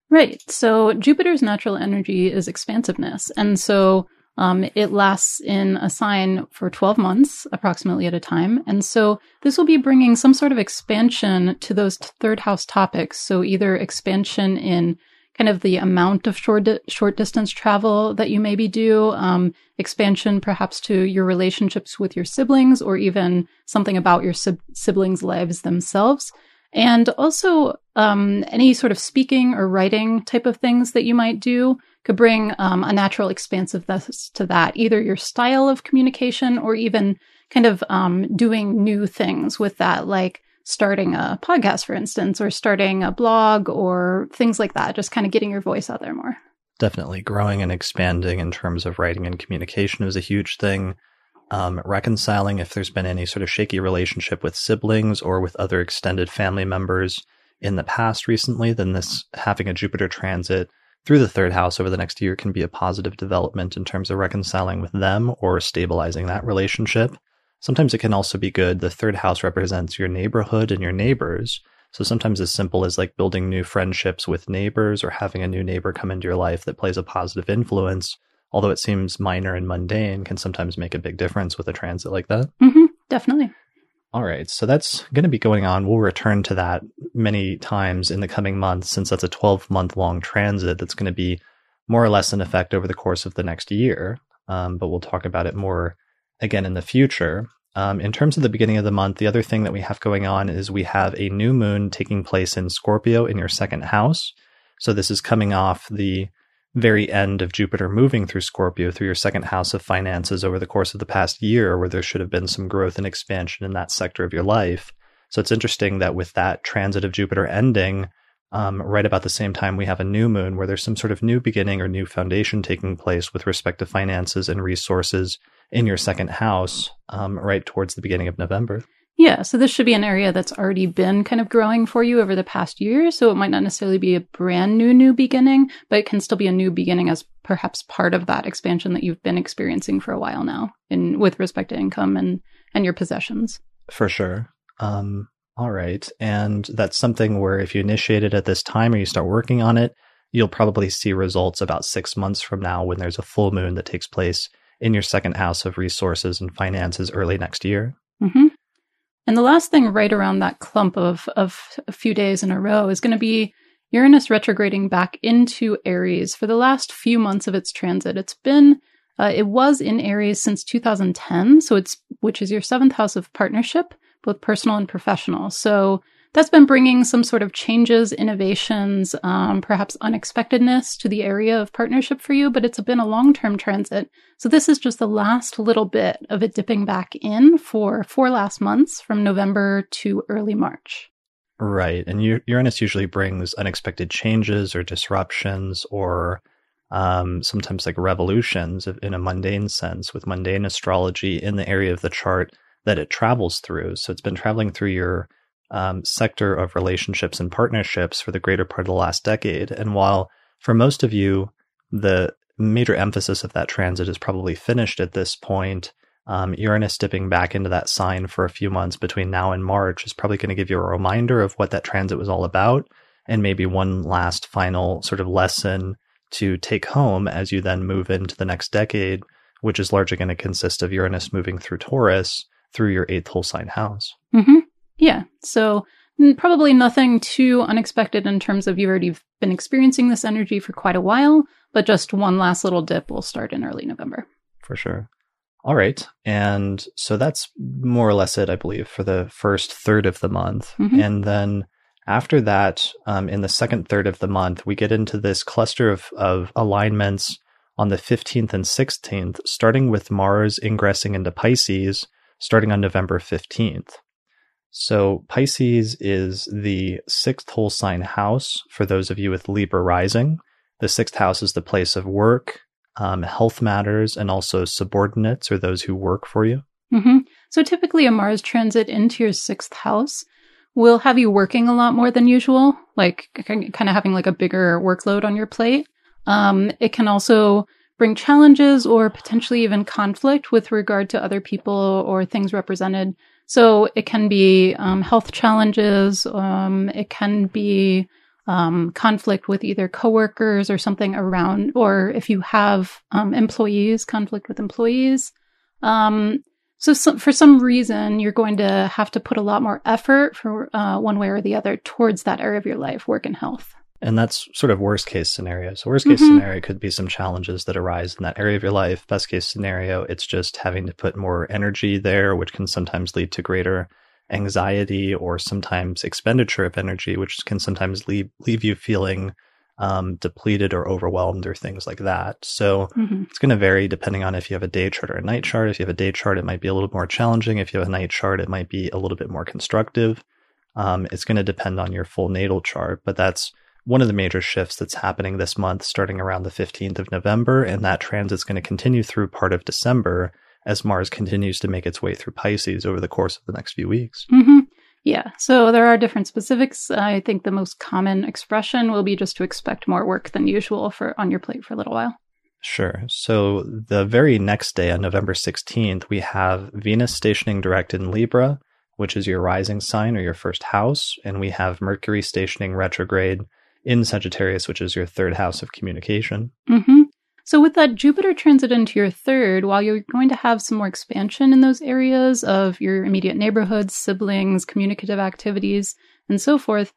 Right. So Jupiter's natural energy is expansiveness. And so um, it lasts in a sign for 12 months, approximately at a time. And so this will be bringing some sort of expansion to those third house topics. So either expansion in kind of the amount of short di- short distance travel that you maybe do, um, expansion perhaps to your relationships with your siblings, or even something about your sib- siblings' lives themselves, and also um, any sort of speaking or writing type of things that you might do could bring um, a natural expansiveness to that, either your style of communication or even kind of um, doing new things with that, like starting a podcast, for instance, or starting a blog or things like that, just kind of getting your voice out there more. Definitely. Growing and expanding in terms of writing and communication is a huge thing. Um, reconciling if there's been any sort of shaky relationship with siblings or with other extended family members in the past recently, then this having a Jupiter transit through the third house over the next year can be a positive development in terms of reconciling with them or stabilizing that relationship. Sometimes it can also be good. The third house represents your neighborhood and your neighbors. So sometimes as simple as like building new friendships with neighbors or having a new neighbor come into your life that plays a positive influence although it seems minor and mundane, can sometimes make a big difference with a transit like that. Mm-hmm, definitely. All right, so that's going to be going on. We'll return to that many times in the coming months since that's a 12 month long transit that's going to be more or less in effect over the course of the next year. Um, but we'll talk about it more again in the future. Um, in terms of the beginning of the month, the other thing that we have going on is we have a new moon taking place in Scorpio in your second house. So this is coming off the very end of Jupiter moving through Scorpio through your second house of finances over the course of the past year, where there should have been some growth and expansion in that sector of your life. So it's interesting that with that transit of Jupiter ending, um, right about the same time we have a new moon where there's some sort of new beginning or new foundation taking place with respect to finances and resources in your second house, um, right towards the beginning of November. Yeah, so this should be an area that's already been kind of growing for you over the past year. So it might not necessarily be a brand new, new beginning, but it can still be a new beginning as perhaps part of that expansion that you've been experiencing for a while now in with respect to income and, and your possessions. For sure. Um, all right. And that's something where if you initiate it at this time or you start working on it, you'll probably see results about six months from now when there's a full moon that takes place in your second house of resources and finances early next year. Mm-hmm. And the last thing right around that clump of, of a few days in a row is going to be Uranus retrograding back into Aries for the last few months of its transit. It's been, uh, it was in Aries since 2010, so it's, which is your seventh house of partnership, both personal and professional. So that's been bringing some sort of changes, innovations, um, perhaps unexpectedness to the area of partnership for you, but it's been a long term transit. So this is just the last little bit of it dipping back in for four last months from November to early March. Right. And Uranus usually brings unexpected changes or disruptions or um, sometimes like revolutions in a mundane sense with mundane astrology in the area of the chart that it travels through. So it's been traveling through your um, sector of relationships and partnerships for the greater part of the last decade. And while for most of you, the major emphasis of that transit is probably finished at this point, um, Uranus dipping back into that sign for a few months between now and March is probably going to give you a reminder of what that transit was all about and maybe one last final sort of lesson to take home as you then move into the next decade, which is largely going to consist of Uranus moving through Taurus through your eighth whole sign house. Mm-hmm. Yeah. So probably nothing too unexpected in terms of you've already been experiencing this energy for quite a while, but just one last little dip will start in early November. For sure. All right. And so that's more or less it, I believe, for the first third of the month. Mm-hmm. And then after that, um, in the second third of the month, we get into this cluster of, of alignments on the 15th and 16th, starting with Mars ingressing into Pisces, starting on November 15th. So Pisces is the sixth whole sign house for those of you with Libra rising. The sixth house is the place of work, um, health matters, and also subordinates or those who work for you. Mm-hmm. So typically, a Mars transit into your sixth house will have you working a lot more than usual, like kind of having like a bigger workload on your plate. Um, it can also bring challenges or potentially even conflict with regard to other people or things represented so it can be um, health challenges. Um, it can be um, conflict with either coworkers or something around, or if you have um, employees, conflict with employees. Um, so, for some reason, you're going to have to put a lot more effort for uh, one way or the other towards that area of your life, work and health. And that's sort of worst case scenario. So worst case mm-hmm. scenario could be some challenges that arise in that area of your life. Best case scenario, it's just having to put more energy there, which can sometimes lead to greater anxiety or sometimes expenditure of energy, which can sometimes leave leave you feeling um, depleted or overwhelmed or things like that. So mm-hmm. it's going to vary depending on if you have a day chart or a night chart. If you have a day chart, it might be a little more challenging. If you have a night chart, it might be a little bit more constructive. Um, it's going to depend on your full natal chart, but that's one of the major shifts that's happening this month, starting around the 15th of November, and that transit's going to continue through part of December as Mars continues to make its way through Pisces over the course of the next few weeks. Mm-hmm. Yeah, so there are different specifics. I think the most common expression will be just to expect more work than usual for on your plate for a little while. Sure. So the very next day on November 16th, we have Venus stationing direct in Libra, which is your rising sign or your first house, and we have Mercury stationing retrograde in Sagittarius, which is your third house of communication. Mm-hmm. So, with that Jupiter transit into your third, while you're going to have some more expansion in those areas of your immediate neighborhoods, siblings, communicative activities, and so forth,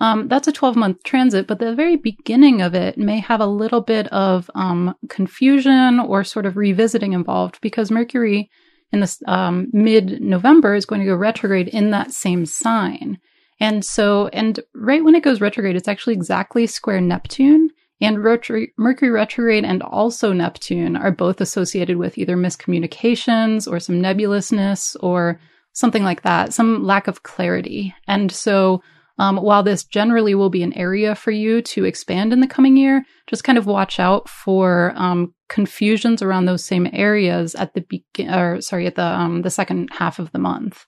um, that's a 12 month transit, but the very beginning of it may have a little bit of um, confusion or sort of revisiting involved because Mercury in this um, mid November is going to go retrograde in that same sign. And so, and right when it goes retrograde, it's actually exactly square Neptune. And retro- Mercury retrograde and also Neptune are both associated with either miscommunications or some nebulousness or something like that, some lack of clarity. And so, um, while this generally will be an area for you to expand in the coming year, just kind of watch out for um, confusions around those same areas at the begin, or sorry, at the um, the second half of the month.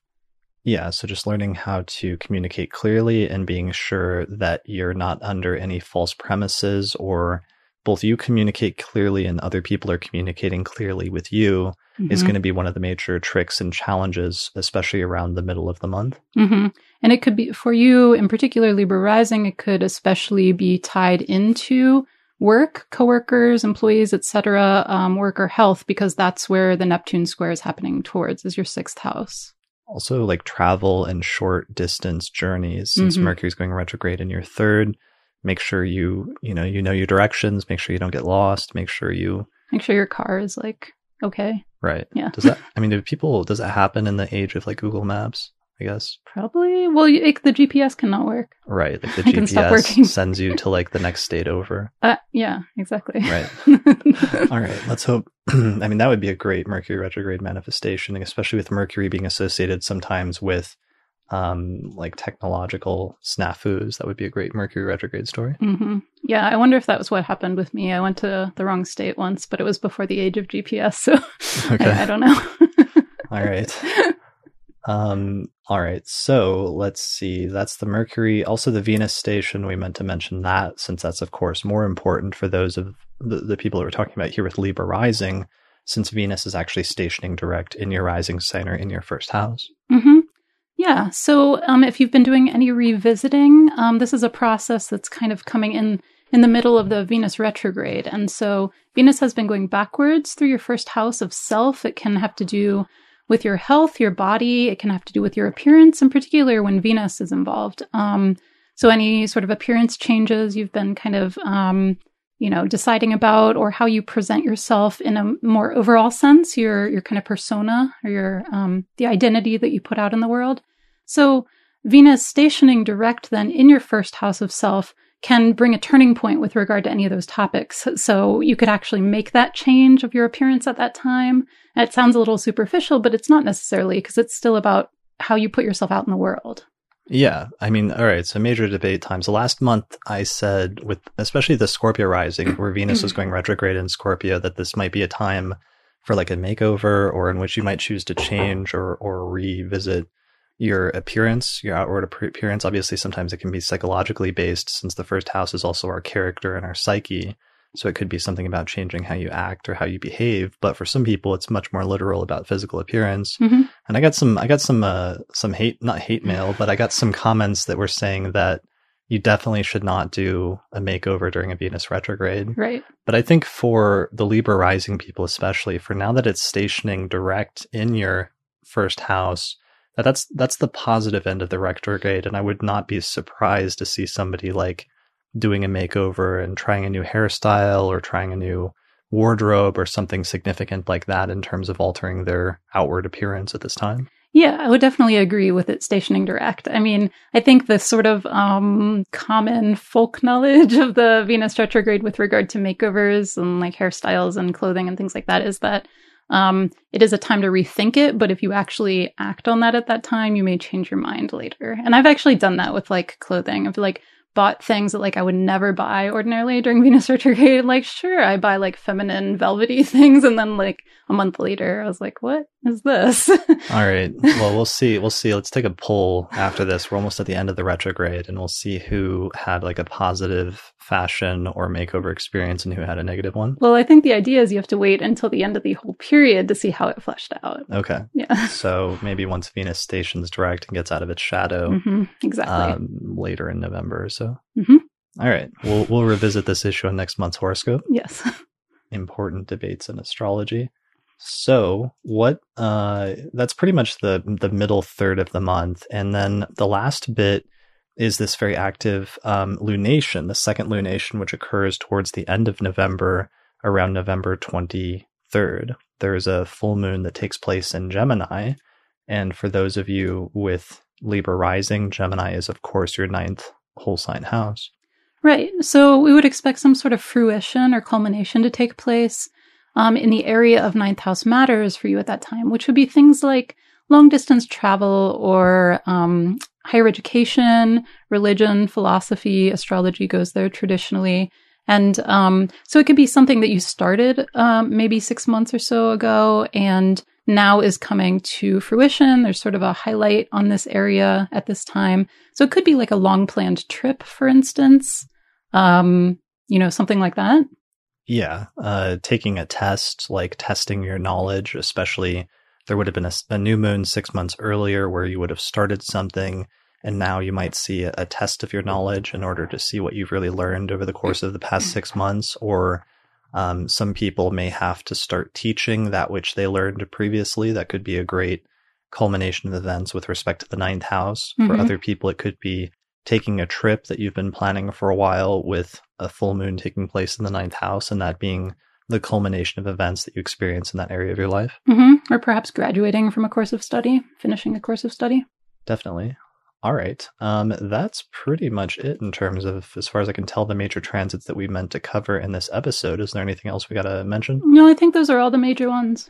Yeah, so just learning how to communicate clearly and being sure that you're not under any false premises or both you communicate clearly and other people are communicating clearly with you mm-hmm. is going to be one of the major tricks and challenges, especially around the middle of the month. Mm-hmm. And it could be for you in particular, Libra Rising, it could especially be tied into work, coworkers, employees, etc., um, work or health, because that's where the Neptune square is happening towards, is your sixth house also like travel and short distance journeys since mm-hmm. mercury's going retrograde in your third. Make sure you you know you know your directions. Make sure you don't get lost. Make sure you make sure your car is like okay. Right. Yeah. Does that *laughs* i mean do people does that happen in the age of like google maps I guess. Probably. Well, you, the GPS cannot work. Right. Like the *laughs* GPS sends you to like the next state over. Uh, yeah, exactly. Right. *laughs* All right. Let's hope. *clears throat* I mean, that would be a great Mercury retrograde manifestation, especially with Mercury being associated sometimes with um like technological snafus that would be a great mercury retrograde story mm-hmm. yeah i wonder if that was what happened with me i went to the wrong state once but it was before the age of gps so *laughs* okay. I, I don't know all right um, all right, so let's see. That's the Mercury, also the Venus station. We meant to mention that since that's, of course, more important for those of the, the people that we're talking about here with Libra rising, since Venus is actually stationing direct in your rising sign or in your first house. Mm-hmm. Yeah. So um, if you've been doing any revisiting, um, this is a process that's kind of coming in in the middle of the Venus retrograde. And so Venus has been going backwards through your first house of self. It can have to do with your health, your body. It can have to do with your appearance, in particular when Venus is involved. Um, so any sort of appearance changes you've been kind of, um, you know, deciding about, or how you present yourself in a more overall sense, your your kind of persona or your um, the identity that you put out in the world. So Venus stationing direct then in your first house of self can bring a turning point with regard to any of those topics. So you could actually make that change of your appearance at that time. It sounds a little superficial, but it's not necessarily because it's still about how you put yourself out in the world. Yeah, I mean, all right. So major debate times. So last month, I said with especially the Scorpio rising, where Venus was mm-hmm. going retrograde in Scorpio, that this might be a time for like a makeover, or in which you might choose to change or or revisit your appearance, your outward appearance. Obviously, sometimes it can be psychologically based since the first house is also our character and our psyche. So it could be something about changing how you act or how you behave. But for some people, it's much more literal about physical appearance. Mm-hmm. And I got some, I got some, uh, some hate, not hate mail, but I got some comments that were saying that you definitely should not do a makeover during a Venus retrograde. Right. But I think for the Libra rising people, especially for now that it's stationing direct in your first house, that's that's the positive end of the retrograde, and I would not be surprised to see somebody like doing a makeover and trying a new hairstyle or trying a new wardrobe or something significant like that in terms of altering their outward appearance at this time. Yeah, I would definitely agree with it stationing direct. I mean, I think the sort of um, common folk *laughs* knowledge of the Venus retrograde with regard to makeovers and like hairstyles and clothing and things like that is that um, it is a time to rethink it, but if you actually act on that at that time, you may change your mind later. And I've actually done that with like clothing. I've like bought things that like I would never buy ordinarily during *laughs* Venus retrograde. Like, sure, I buy like feminine velvety *laughs* things, and then like a month later, I was like, "What is this?" *laughs* All right. Well, we'll see. We'll see. Let's take a poll after this. We're almost at the end of the retrograde, and we'll see who had like a positive fashion or makeover experience and who had a negative one. Well, I think the idea is you have to wait until the end of the whole period to see how it fleshed out. Okay. Yeah. *laughs* So maybe once Venus stations direct and gets out of its shadow, mm-hmm. exactly um, later in November or so. Mm-hmm. All right. We'll we'll revisit this issue on next month's horoscope. Yes. *laughs* important debates in astrology. So, what uh that's pretty much the the middle third of the month and then the last bit is this very active um, lunation, the second lunation, which occurs towards the end of November, around November 23rd. There is a full moon that takes place in Gemini. And for those of you with Libra rising, Gemini is, of course, your ninth whole sign house. Right. So we would expect some sort of fruition or culmination to take place um, in the area of ninth house matters for you at that time, which would be things like long distance travel or um, higher education, religion, philosophy, astrology goes there traditionally. And um, so it could be something that you started um, maybe six months or so ago and now is coming to fruition. There's sort of a highlight on this area at this time. So it could be like a long planned trip, for instance, um, you know, something like that. Yeah. Uh, taking a test, like testing your knowledge, especially there would have been a, a new moon six months earlier where you would have started something and now you might see a, a, test of your knowledge in order to see what you've really learned over the course of the past six months or um, some people may have to start teaching that which they learned previously that could be a great culmination of events with respect to the ninth house mm-hmm. for other people it could be taking a trip that you've been planning for a while with a full moon taking place in the ninth house and that being the culmination of events that you experience in that area of your life. Mm-hmm. Or perhaps graduating from a course of study, finishing a course of study. Definitely. All right. Um, that's pretty much it in terms of, as far as I can tell, the major transits that we meant to cover in this episode. Is there anything else we got to mention? No, I think those are all the major ones.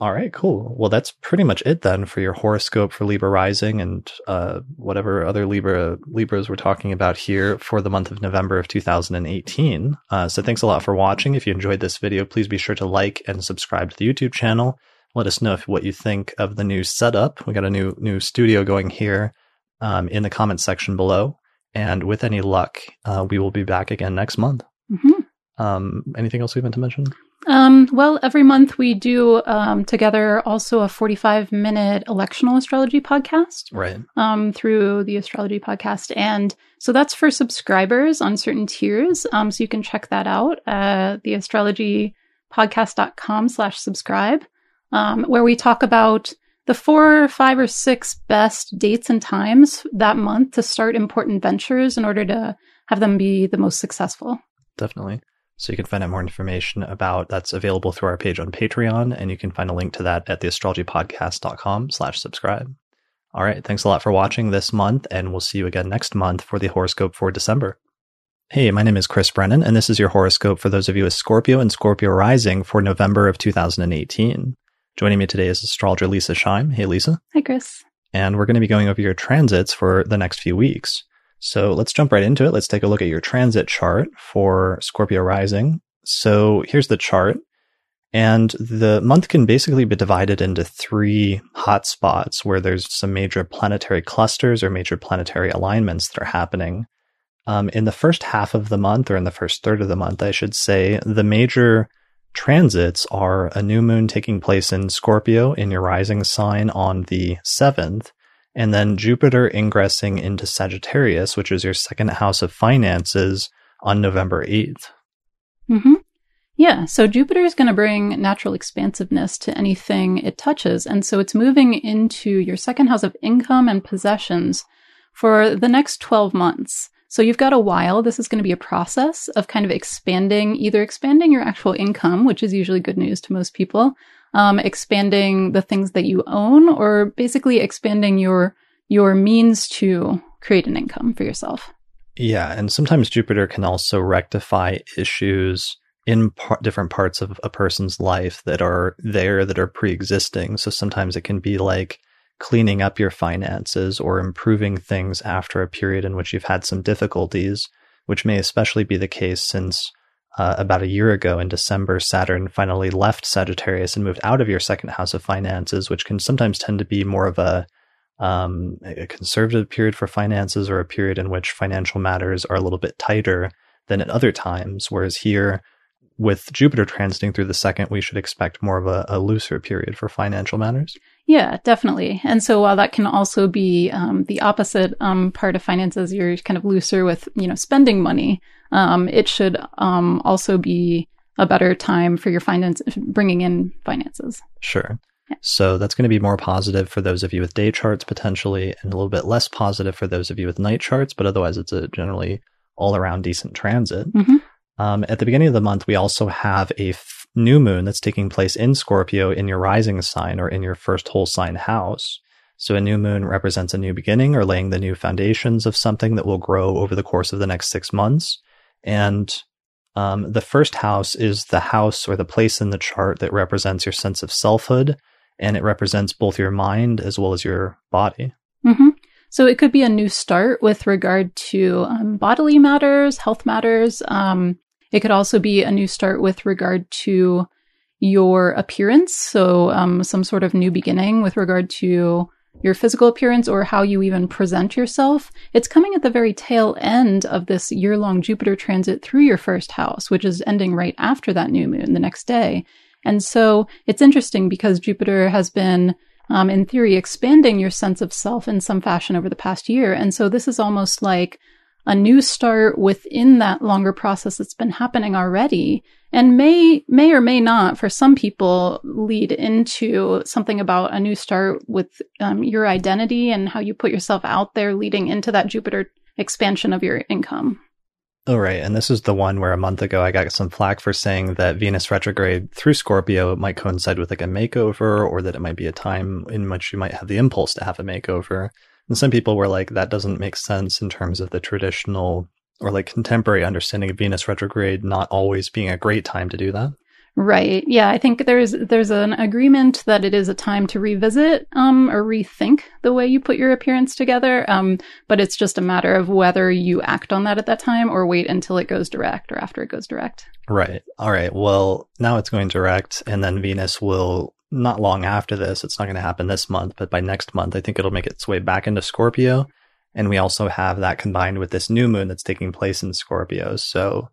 All right, cool. Well, that's pretty much it then for your horoscope for Libra rising and uh, whatever other Libra Libras we're talking about here for the month of November of 2018. Uh, so thanks a lot for watching. If you enjoyed this video, please be sure to like and subscribe to the YouTube channel. Let us know if, what you think of the new setup. We got a new new studio going here um, in the comments section below. And with any luck, uh, we will be back again next month. Mm-hmm. Um, anything else we meant to mention? Um, well, every month we do um, together also a 45 minute electional astrology podcast. Right. Um, through the astrology podcast. And so that's for subscribers on certain tiers. Um, so you can check that out at the astrologypodcast.com slash subscribe, um, where we talk about the four, five, or six best dates and times that month to start important ventures in order to have them be the most successful. Definitely. So you can find out more information about that's available through our page on Patreon, and you can find a link to that at theastrologypodcast.com slash subscribe. All right, thanks a lot for watching this month, and we'll see you again next month for the horoscope for December. Hey, my name is Chris Brennan, and this is your horoscope for those of you with Scorpio and Scorpio rising for November of 2018. Joining me today is astrologer Leisa Schaim. Hey, Leisa. Hi, Chris. And we're going to be going over your transits for the next few weeks. So let's jump right into it. Let's take a look at your transit chart for Scorpio rising. So here's the chart. And the month can basically be divided into three hot spots where there's some major planetary clusters or major planetary alignments that are happening. Um, in the first half of the month, or in the first third of the month, I should say, the major transits are a new moon taking place in Scorpio in your rising sign on the 7th, and then Jupiter ingressing into Sagittarius, which is your second house of finances, on November 8th. Mm-hmm. Yeah, so Jupiter is going to bring natural expansiveness to anything it touches. And so it's moving into your second house of income and possessions for the next 12 months. So you've got a while. This is going to be a process of kind of expanding, either expanding your actual income, which is usually good news to most people, um, expanding the things that you own or basically expanding your your means to create an income for yourself. Yeah, and sometimes Jupiter can also rectify issues in par- different parts of a person's life that are there that are pre-existing. So sometimes it can be like cleaning up your finances or improving things after a period in which you've had some difficulties, which may especially be the case since uh, about a year ago in December, Saturn finally left Sagittarius and moved out of your second house of finances, which can sometimes tend to be more of a um, a conservative period for finances or a period in which financial matters are a little bit tighter than at other times. Whereas here, with Jupiter transiting through the second, we should expect more of a, a looser period for financial matters. Yeah, definitely. And so while that can also be um, the opposite um, part of finances, you're kind of looser with you know spending money. Um, it should um, also be a better time for your finance, bringing in finances. Sure. Yeah. So that's going to be more positive for those of you with day charts potentially, and a little bit less positive for those of you with night charts. But otherwise, it's a generally all around decent transit. Mm-hmm. Um, at the beginning of the month, we also have a new moon that's taking place in Scorpio in your rising sign or in your first whole sign house. So a new moon represents a new beginning or laying the new foundations of something that will grow over the course of the next six months. And um, the first house is the house or the place in the chart that represents your sense of selfhood, and it represents both your mind as well as your body. Mm-hmm. So it could be a new start with regard to um, bodily matters, health matters. Um, it could also be a new start with regard to your appearance. So um, some sort of new beginning with regard to your physical appearance or how you even present yourself. It's coming at the very tail end of this year long Jupiter transit through your first house, which is ending right after that new moon the next day. And so it's interesting because Jupiter has been, um, in theory, expanding your sense of self in some fashion over the past year. And so this is almost like a new start within that longer process that's been happening already and may may or may not for some people lead into something about a new start with um, your identity and how you put yourself out there leading into that jupiter expansion of your income Oh, right. And this is the one where a month ago I got some flack for saying that Venus retrograde through Scorpio might coincide with like a makeover or that it might be a time in which you might have the impulse to have a makeover. And some people were like, that doesn't make sense in terms of the traditional or like contemporary understanding of Venus retrograde not always being a great time to do that. Right. Yeah, I think there's there's an agreement that it is a time to revisit um, or rethink the way you put your appearance together. Um, but it's just a matter of whether you act on that at that time or wait until it goes direct or after it goes direct. Right. All right. Well, now it's going direct, and then Venus will not long after this, it's not going to happen this month, but by next month, I think it'll make its way back into Scorpio. And we also have that combined with this new moon that's taking place in Scorpio. So,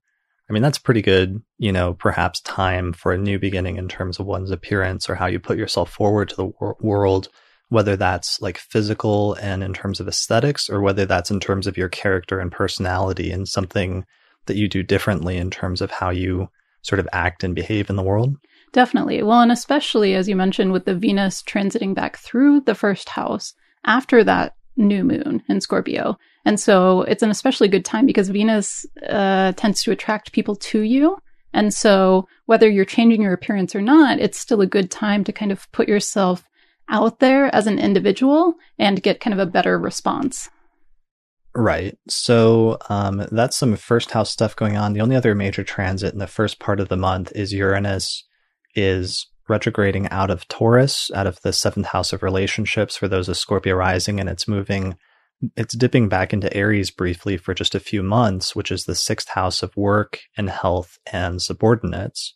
I mean, that's pretty good, you know, perhaps time for a new beginning in terms of one's appearance or how you put yourself forward to the wor- world, whether that's like physical and in terms of aesthetics, or whether that's in terms of your character and personality and something that you do differently in terms of how you sort of act and behave in the world. Definitely. Well, and especially as you mentioned with the Venus transiting back through the first house after that new moon in Scorpio. And so it's an especially good time because Venus uh, tends to attract people to you. And so whether you're changing your appearance or not, it's still a good time to kind of put yourself out there as an individual and get kind of a better response. Right. So um, that's some first house stuff going on. The only other major transit in the first part of the month is Uranus is retrograding out of Taurus, out of the seventh house of relationships for those of Scorpio rising, and it's moving, it's dipping back into Aries briefly for just a few months, which is the sixth house of work and health and subordinates.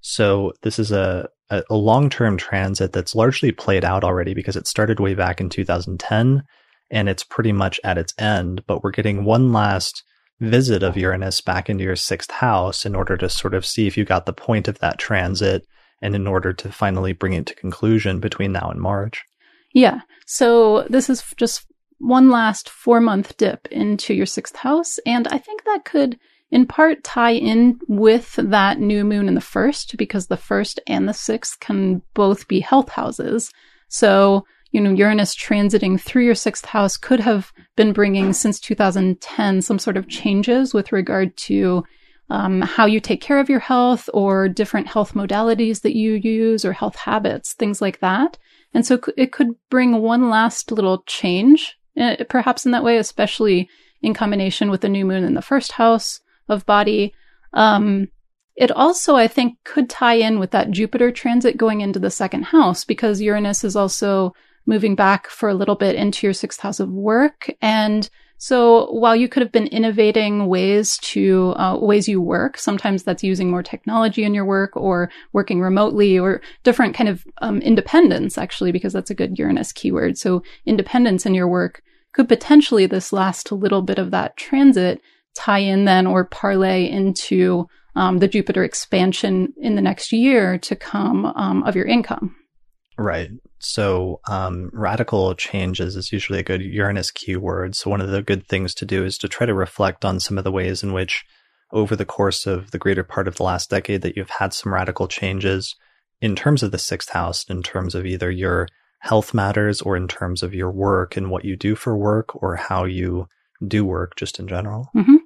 So this is a, a, a long term transit that's largely played out already because it started way back in 2010 and it's pretty much at its end, but we're getting one last visit of Uranus back into your sixth house in order to sort of see if you got the point of that transit and in order to finally bring it to conclusion between now and March. Yeah. So this is just one last four month dip into your sixth house. And I think that could in part tie in with that new moon in the first, because the first and the sixth can both be health houses. So, you know, Uranus transiting through your sixth house could have been bringing since 2010 some sort of changes with regard to um, how you take care of your health or different health modalities that you use or health habits, things like that. And so it could bring one last little change, eh, perhaps in that way, especially in combination with the new moon in the first house of body. Um, it also, I think, could tie in with that Jupiter transit going into the second house because Uranus is also moving back for a little bit into your sixth house of work. And so while you could have been innovating ways to uh, ways you work, sometimes that's using more technology in your work or working remotely or different kind of um, independence, actually, because that's a good Uranus keyword. So independence in your work could potentially this last little bit of that transit tie in then or parlay into um, the Jupiter expansion in the next year to come um, of your income. Right. So, um, radical changes is usually a good Uranus keyword. So, one of the good things to do is to try to reflect on some of the ways in which over the course of the greater part of the last decade that you've had some radical changes in terms of the sixth house, in terms of either your health matters or in terms of your work and what you do for work or how you do work just in general. Mm-hmm.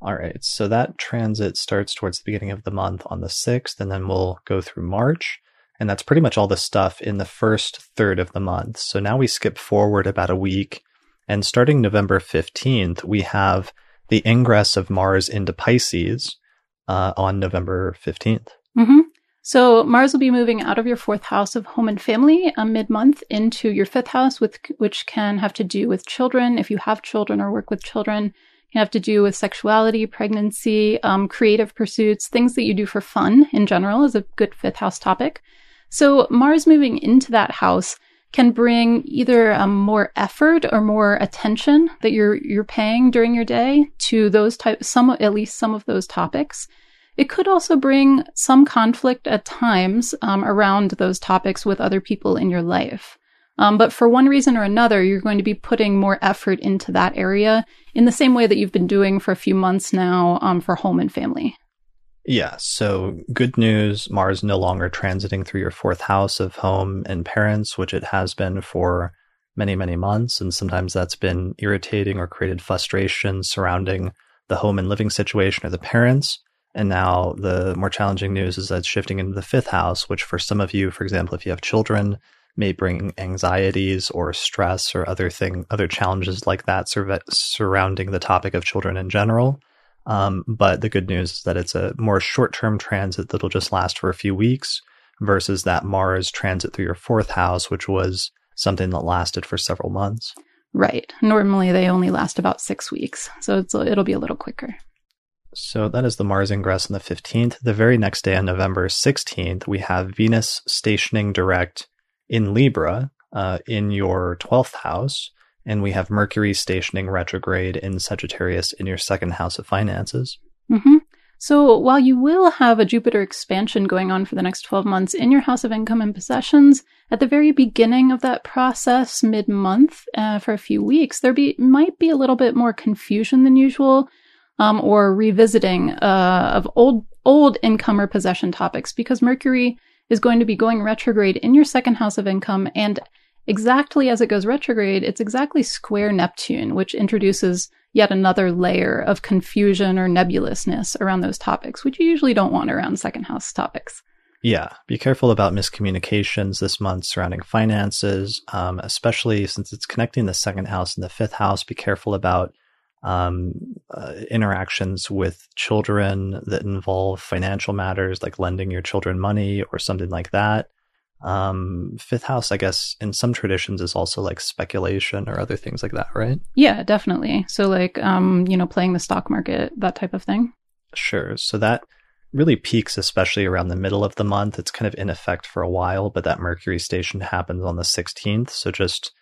All right. So that transit starts towards the beginning of the month on the 6th, and then we'll go through March. And that's pretty much all the stuff in the first third of the month. So now we skip forward about a week. And starting November 15th, we have the ingress of Mars into Pisces uh, on November 15th. Mm-hmm. So Mars will be moving out of your fourth house of home and family uh, mid-month into your fifth house, with which can have to do with children. If you have children or work with children, can have to do with sexuality, pregnancy, um, creative pursuits, things that you do for fun in general is a good fifth house topic. So Mars moving into that house can bring either um, more effort or more attention that you're you're paying during your day to those type some at least some of those topics. It could also bring some conflict at times um, around those topics with other people in your life. Um, but for one reason or another, you're going to be putting more effort into that area in the same way that you've been doing for a few months now um, for home and family. Yeah, so good news Mars no longer transiting through your fourth house of home and parents, which it has been for many, many months. And sometimes that's been irritating or created frustration surrounding the home and living situation or the parents. And now the more challenging news is that it's shifting into the fifth house, which for some of you, for example, if you have children, may bring anxieties or stress or other thing, other challenges like that sur- surrounding the topic of children in general. Um, but the good news is that it's a more short-term transit that'll just last for a few weeks versus that Mars transit through your fourth house, which was something that lasted for several months. Right. Normally they only last about six weeks, so it'll be a little quicker. So that is the Mars ingress on the 15th. The very next day on November 16th, we have Venus stationing direct in Libra uh, in your 12th house. And we have Mercury stationing retrograde in Sagittarius in your second house of finances. Mm-hmm. So while you will have a Jupiter expansion going on for the next 12 months in your house of income and possessions, at the very beginning of that process, mid month, uh, for a few weeks, there be, might be a little bit more confusion than usual um, or revisiting uh, of old old income or possession topics because Mercury is going to be going retrograde in your second house of income and exactly as it goes retrograde, it's exactly square Neptune, which introduces yet another layer of confusion or nebulousness around those topics, which you usually don't want around second house topics. Yeah, be careful about miscommunications this month surrounding finances, um, especially since it's connecting the second house and the fifth house. Be careful about um, uh, interactions with children that involve financial matters, like lending your children money or something like that. Um, fifth house, I guess, in some traditions is also like speculation or other things like that, right? Yeah, definitely. So, like, um, you know, playing the stock market, that type of thing. Sure. So that really peaks, especially around the middle of the month. It's kind of in effect for a while, but that Mercury station happens on the 16th. So just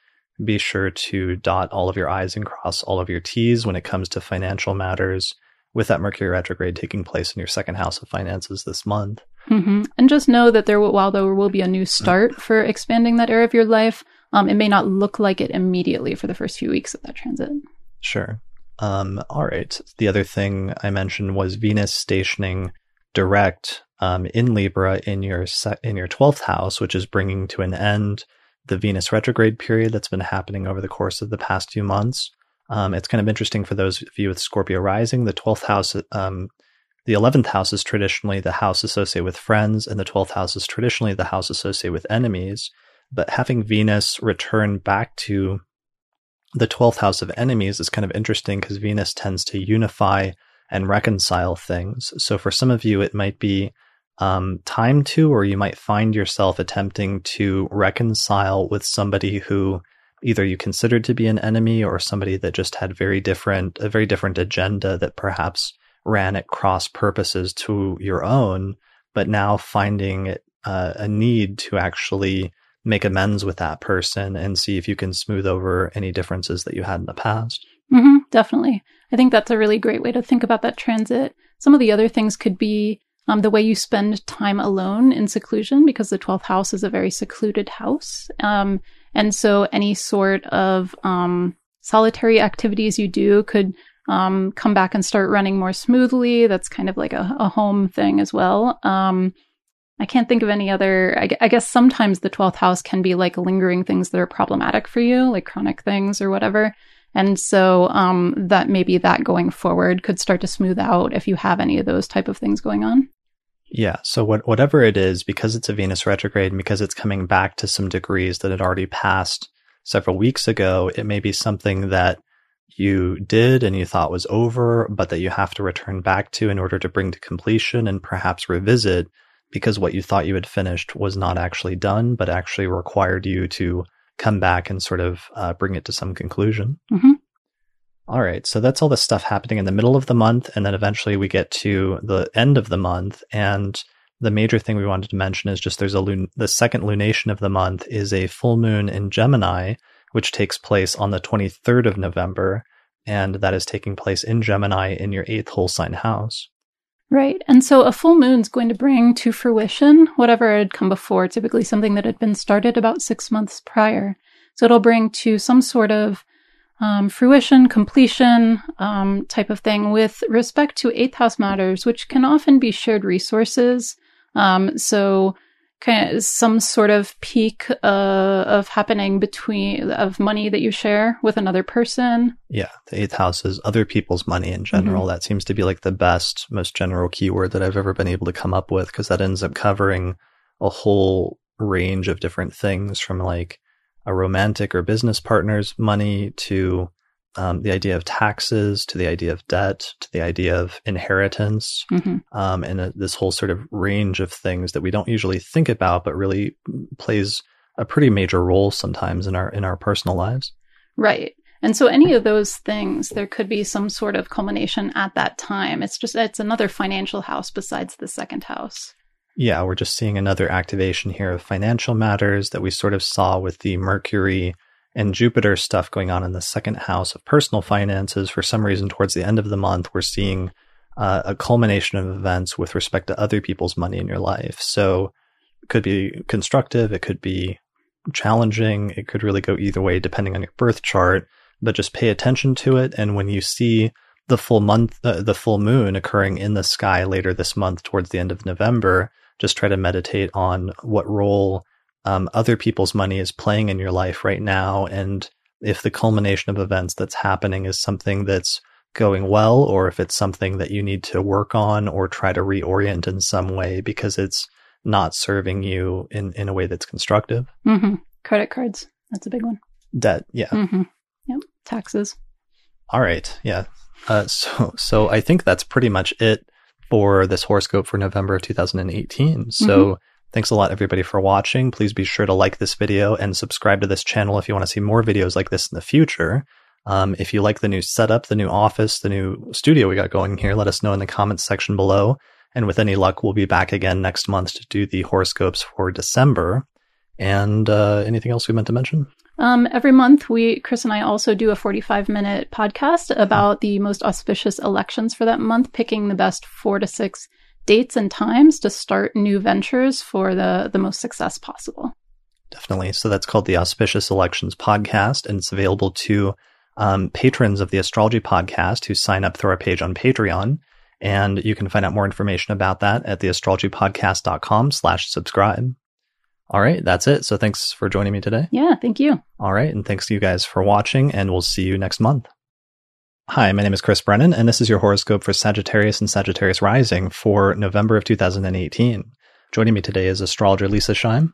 be sure to dot all of your I's and cross all of your T's when it comes to financial matters with that Mercury retrograde taking place in your second house of finances this month. Mm-hmm. And just know that there, will, while there will be a new start for expanding that area of your life, um, it may not look like it immediately for the first few weeks of that transit. Sure. Um, all right. The other thing I mentioned was Venus stationing direct um, in Libra in your se- in your twelfth house, which is bringing to an end the Venus retrograde period that's been happening over the course of the past few months. Um, it's kind of interesting for those of you with Scorpio rising. The 12th house, um, the 11th house is traditionally the house associated with friends, and the 12th house is traditionally the house associated with enemies. But having Venus return back to the 12th house of enemies is kind of interesting because Venus tends to unify and reconcile things. So for some of you, it might be um, time to, or you might find yourself attempting to reconcile with somebody who either you considered to be an enemy or somebody that just had very different, a very different agenda that perhaps ran at cross purposes to your own, but now finding uh, a need to actually make amends with that person and see if you can smooth over any differences that you had in the past. Mm-hmm, definitely. I think that's a really great way to think about that transit. Some of the other things could be um, the way you spend time alone in seclusion, because the 12th house is a very secluded house. Um, and so any sort of um, solitary activities you do could um, come back and start running more smoothly. That's kind of like a, a home thing as well. Um, I can't think of any other. I, I, guess sometimes the 12th house can be like lingering things that are problematic for you, like chronic things or whatever. And so um, that maybe that going forward could start to smooth out if you have any of those type of things going on. Yeah. So what, whatever it is, because it's a Venus retrograde and because it's coming back to some degrees that had already passed several weeks ago, it may be something that you did and you thought was over, but that you have to return back to in order to bring to completion and perhaps revisit because what you thought you had finished was not actually done, but actually required you to come back and sort of uh, bring it to some conclusion. Mm-hmm. All right. So that's all the stuff happening in the middle of the month. And then eventually we get to the end of the month. And the major thing we wanted to mention is just there's a lun- the second lunation of the month is a full moon in Gemini, which takes place on the 23rd of November. And that is taking place in Gemini in your eighth whole sign house. Right. And so a full moon's going to bring to fruition whatever had come before, typically something that had been started about six months prior. So it'll bring to some sort of um, fruition, completion um, type of thing with respect to eighth house matters, which can often be shared resources. Um, so kind of some sort of peak uh, of happening between of money that you share with another person. Yeah, the eighth house is other people's money in general. Mm-hmm. That seems to be like the best, most general keyword that I've ever been able to come up with because that ends up covering a whole range of different things from like a romantic or business partner's money to um, the idea of taxes to the idea of debt to the idea of inheritance mm-hmm. um, and a, this whole sort of range of things that we don't usually think about but really plays a pretty major role sometimes in our in our personal lives. Right. And so any of those things there could be some sort of culmination at that time. It's just it's another financial house besides the second house yeah, we're just seeing another activation here of financial matters that we sort of saw with the Mercury and Jupiter stuff going on in the second house of personal finances. For some reason, towards the end of the month, we're seeing uh, a culmination of events with respect to other people's money in your life. So it could be constructive, it could be challenging, it could really go either way depending on your birth chart. But just pay attention to it, and when you see the full month, uh, the full moon occurring in the sky later this month, towards the end of November, just try to meditate on what role um, other people's money is playing in your life right now. And if the culmination of events that's happening is something that's going well, or if it's something that you need to work on or try to reorient in some way because it's not serving you in, in a way that's constructive. Mm-hmm. Credit cards. That's a big one. Debt. Yeah. Mm-hmm. Yep. Taxes. All right. Yeah. Uh, so, so I think that's pretty much it for this horoscope for November of 2018. So mm-hmm. thanks a lot, everybody, for watching. Please be sure to like this video and subscribe to this channel if you want to see more videos like this in the future. Um, if you like the new setup, the new office, the new studio we got going here, let us know in the comments section below. And with any luck, we'll be back again next month to do the horoscopes for December. And uh, anything else we meant to mention? Um, every month, we Chris and I also do a 45 minute podcast about the most auspicious elections for that month, picking the best four to six dates and times to start new ventures for the the most success possible. Definitely. So that's called the Auspicious Elections Podcast, and it's available to um, patrons of the Astrology Podcast who sign up through our page on Patreon. And you can find out more information about that at theastrologypodcast.com slash subscribe. All right, that's it. So thanks for joining me today. Yeah, thank you. All right, and thanks to you guys for watching, and we'll see you next month. Hi, my name is Chris Brennan, and this is your horoscope for Sagittarius and Sagittarius Rising for November of 2018. Joining me today is astrologer Leisa Schaim.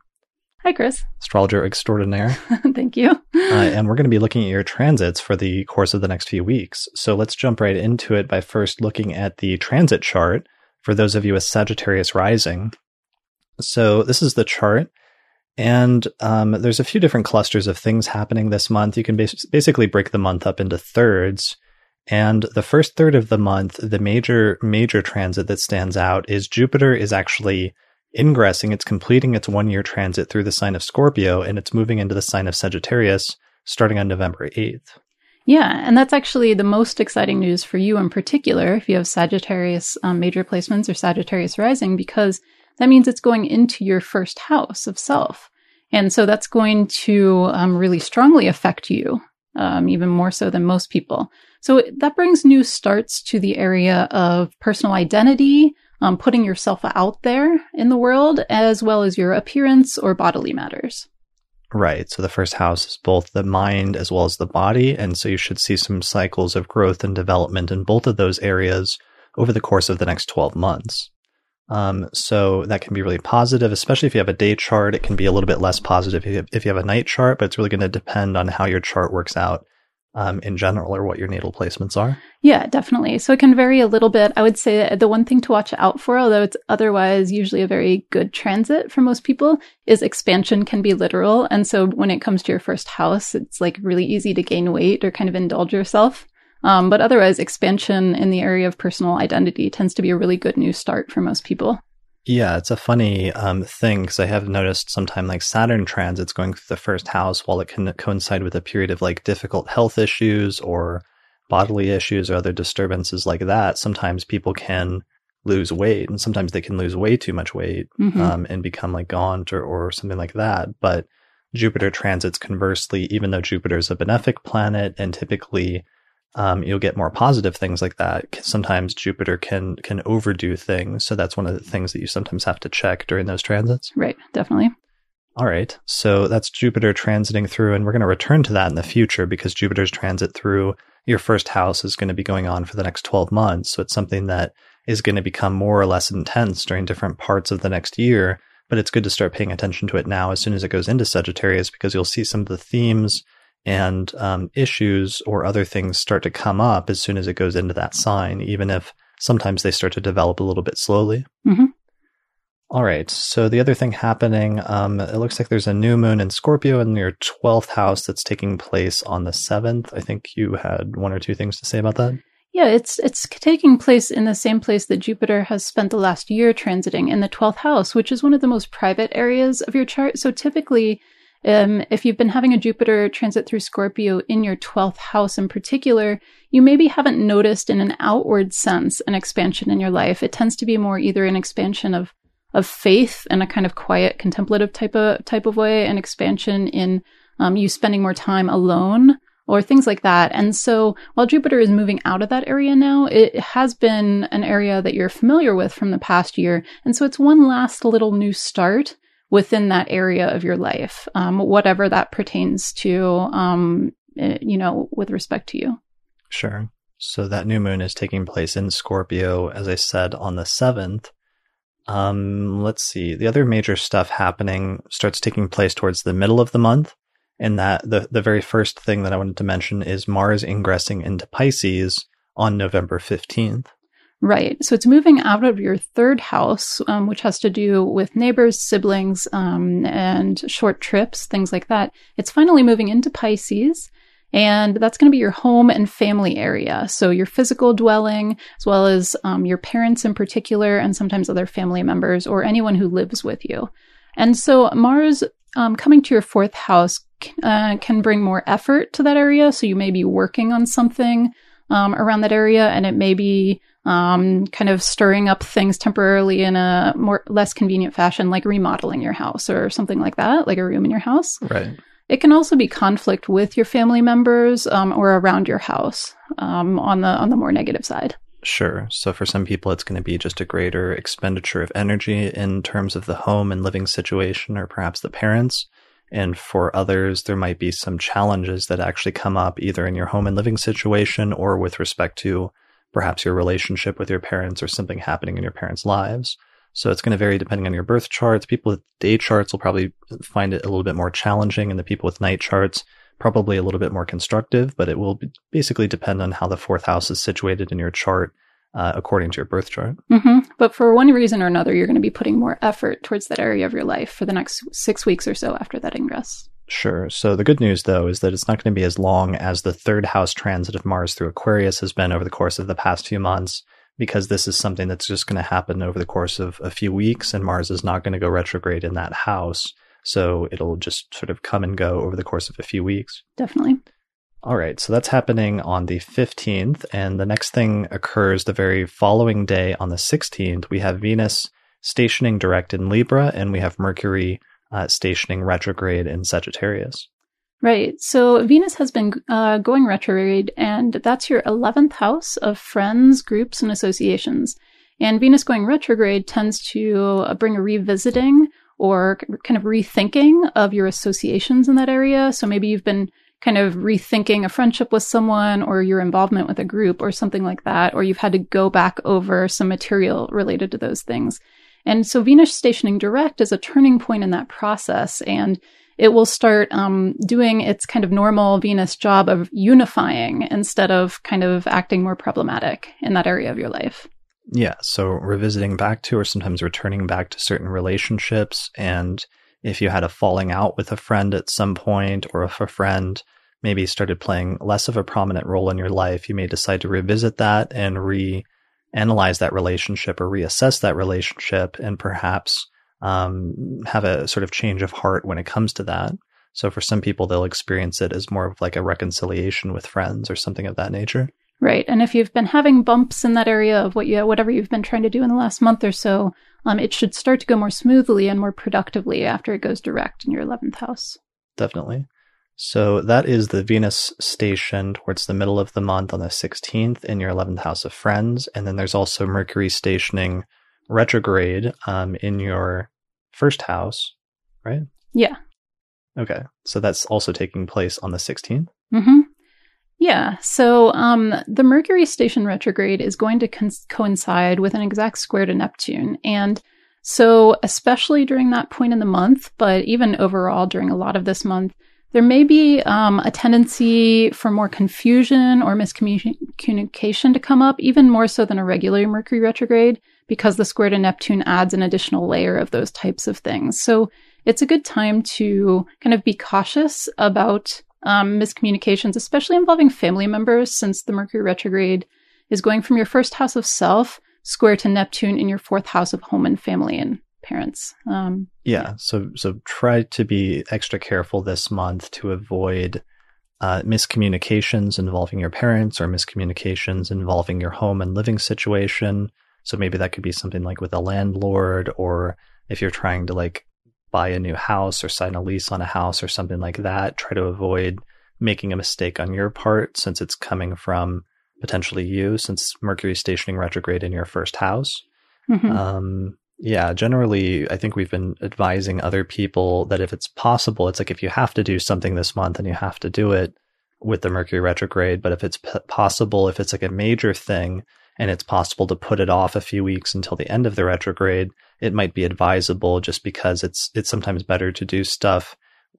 Hi, Chris. Astrologer extraordinaire. *laughs* Thank you. uh, and we're going to be looking at your transits for the course of the next few weeks. So let's jump right into it by first looking at the transit chart for those of you with Sagittarius rising. So this is the chart. And um, there's a few different clusters of things happening this month. You can bas- basically break the month up into thirds. And the first third of the month, the major, major transit that stands out is Jupiter is actually ingressing. It's completing its one year transit through the sign of Scorpio and it's moving into the sign of Sagittarius starting on November 8th. Yeah, and that's actually the most exciting news for you in particular if you have Sagittarius um, major placements or Sagittarius rising, because that means it's going into your first house of self. And so that's going to um, really strongly affect you, um, even more so than most people. So that brings new starts to the area of personal identity, um, putting yourself out there in the world, as well as your appearance or bodily matters. Right. So the first house is both the mind as well as the body. And so you should see some cycles of growth and development in both of those areas over the course of the next 12 months. Um, so that can be really positive, especially if you have a day chart. It can be a little bit less positive if you have, if you have a night chart, but it's really going to depend on how your chart works out um, in general or what your natal placements are? Yeah, definitely. So it can vary a little bit. I would say the one thing to watch out for, although it's otherwise usually a very good transit for most people, is expansion can be literal. And so when it comes to your first house, it's like really easy to gain weight or kind of indulge yourself. Um, but otherwise, expansion in the area of personal identity tends to be a really good new start for most people. Yeah, it's a funny um, thing because I have noticed sometimes like Saturn transits going through the first house while it can coincide with a period of like difficult health issues or bodily issues or other disturbances like that. Sometimes people can lose weight and sometimes they can lose way too much weight mm-hmm. um, and become like gaunt or, or something like that. But Jupiter transits conversely, even though Jupiter is a benefic planet and typically um, you'll get more positive things like that. Sometimes Jupiter can can overdo things, so that's one of the things that you sometimes have to check during those transits. Right, definitely. All right, so that's Jupiter transiting through, and we're going to return to that in the future because Jupiter's transit through your first house is going to be going on for the next 12 months. So it's something that is going to become more or less intense during different parts of the next year. But it's good to start paying attention to it now as soon as it goes into Sagittarius because you'll see some of the themes and um, issues or other things start to come up as soon as it goes into that sign, even if sometimes they start to develop a little bit slowly. Mm-hmm. All right. So the other thing happening, um, it looks like there's a new moon in Scorpio in your 12th house that's taking place on the 7th. I think you had one or two things to say about that. Yeah, it's it's taking place in the same place that Jupiter has spent the last year transiting in the 12th house, which is one of the most private areas of your chart. So typically um, if you've been having a Jupiter transit through Scorpio in your 12th house in particular, you maybe haven't noticed in an outward sense an expansion in your life. It tends to be more either an expansion of of faith in a kind of quiet contemplative type of type of way, an expansion in um, you spending more time alone or things like that. And so while Jupiter is moving out of that area now, it has been an area that you're familiar with from the past year. And so it's one last little new start within that area of your life, um, whatever that pertains to, um, eh, you know, with respect to you. Sure. So that new moon is taking place in Scorpio, as I said, on the 7th. Um, let's see. The other major stuff happening starts taking place towards the middle of the month. And that the, the very first thing that I wanted to mention is Mars ingressing into Pisces on November 15th. Right. So it's moving out of your third house, um, which has to do with neighbors, siblings, um, and short trips, things like that. It's finally moving into Pisces. And that's going to be your home and family area. So your physical dwelling, as well as um, your parents in particular, and sometimes other family members or anyone who lives with you. And so Mars um, coming to your fourth house uh, can bring more effort to that area. So you may be working on something um, around that area, and it may be um, kind of stirring up things temporarily in a more less convenient fashion, like remodeling your house or something like that, like a room in your house. Right. It can also be conflict with your family members um, or around your house um, on the on the more negative side. Sure. So for some people, it's going to be just a greater expenditure of energy in terms of the home and living situation, or perhaps the parents. And for others, there might be some challenges that actually come up either in your home and living situation or with respect to perhaps your relationship with your parents or something happening in your parents' lives. So it's going to vary depending on your birth charts. People with day charts will probably find it a little bit more challenging, and the people with night charts probably a little bit more constructive, but it will basically depend on how the fourth house is situated in your chart uh, according to your birth chart. Mm-hmm. But for one reason or another, you're going to be putting more effort towards that area of your life for the next six weeks or so after that ingress. Sure. So the good news, though, is that it's not going to be as long as the third house transit of Mars through Aquarius has been over the course of the past few months, because this is something that's just going to happen over the course of a few weeks, and Mars is not going to go retrograde in that house. So it'll just sort of come and go over the course of a few weeks. Definitely. All right. So that's happening on the 15th. And the next thing occurs the very following day on the 16th. We have Venus stationing direct in Libra, and we have Mercury uh, stationing retrograde in Sagittarius. Right. So Venus has been uh, going retrograde, and that's your 11th house of friends, groups, and associations. And Venus going retrograde tends to uh, bring a revisiting or kind of rethinking of your associations in that area. So maybe you've been kind of rethinking a friendship with someone or your involvement with a group or something like that, or you've had to go back over some material related to those things. And so Venus stationing direct is a turning point in that process. And it will start um, doing its kind of normal Venus job of unifying instead of kind of acting more problematic in that area of your life. Yeah. So revisiting back to or sometimes returning back to certain relationships. And if you had a falling out with a friend at some point, or if a friend maybe started playing less of a prominent role in your life, you may decide to revisit that and reanalyze that relationship or reassess that relationship and perhaps um, have a sort of change of heart when it comes to that. So for some people, they'll experience it as more of like a reconciliation with friends or something of that nature. Right. And if you've been having bumps in that area of what you, whatever you've been trying to do in the last month or so, um, it should start to go more smoothly and more productively after it goes direct in your 11th house. Definitely. So that is the Venus station towards the middle of the month on the 16th in your 11th house of friends. And then there's also Mercury stationing retrograde um, in your first house, right? Yeah. Okay. So that's also taking place on the 16th? Mm-hmm. Yeah. So um, the Mercury station retrograde is going to con- coincide with an exact square to Neptune. And so, especially during that point in the month, but even overall during a lot of this month, there may be um, a tendency for more confusion or miscommunication to come up, even more so than a regular Mercury retrograde because the square to Neptune adds an additional layer of those types of things. So it's a good time to kind of be cautious about um, miscommunications, especially involving family members, since the Mercury retrograde is going from your first house of self square to Neptune in your fourth house of home and family and parents. Um, yeah, yeah, so so try to be extra careful this month to avoid uh, miscommunications involving your parents or miscommunications involving your home and living situation. So maybe that could be something like with a landlord, or if you're trying to like buy a new house or sign a lease on a house or something like that, try to avoid making a mistake on your part since it's coming from potentially you, since Mercury stationing retrograde in your first house. Mm-hmm. Um, yeah, generally, I think we've been advising other people that if it's possible, it's like if you have to do something this month and you have to do it with the Mercury retrograde. But if it's p- possible, if it's like a major thing, and it's possible to put it off a few weeks until the end of the retrograde, it might be advisable just because it's it's sometimes better to do stuff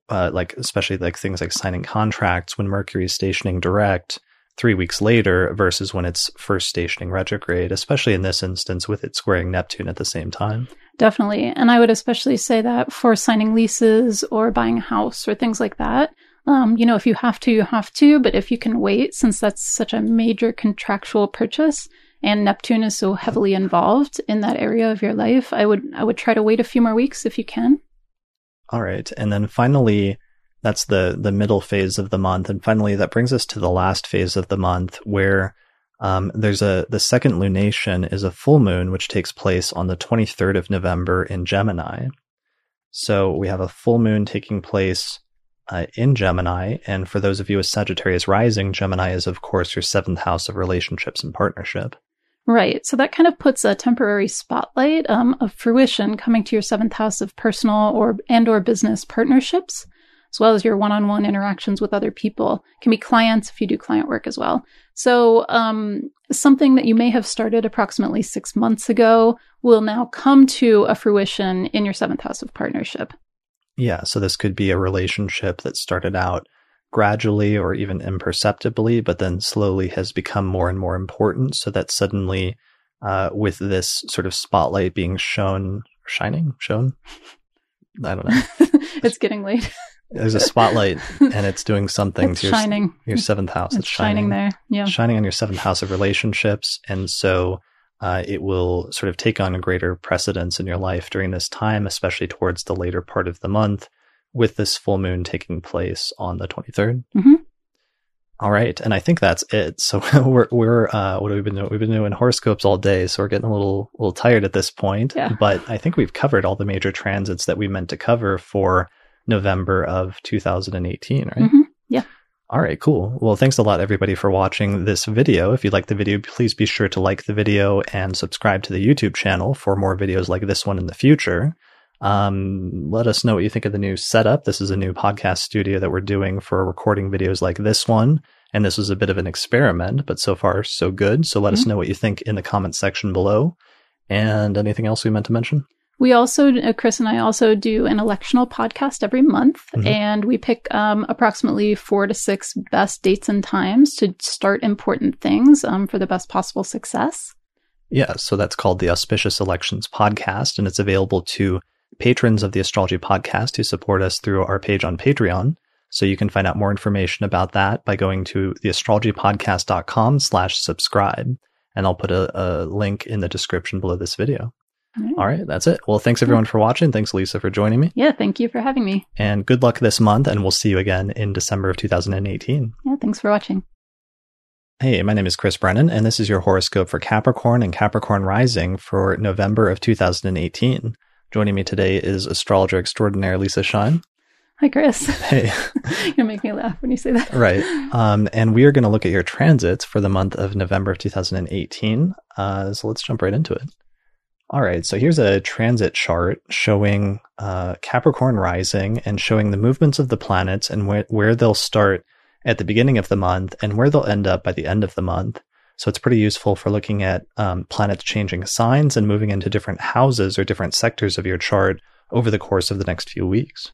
uh, like especially like things like signing contracts when Mercury is stationing direct three weeks later versus when it's first stationing retrograde, especially in this instance with it squaring Neptune at the same time. Definitely. And I would especially say that for signing leases or buying a house or things like that, um, you know, if you have to, you have to, but if you can wait, since that's such a major contractual purchase, and Neptune is so heavily involved in that area of your life, I would I would try to wait a few more weeks if you can. All right. And then finally, that's the the middle phase of the month. And finally that brings us to the last phase of the month where um, there's a the second lunation is a full moon which takes place on the 23rd of November in Gemini. So we have a full moon taking place uh, in Gemini. And for those of you with Sagittarius rising, Gemini is, of course, your seventh house of relationships and partnership. Right. So that kind of puts a temporary spotlight um, of fruition coming to your seventh house of personal or and or business partnerships, as well as your one-on-one interactions with other people. It can be clients if you do client work as well. So um, something that you may have started approximately six months ago will now come to a fruition in your seventh house of partnership. Yeah. So this could be a relationship that started out gradually or even imperceptibly, but then slowly has become more and more important. So that suddenly, uh, with this sort of spotlight being shown, shining, shown, I don't know. *laughs* it's getting late. *laughs* There's a spotlight and it's doing something it's to your, shining. your seventh house. It's, it's shining, shining there. Yeah. Shining on your seventh house of relationships. And so uh, it will sort of take on a greater precedence in your life during this time, especially towards the later part of the month with this full moon taking place on the 23rd. Mm-hmm. All right, and I think that's it. So *laughs* we're we're uh, what have we been doing? We've been doing horoscopes all day, so we're getting a little a little tired at this point. Yeah. But I think we've covered all the major transits that we meant to cover for November of 2018, right? Mhm. Yeah. All right, cool. Well, thanks a lot, everybody, for watching this video. If you like the video, please be sure to like the video and subscribe to the YouTube channel for more videos like this one in the future. Um, let us know what you think of the new setup. This is a new podcast studio that we're doing for recording videos like this one. And this was a bit of an experiment, but so far so good. So let us know what you think in the comment section below. And anything else we meant to mention? We also, uh, Chris and I also do an electional podcast every month, Mhm. and we pick um, approximately four to six best dates and times to start important things um, for the best possible success. Yeah, so that's called the Auspicious Elections Podcast, and it's available to patrons of the Astrology Podcast who support us through our page on Patreon. So you can find out more information about that by going to theastrologypodcast.com slash subscribe. And I'll put a, a link in the description below this video. All right. All right, that's it. Well, thanks everyone for watching. Thanks, Leisa, for joining me. Yeah, thank you for having me. And good luck this month, and we'll see you again in December of 2018. Yeah, thanks for watching. Hey, my name is Chris Brennan, and this is your horoscope for Capricorn and Capricorn Rising for November of 2018. Joining me today is astrologer extraordinaire Leisa Schaim. Hi, Chris. Hey, *laughs* *laughs* you make me laugh when you say that. right. Um, and we are going to look at your transits for the month of November of 2018. Uh, so let's jump right into it. All right. So here's a transit chart showing uh, Capricorn rising and showing the movements of the planets and where, where they'll start at the beginning of the month and where they'll end up by the end of the month. So it's pretty useful for looking at um, planets changing signs and moving into different houses or different sectors of your chart over the course of the next few weeks.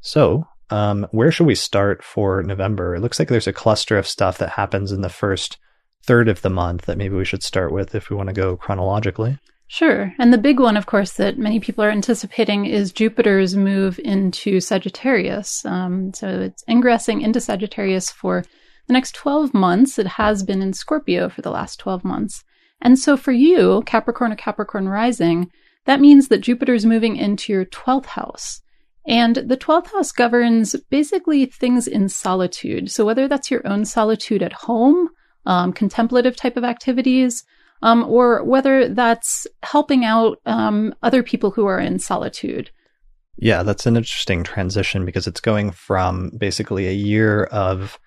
So, um, where should we start for November? It looks like there's a cluster of stuff that happens in the first third of the month that maybe we should start with if we want to go chronologically. Sure. And the big one, of course, that many people are anticipating is Jupiter's move into Sagittarius. Um, so it's ingressing into Sagittarius for the next 12 months. It has been in Scorpio for the last 12 months. And so for you, Capricorn or Capricorn rising, that means that Jupiter's moving into your 12th house. And the 12th house governs basically things in solitude. So whether that's your own solitude at home, um, contemplative type of activities, um, or whether that's helping out um, other people who are in solitude. Yeah, that's an interesting transition because it's going from basically a year of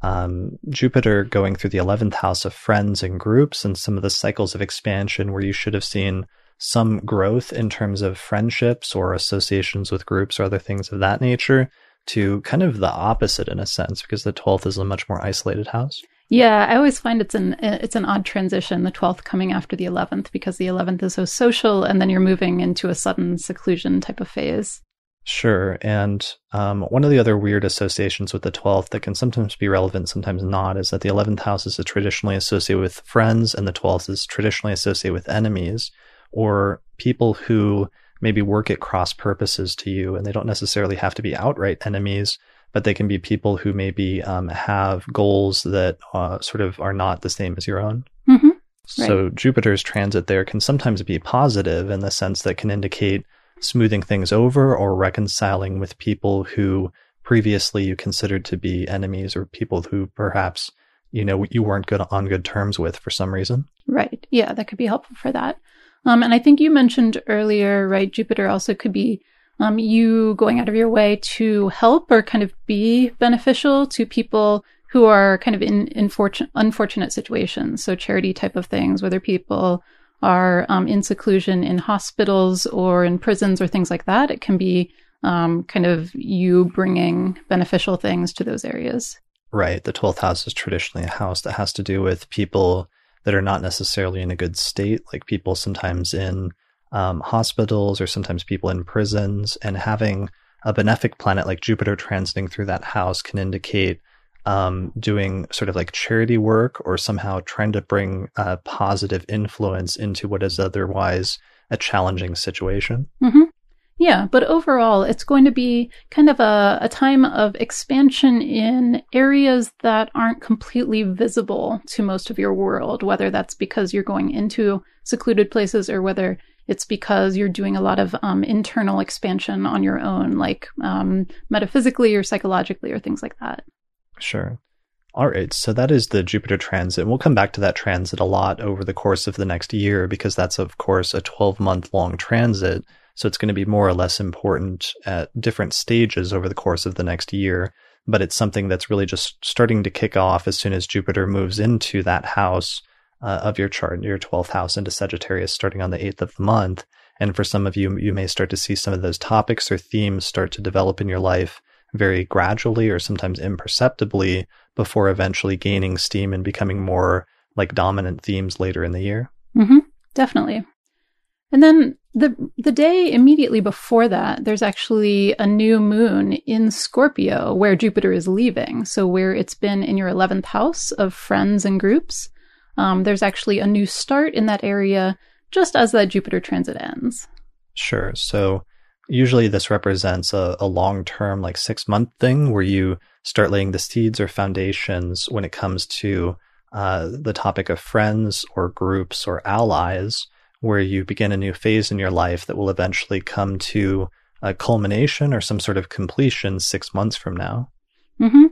um, Jupiter going through the 11th house of friends and groups and some of the cycles of expansion where you should have seen some growth in terms of friendships or associations with groups or other things of that nature to kind of the opposite in a sense because the 12th is a much more isolated house. Yeah, I always find it's an it's an odd transition, the 12th coming after the 11th because the 11th is so social and then you're moving into a sudden seclusion type of phase. Sure. And um, one of the other weird associations with the 12th that can sometimes be relevant, sometimes not, is that the 11th house is traditionally associated with friends and the 12th is traditionally associated with enemies or people who maybe work at cross purposes to you. And they don't necessarily have to be outright enemies, but they can be people who maybe um, have goals that uh, sort of are not the same as your own. Mm-hmm. So Jupiter's transit there can sometimes be positive in the sense that can indicate smoothing things over or reconciling with people who previously you considered to be enemies or people who perhaps you know you weren't good on good terms with for some reason. Right. Yeah, that could be helpful for that. Um, and I think you mentioned earlier, right? Jupiter also could be um, you going out of your way to help or kind of be beneficial to people who are kind of in, in unfortunate situations. So charity type of things, whether people are um, in seclusion in hospitals or in prisons or things like that. It can be um, kind of you bringing beneficial things to those areas. Right. The 12th house is traditionally a house that has to do with people that are not necessarily in a good state, like people sometimes in um, hospitals or sometimes people in prisons. And having a benefic planet like Jupiter transiting through that house can indicate um, doing sort of like charity work or somehow trying to bring a positive influence into what is otherwise a challenging situation. Mm-hmm. Yeah, but overall, it's going to be kind of a, a time of expansion in areas that aren't completely visible to most of your world, whether that's because you're going into secluded places or whether it's because you're doing a lot of um, internal expansion on your own, like um, metaphysically or psychologically or things like that. Sure. All right. So that is the Jupiter transit. We'll come back to that transit a lot over the course of the next year because that's, of course, a 12 month long transit. So it's going to be more or less important at different stages over the course of the next year. But it's something that's really just starting to kick off as soon as Jupiter moves into that house uh, of your chart, your 12th house into Sagittarius, starting on the 8th of the month. And for some of you, you may start to see some of those topics or themes start to develop in your life very gradually or sometimes imperceptibly before eventually gaining steam and becoming more like dominant themes later in the year. Mm-hmm, definitely. And then the the day immediately before that, there's actually a new moon in Scorpio where Jupiter is leaving. So where it's been in your eleventh house of friends and groups, um, there's actually a new start in that area just as that Jupiter transit ends. Sure. So usually this represents a, a long term, like six month thing where you start laying the seeds or foundations when it comes to uh, the topic of friends or groups or allies, where you begin a new phase in your life that will eventually come to a culmination or some sort of completion six months from now. Mm-hmm.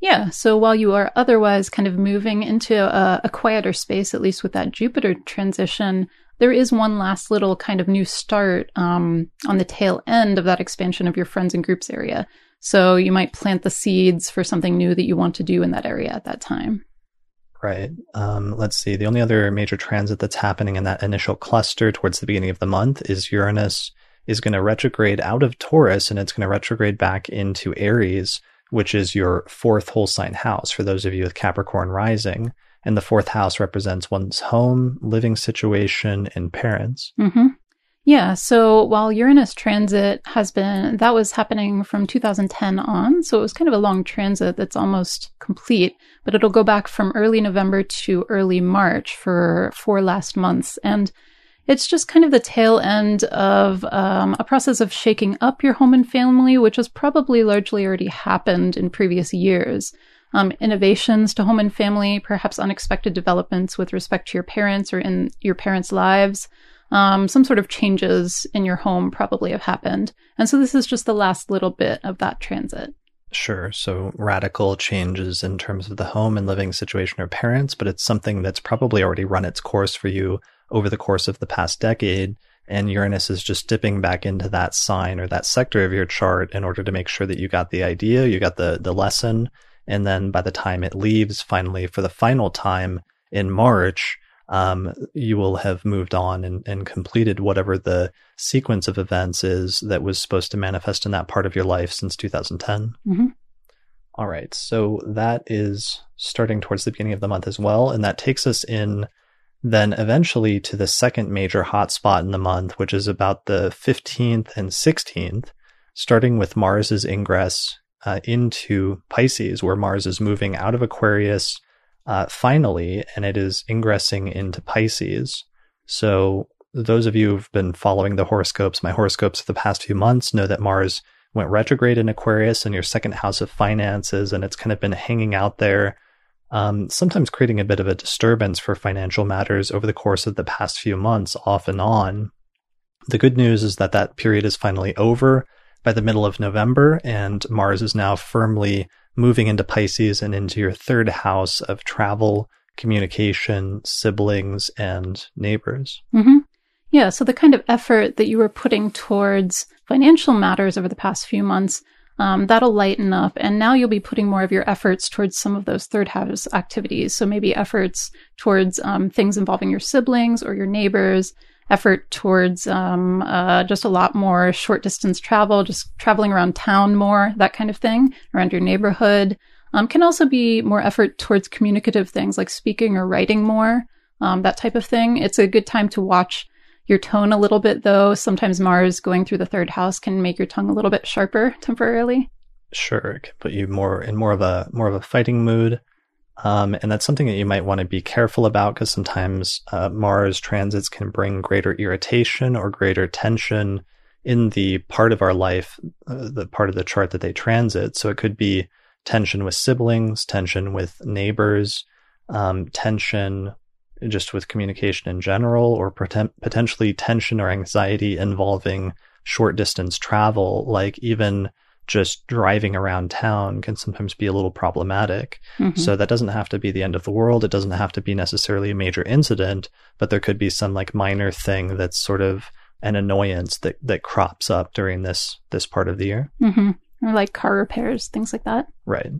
Yeah. So while you are otherwise kind of moving into a, a, quieter space, at least with that Jupiter transition, there is one last little kind of new start um, on the tail end of that expansion of your friends and groups area. So you might plant the seeds for something new that you want to do in that area at that time. Right. Um, let's see. The only other major transit that's happening in that initial cluster towards the beginning of the month is Uranus is going to retrograde out of Taurus and it's going to retrograde back into Aries, which is your fourth whole sign house for those of you with Capricorn rising and the fourth house represents one's home, living situation, and parents. Mm-hmm. Yeah. So while Uranus transit has been, that was happening from 2010 on. So it was kind of a long transit that's almost complete, but it'll go back from early November to early March for four last months. And it's just kind of the tail end of um, a process of shaking up your home and family, which has probably largely already happened in previous years um, innovations to home and family, perhaps unexpected developments with respect to your parents or in your parents' lives. Um, some sort of changes in your home probably have happened. And so this is just the last little bit of that transit. Sure. So radical changes in terms of the home and living situation of parents, but it's something that's probably already run its course for you over the course of the past decade. And Uranus is just dipping back into that sign or that sector of your chart in order to make sure that you got the idea, you got the, the lesson, and then by the time it leaves finally for the final time in March, um, you will have moved on and, and completed whatever the sequence of events is that was supposed to manifest in that part of your life since 2010. Mm-hmm. All right. So that is starting towards the beginning of the month as well. And that takes us in then eventually to the second major hotspot in the month, which is about the 15th and 16th, starting with Mars's ingress uh, into Pisces, where Mars is moving out of Aquarius uh, finally, and it is ingressing into Pisces. So, those of you who've been following the horoscopes, my horoscopes for the past few months, know that Mars went retrograde in Aquarius in your second house of finances, and it's kind of been hanging out there, um, sometimes creating a bit of a disturbance for financial matters over the course of the past few months, off and on. The good news is that that period is finally over by the middle of November, and Mars is now firmly moving into Pisces and into your third house of travel, communication, siblings, and neighbors. Mm-hmm. Yeah, so the kind of effort that you were putting towards financial matters over the past few months, um, that'll lighten up. And now you'll be putting more of your efforts towards some of those third house activities. So maybe efforts towards um, things involving your siblings or your neighbors, effort towards um, uh, just a lot more short distance travel, just traveling around town more, that kind of thing, around your neighborhood. Um, can also be more effort towards communicative things like speaking or writing more, um, that type of thing. It's a good time to watch your tone a little bit, though. Sometimes Mars going through the third house can make your tongue a little bit sharper temporarily. Sure, it can put you more in more of a more of a fighting mood. Um, and that's something that you might want to be careful about because sometimes uh, Mars transits can bring greater irritation or greater tension in the part of our life, uh, the part of the chart that they transit. So it could be tension with siblings, tension with neighbors, um, tension just with communication in general, or poten- potentially tension or anxiety involving short distance travel, like even just driving around town can sometimes be a little problematic. Mm-hmm. So that doesn't have to be the end of the world. It doesn't have to be necessarily a major incident, but there could be some like minor thing that's sort of an annoyance that, that crops up during this this part of the year. Mm-hmm. Or like car repairs, things like that. Right.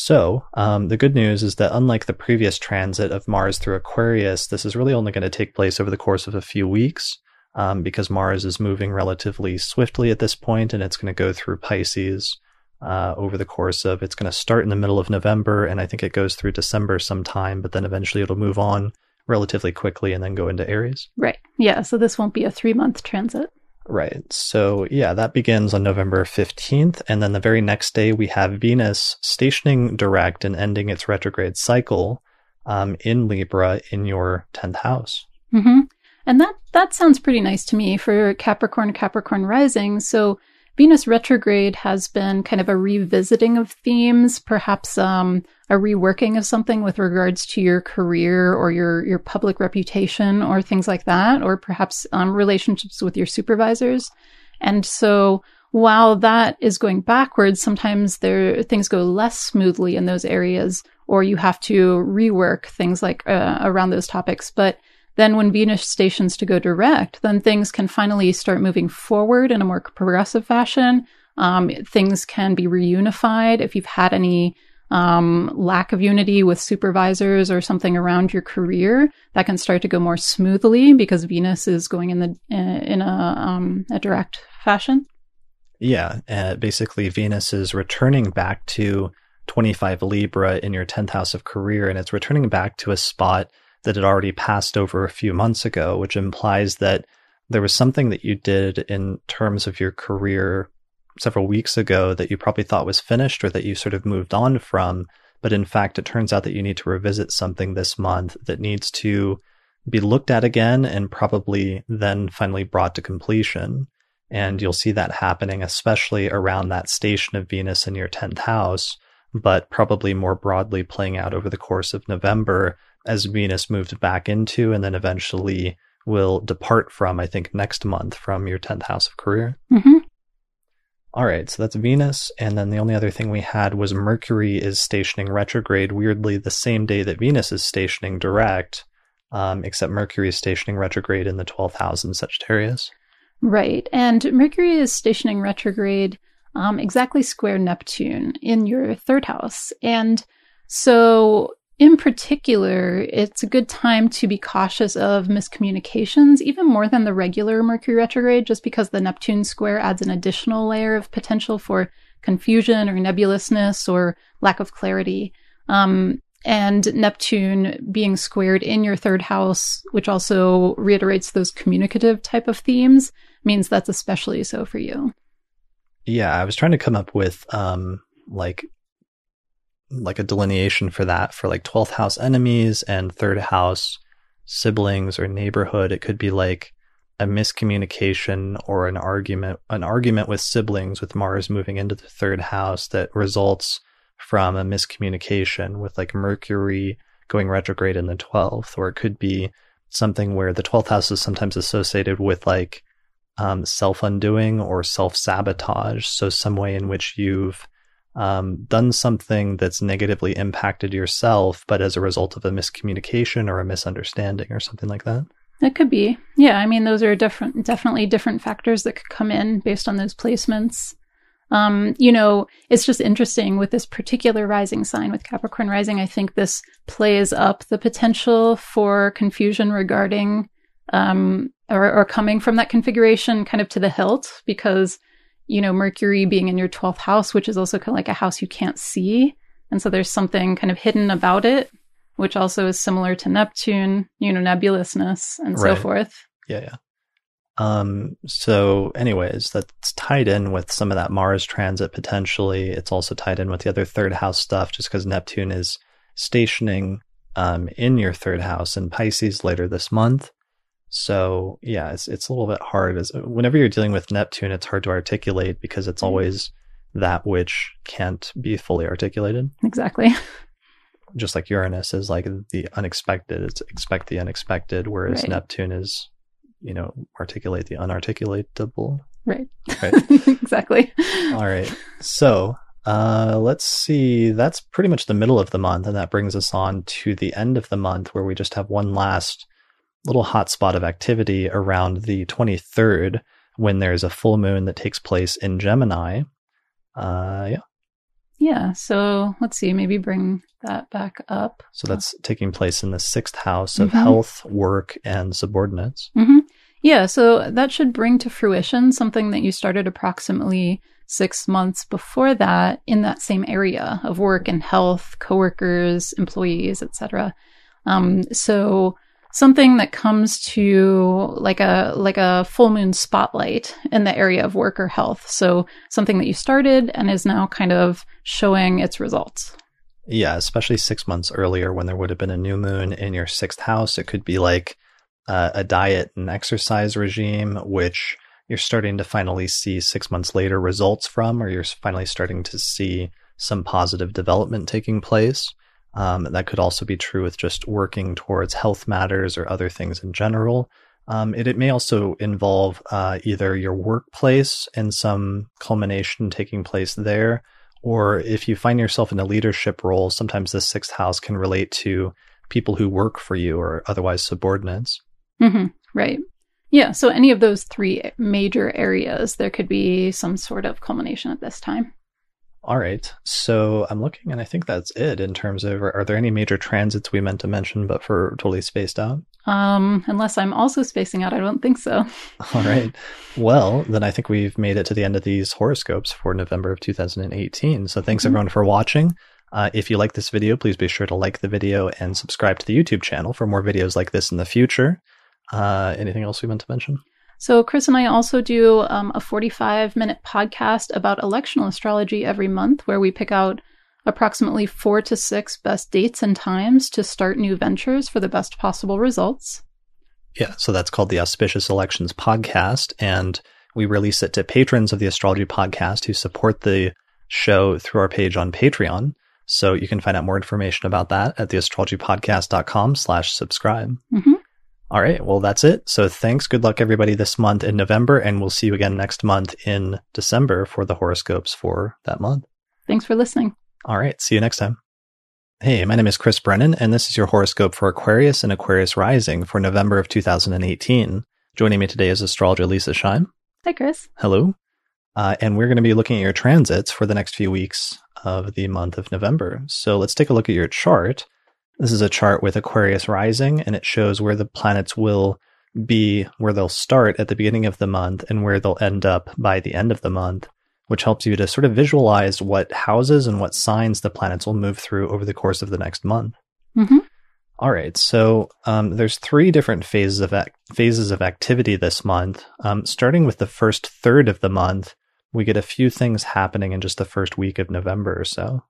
So, um, the good news is that unlike the previous transit of Mars through Aquarius, this is really only going to take place over the course of a few weeks um, because Mars is moving relatively swiftly at this point and it's going to go through Pisces uh, over the course of it's going to start in the middle of November and I think it goes through December sometime, but then eventually it'll move on relatively quickly and then go into Aries. Right. Yeah. So this won't be a three month transit. Right. So, yeah, that begins on November 15th. And then the very next day, we have Venus stationing direct and ending its retrograde cycle um, in Libra in your 10th house. Mm-hmm. And that, that sounds pretty nice to me for Capricorn, Capricorn rising. So, Venus retrograde has been kind of a revisiting of themes, perhaps um, a reworking of something with regards to your career or your your public reputation or things like that, or perhaps um, relationships with your supervisors. And so, while that is going backwards, sometimes there things go less smoothly in those areas, or you have to rework things like uh, around those topics. But then when Venus stations to go direct, then things can finally start moving forward in a more progressive fashion. Um, things can be reunified if you've had any um, lack of unity with supervisors or something around your career. That can start to go more smoothly because Venus is going in the in a um, a direct fashion. Yeah, uh, basically Venus is returning back to 25 Libra in your 10th house of career, and it's returning back to a spot that had already passed over a few months ago, which implies that there was something that you did in terms of your career several weeks ago that you probably thought was finished or that you sort of moved on from. But in fact, it turns out that you need to revisit something this month that needs to be looked at again and probably then finally brought to completion. And you'll see that happening, especially around that station of Venus in your 10th house, but probably more broadly playing out over the course of November as Venus moved back into and then eventually will depart from, I think, next month from your 10th house of career. Mm-hmm. All right, so that's Venus. And then the only other thing we had was Mercury is stationing retrograde, weirdly, the same day that Venus is stationing direct, um, except Mercury is stationing retrograde in the 12th house in Sagittarius. Right. And Mercury is stationing retrograde um, exactly square Neptune in your third house. And so in particular, it's a good time to be cautious of miscommunications, even more than the regular Mercury retrograde, just because the Neptune square adds an additional layer of potential for confusion or nebulousness or lack of clarity. Um, and Neptune being squared in your third house, which also reiterates those communicative type of themes, means that's especially so for you. Yeah, I was trying to come up with um, like like a delineation for that for like 12th house enemies and third house siblings or neighborhood. It could be like a miscommunication or an argument, an argument with siblings with Mars moving into the third house that results from a miscommunication with like Mercury going retrograde in the 12th, or it could be something where the 12th house is sometimes associated with like um, self undoing or self sabotage. So, some way in which you've um, done something that's negatively impacted yourself, but as a result of a miscommunication or a misunderstanding or something like that? It could be. Yeah, I mean, those are different, definitely different factors that could come in based on those placements. Um, you know, it's just interesting with this particular rising sign with Capricorn rising. I think this plays up the potential for confusion regarding um, or, or coming from that configuration kind of to the hilt because you know, Mercury being in your 12th house, which is also kind of like a house you can't see. And so there's something kind of hidden about it, which also is similar to Neptune, you know, nebulousness and right. so forth. Yeah, yeah. Um, so anyways, that's tied in with some of that Mars transit potentially. It's also tied in with the other third house stuff just because Neptune is stationing um, in your third house in Pisces later this month. So yeah, it's it's a little bit hard. As whenever you're dealing with Neptune, it's hard to articulate because it's mm-hmm. always that which can't be fully articulated. Exactly. *laughs* Just like Uranus is like the unexpected, it's expect the unexpected, whereas right. Neptune is, you know, articulate the unarticulatable. Right. Right. *laughs* exactly. All right. So uh, let's see. That's pretty much the middle of the month, and that brings us on to the end of the month, where we just have one last little hotspot of activity around the 23rd when there's a full moon that takes place in Gemini. Uh, yeah. Yeah. So let's see, maybe bring that back up. So that's taking place in the sixth house of Mhm. health, work, and subordinates. hmm Yeah. So that should bring to fruition something that you started approximately six months before that in that same area of work and health, coworkers, employees, etc. Um, so something that comes to like a like a full moon spotlight in the area of worker health. So something that you started and is now kind of showing its results. Yeah, especially six months earlier when there would have been a new moon in your sixth house. It could be like uh, a diet and exercise regime, which you're starting to finally see six months later results from, or you're finally starting to see some positive development taking place. Um, that could also be true with just working towards health matters or other things in general. Um, it, it may also involve uh, either your workplace and some culmination taking place there, or if you find yourself in a leadership role, sometimes the sixth house can relate to people who work for you or otherwise subordinates. hmm Right. Yeah. So any of those three major areas, there could be some sort of culmination at this time. All right. So I'm looking, and I think that's it in terms of are there any major transits we meant to mention, but for totally spaced out? Um, unless I'm also spacing out, I don't think so. *laughs* All right. Well, then I think we've made it to the end of these horoscopes for November of 2018. So thanks Mhm. everyone for watching. Uh, if you like this video, please be sure to like the video and subscribe to the YouTube channel for more videos like this in the future. Uh, anything else we meant to mention? So Chris and I also do um, a 45 minute podcast about electional astrology every month, where we pick out approximately four to six best dates and times to start new ventures for the best possible results. Yeah, so that's called the Auspicious Elections Podcast, and we release it to patrons of the Astrology Podcast who support the show through our page on Patreon. So you can find out more information about that at theastrologypodcast.com slash subscribe. hmm All right, well, that's it. So thanks. Good luck, everybody, this month in November, and we'll see you again next month in December for the horoscopes for that month. Thanks for listening. All right, see you next time. Hey, my name is Chris Brennan, and this is your horoscope for Aquarius and Aquarius Rising for November of 2018. Joining me today is astrologer Leisa Schaim. Hi, Chris. Hello. Uh, and we're going to be looking at your transits for the next few weeks of the month of November. So let's take a look at your chart. This is a chart with Aquarius rising, and it shows where the planets will be, where they'll start at the beginning of the month and where they'll end up by the end of the month, which helps you to sort of visualize what houses and what signs the planets will move through over the course of the next month. hmm All right, so um, there's three different phases of ac- phases of activity this month. Um, starting with the first third of the month, we get a few things happening in just the first week of November or so.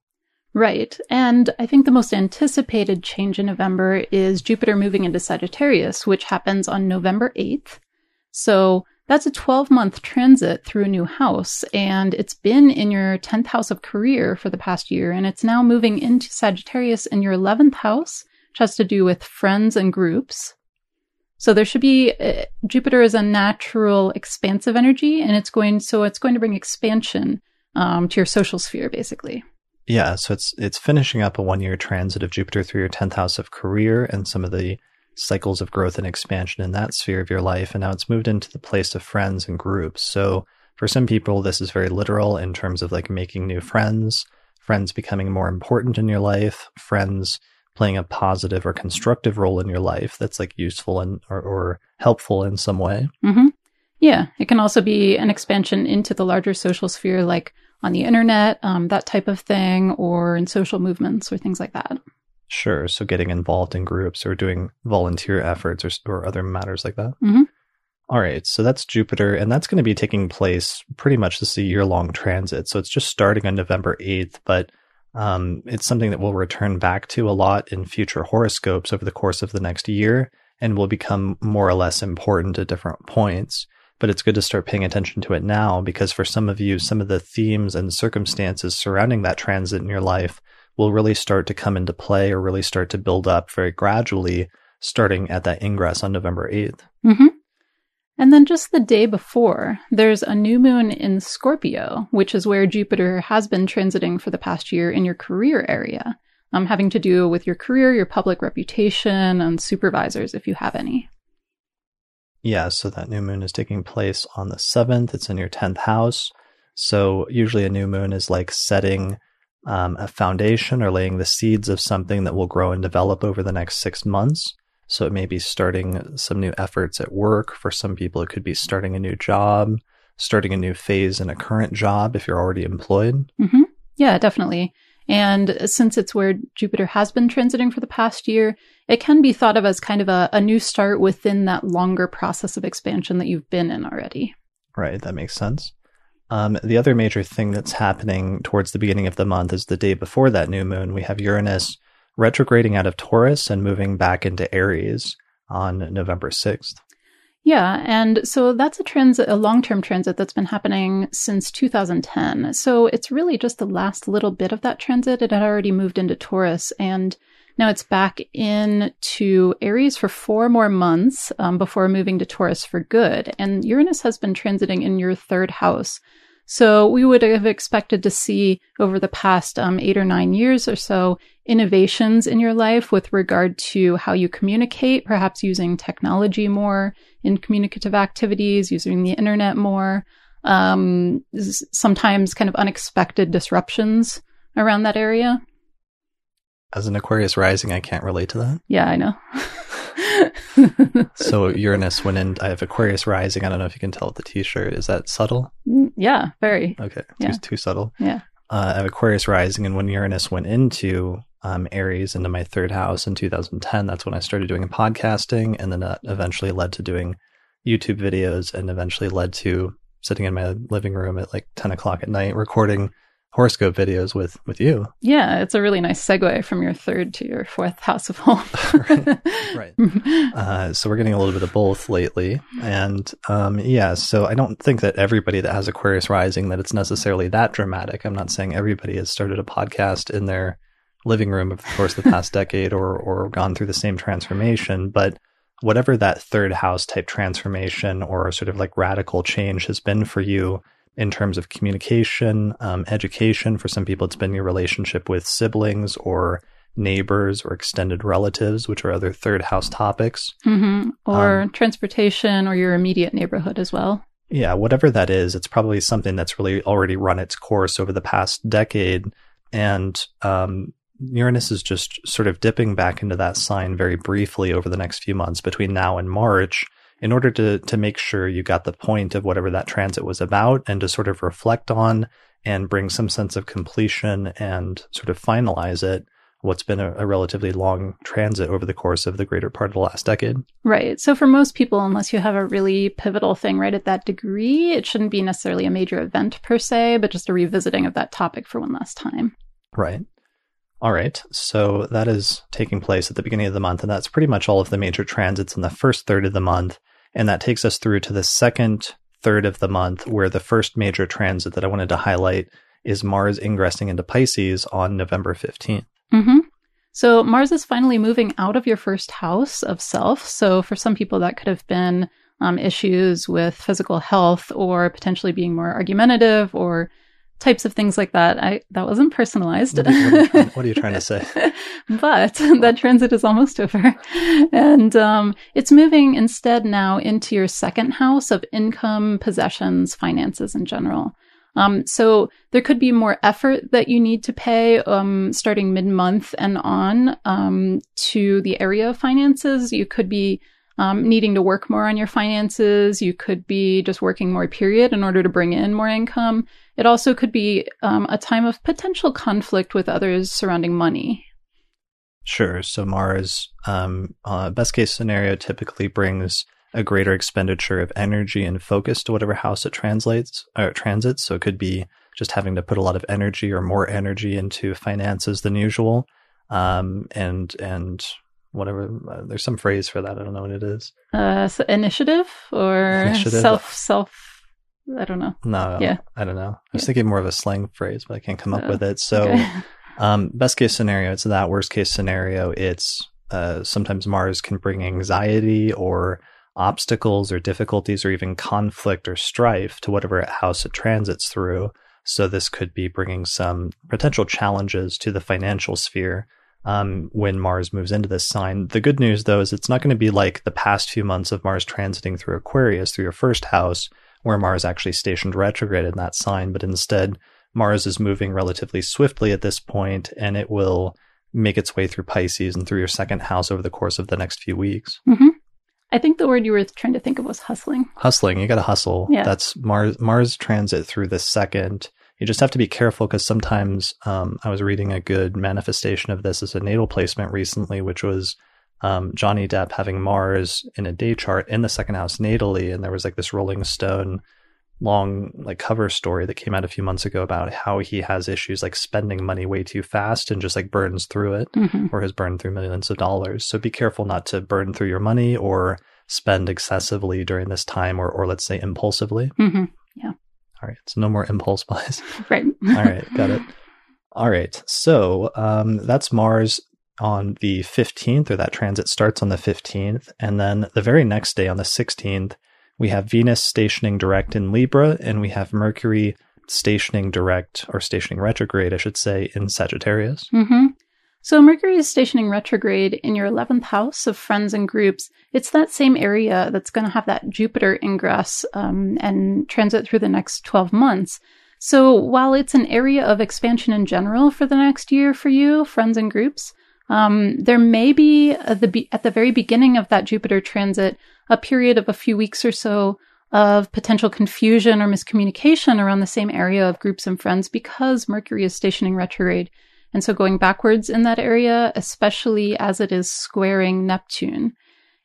Right. And I think the most anticipated change in November is Jupiter moving into Sagittarius, which happens on November 8th. So that's a 12 month transit through a new house. And it's been in your 10th house of career for the past year. And it's now moving into Sagittarius in your 11th house, which has to do with friends and groups. So there should be uh, Jupiter is a natural expansive energy, and it's going so it's going to bring expansion um, to your social sphere, basically. Yeah, so it's it's finishing up a one year transit of Jupiter through your tenth house of career and some of the cycles of growth and expansion in that sphere of your life, and now it's moved into the place of friends and groups. So for some people, this is very literal in terms of like making new friends, friends becoming more important in your life, friends playing a positive or constructive role in your life that's like useful and or, or helpful in some way. hmm Yeah, it can also be an expansion into the larger social sphere, like on the internet, um, that type of thing, or in social movements or things like that. Sure. So getting involved in groups or doing volunteer efforts or, or other matters like that. Mhm. All right. So that's Jupiter, and that's going to be taking place pretty much this is a year long transit. So it's just starting on November 8th, but um, it's something that we'll return back to a lot in future horoscopes over the course of the next year and will become more or less important at different points. But it's good to start paying attention to it now because for some of you, some of the themes and circumstances surrounding that transit in your life will really start to come into play or really start to build up very gradually starting at that ingress on November 8th. hmm And then just the day before, there's a new moon in Scorpio, which is where Jupiter has been transiting for the past year in your career area, um, having to do with your career, your public reputation, and supervisors if you have any. Yeah, so that new moon is taking place on the 7th. It's in your 10th house. So usually a new moon is like setting um, a foundation or laying the seeds of something that will grow and develop over the next six months. So it may be starting some new efforts at work. For some people, it could be starting a new job, starting a new phase in a current job if you're already employed. Mm-hmm. Yeah, definitely. And since it's where Jupiter has been transiting for the past year, it can be thought of as kind of a, a new start within that longer process of expansion that you've been in already. Right, that makes sense. Um, the other major thing that's happening towards the beginning of the month is the day before that new moon. We have Uranus retrograding out of Taurus and moving back into Aries on November 6th. Yeah, and so that's a transit, a long-term transit that's been happening since 2010. So it's really just the last little bit of that transit. It had already moved into Taurus, and now it's back into Aries for four more months um, before moving to Taurus for good. And Uranus has been transiting in your third house. So we would have expected to see over the past um, eight or nine years or so innovations in your life with regard to how you communicate, perhaps using technology more in communicative activities, using the internet more. Um, sometimes kind of unexpected disruptions around that area. As an Aquarius rising, I can't relate to that. Yeah, I know. *laughs* so Uranus went in. I have Aquarius rising. I don't know if you can tell with the T-shirt. Is that subtle? Mm, yeah, very. Okay, yeah. too, too subtle. Yeah. Uh, I have Aquarius rising, and when Uranus went into um, Aries into my third house in 2010, that's when I started doing podcasting, and then that eventually led to doing YouTube videos, and eventually led to sitting in my living room at like 10 o'clock at night recording horoscope videos with with you. Yeah, it's a really nice segue from your third to your fourth house of home. right. *laughs* *laughs* right. Uh, so we're getting a little bit of both lately, and um, yeah. So I don't think that everybody that has Aquarius rising that it's necessarily that dramatic. I'm not saying everybody has started a podcast in their living room of course the past decade or or gone through the same transformation, but whatever that third house type transformation or sort of like radical change has been for you in terms of communication, um, education. For some people, it's been your relationship with siblings or neighbors or extended relatives, which are other third house topics. Mm-hmm. Or um, transportation or your immediate neighborhood as well. Yeah, whatever that is, it's probably something that's really already run its course over the past decade. And um, Uranus is just sort of dipping back into that sign very briefly over the next few months between now and March in order to to make sure you got the point of whatever that transit was about and to sort of reflect on and bring some sense of completion and sort of finalize it what's been a, a, relatively long transit over the course of the greater part of the last decade. Right. So for most people, unless you have a really pivotal thing right at that degree, it shouldn't be necessarily a major event per se, but just a revisiting of that topic for one last time. Right. All right. So that is taking place at the beginning of the month, and that's pretty much all of the major transits in the first third of the month. And that takes us through to the second third of the month, where the first major transit that I wanted to highlight is Mars ingressing into Pisces on November 15th. Mm-hmm. So Mars is finally moving out of your first house of self. So for some people, that could have been um, issues with physical health or potentially being more argumentative or types of things like that. I that wasn't personalized. What are you, what are you, trying, what are you trying, to *laughs* say? but *laughs* that transit is almost over, and um, it's moving instead now into your second house of income, possessions, finances in general. Um, so there could be more effort that you need to pay um, starting mid month and on um, to the area of finances. You could be um, needing to work more on your finances. You could be just working more, period, in order to bring in more income. It also could be um, a time of potential conflict with others surrounding money. Sure. So Mars, um, uh, best case scenario, typically brings a greater expenditure of energy and focus to whatever house it translates or transits. So it could be just having to put a lot of energy or more energy into finances than usual. Um, and and whatever. Uh, there's some phrase for that. I don't know what it is. Uh, so initiative or initiative? self self I don't know. No, yeah, I don't know. I was yeah. thinking more of a slang phrase, but I can't come up uh, with it. So, okay. *laughs* um, best case scenario, it's that. Worst case scenario, it's uh, sometimes Mars can bring anxiety or obstacles or difficulties or even conflict or strife to whatever house it transits through. So this could be bringing some potential challenges to the financial sphere. Um, when Mars moves into this sign. The good news, though, is it's not going to be like the past few months of Mars transiting through Aquarius, through your first house, where Mars actually stationed retrograde in that sign, but instead, Mars is moving relatively swiftly at this point, and it will make its way through Pisces and through your second house over the course of the next few weeks. Mm-hmm. I think the word you were trying to think of was hustling. Hustling, you got to hustle. Yeah. That's Mars. Mars transit through the second. You just have to be careful because sometimes um, I was reading a good manifestation of this as a natal placement recently, which was um, Johnny Depp having Mars in a day chart in the second house natally, and there was like this Rolling Stone long like cover story that came out a few months ago about how he has issues like spending money way too fast and just like burns through it Mm-hmm. or has burned through millions of dollars. So be careful not to burn through your money or spend excessively during this time or or let's say impulsively. Mm-hmm. All right. So no more impulse *laughs* buys. Right. All right, got it. All right, so um, that's Mars on the 15th, or that transit starts on the 15th. And then the very next day, on the 16th, we have Venus stationing direct in Libra, and we have Mercury stationing direct, or stationing retrograde, I should say, in Sagittarius. Mm-hmm. So Mercury is stationing retrograde in your 11th house of friends and groups. It's that same area that's going to have that Jupiter ingress um, and transit through the next 12 months. So while it's an area of expansion in general for the next year for you, friends and groups, um, there may be the, be- at the very beginning of that Jupiter transit a period of a few weeks or so of potential confusion or miscommunication around the same area of groups and friends because Mercury is stationing retrograde. And so going backwards in that area, especially as it is squaring Neptune.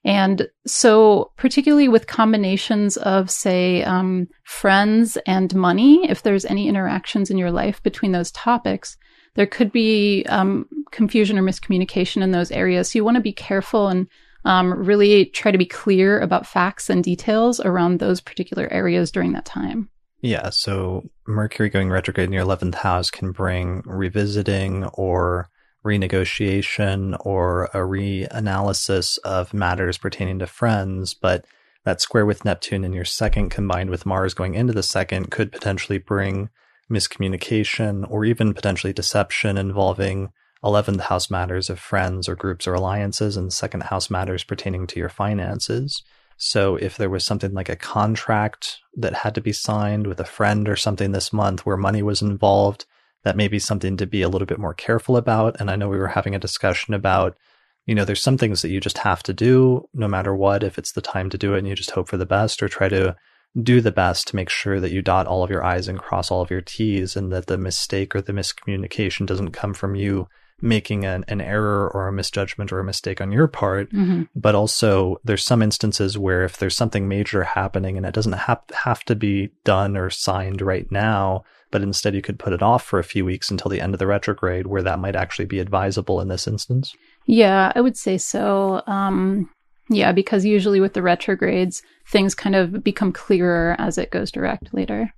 And so, particularly with combinations of, say, um, friends and money, if there's any interactions in your life between those topics, there could be um, confusion or miscommunication in those areas. So, you want to be careful and um, really try to be clear about facts and details around those particular areas during that time. Yeah, so Mercury going retrograde in your 11th house can bring revisiting or renegotiation or a reanalysis of matters pertaining to friends, but that square with Neptune in your second combined with Mars going into the second could potentially bring miscommunication or even potentially deception involving 11th house matters of friends or groups or alliances and second house matters pertaining to your finances. So if there was something like a contract that had to be signed with a friend or something this month where money was involved, that may be something to be a little bit more careful about. And I know we were having a discussion about, you know, there's some things that you just have to do no matter what, if it's the time to do it and you just hope for the best or try to do the best to make sure that you dot all of your I's and cross all of your T's and that the mistake or the miscommunication doesn't come from you making an, an error or a misjudgment or a mistake on your part. Mm-hmm. But also, there's some instances where if there's something major happening and it doesn't have, have to be done or signed right now, but instead you could put it off for a few weeks until the end of the retrograde, where that might actually be advisable in this instance. Yeah, I would say so. Um, yeah, because usually with the retrogrades, things kind of become clearer as it goes direct later.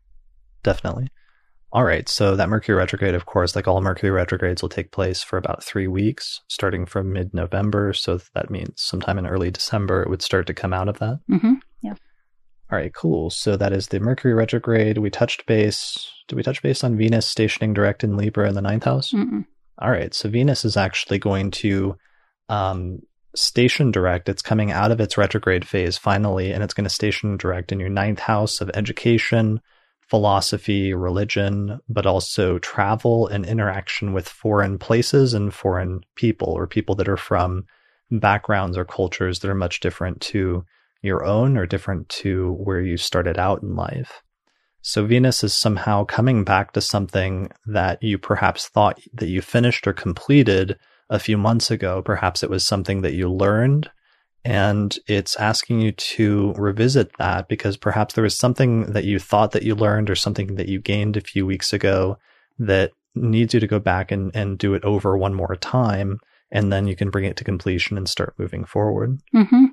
Definitely. All right. So that Mercury retrograde, of course, like all Mercury retrogrades, will take place for about three weeks, starting from mid November. So that means sometime in early December, it would start to come out of that. Mm-hmm. All right, cool. So that is the Mercury retrograde. We touched base. Did we touch base on Venus stationing direct in Libra in the ninth house? Mm-mm. All right. So Venus is actually going to um, station direct. It's coming out of its retrograde phase finally, and it's going to station direct in your ninth house of education, philosophy, religion, but also travel and interaction with foreign places and foreign people or people that are from backgrounds or cultures that are much different to your own or different to where you started out in life. So Venus is somehow coming back to something that you perhaps thought that you finished or completed a few months ago. Perhaps it was something that you learned and it's asking you to revisit that because perhaps there was something that you thought that you learned or something that you gained a few weeks ago that needs you to go back and, and do it over one more time. And then you can bring it to completion and start moving forward. Mm-hmm.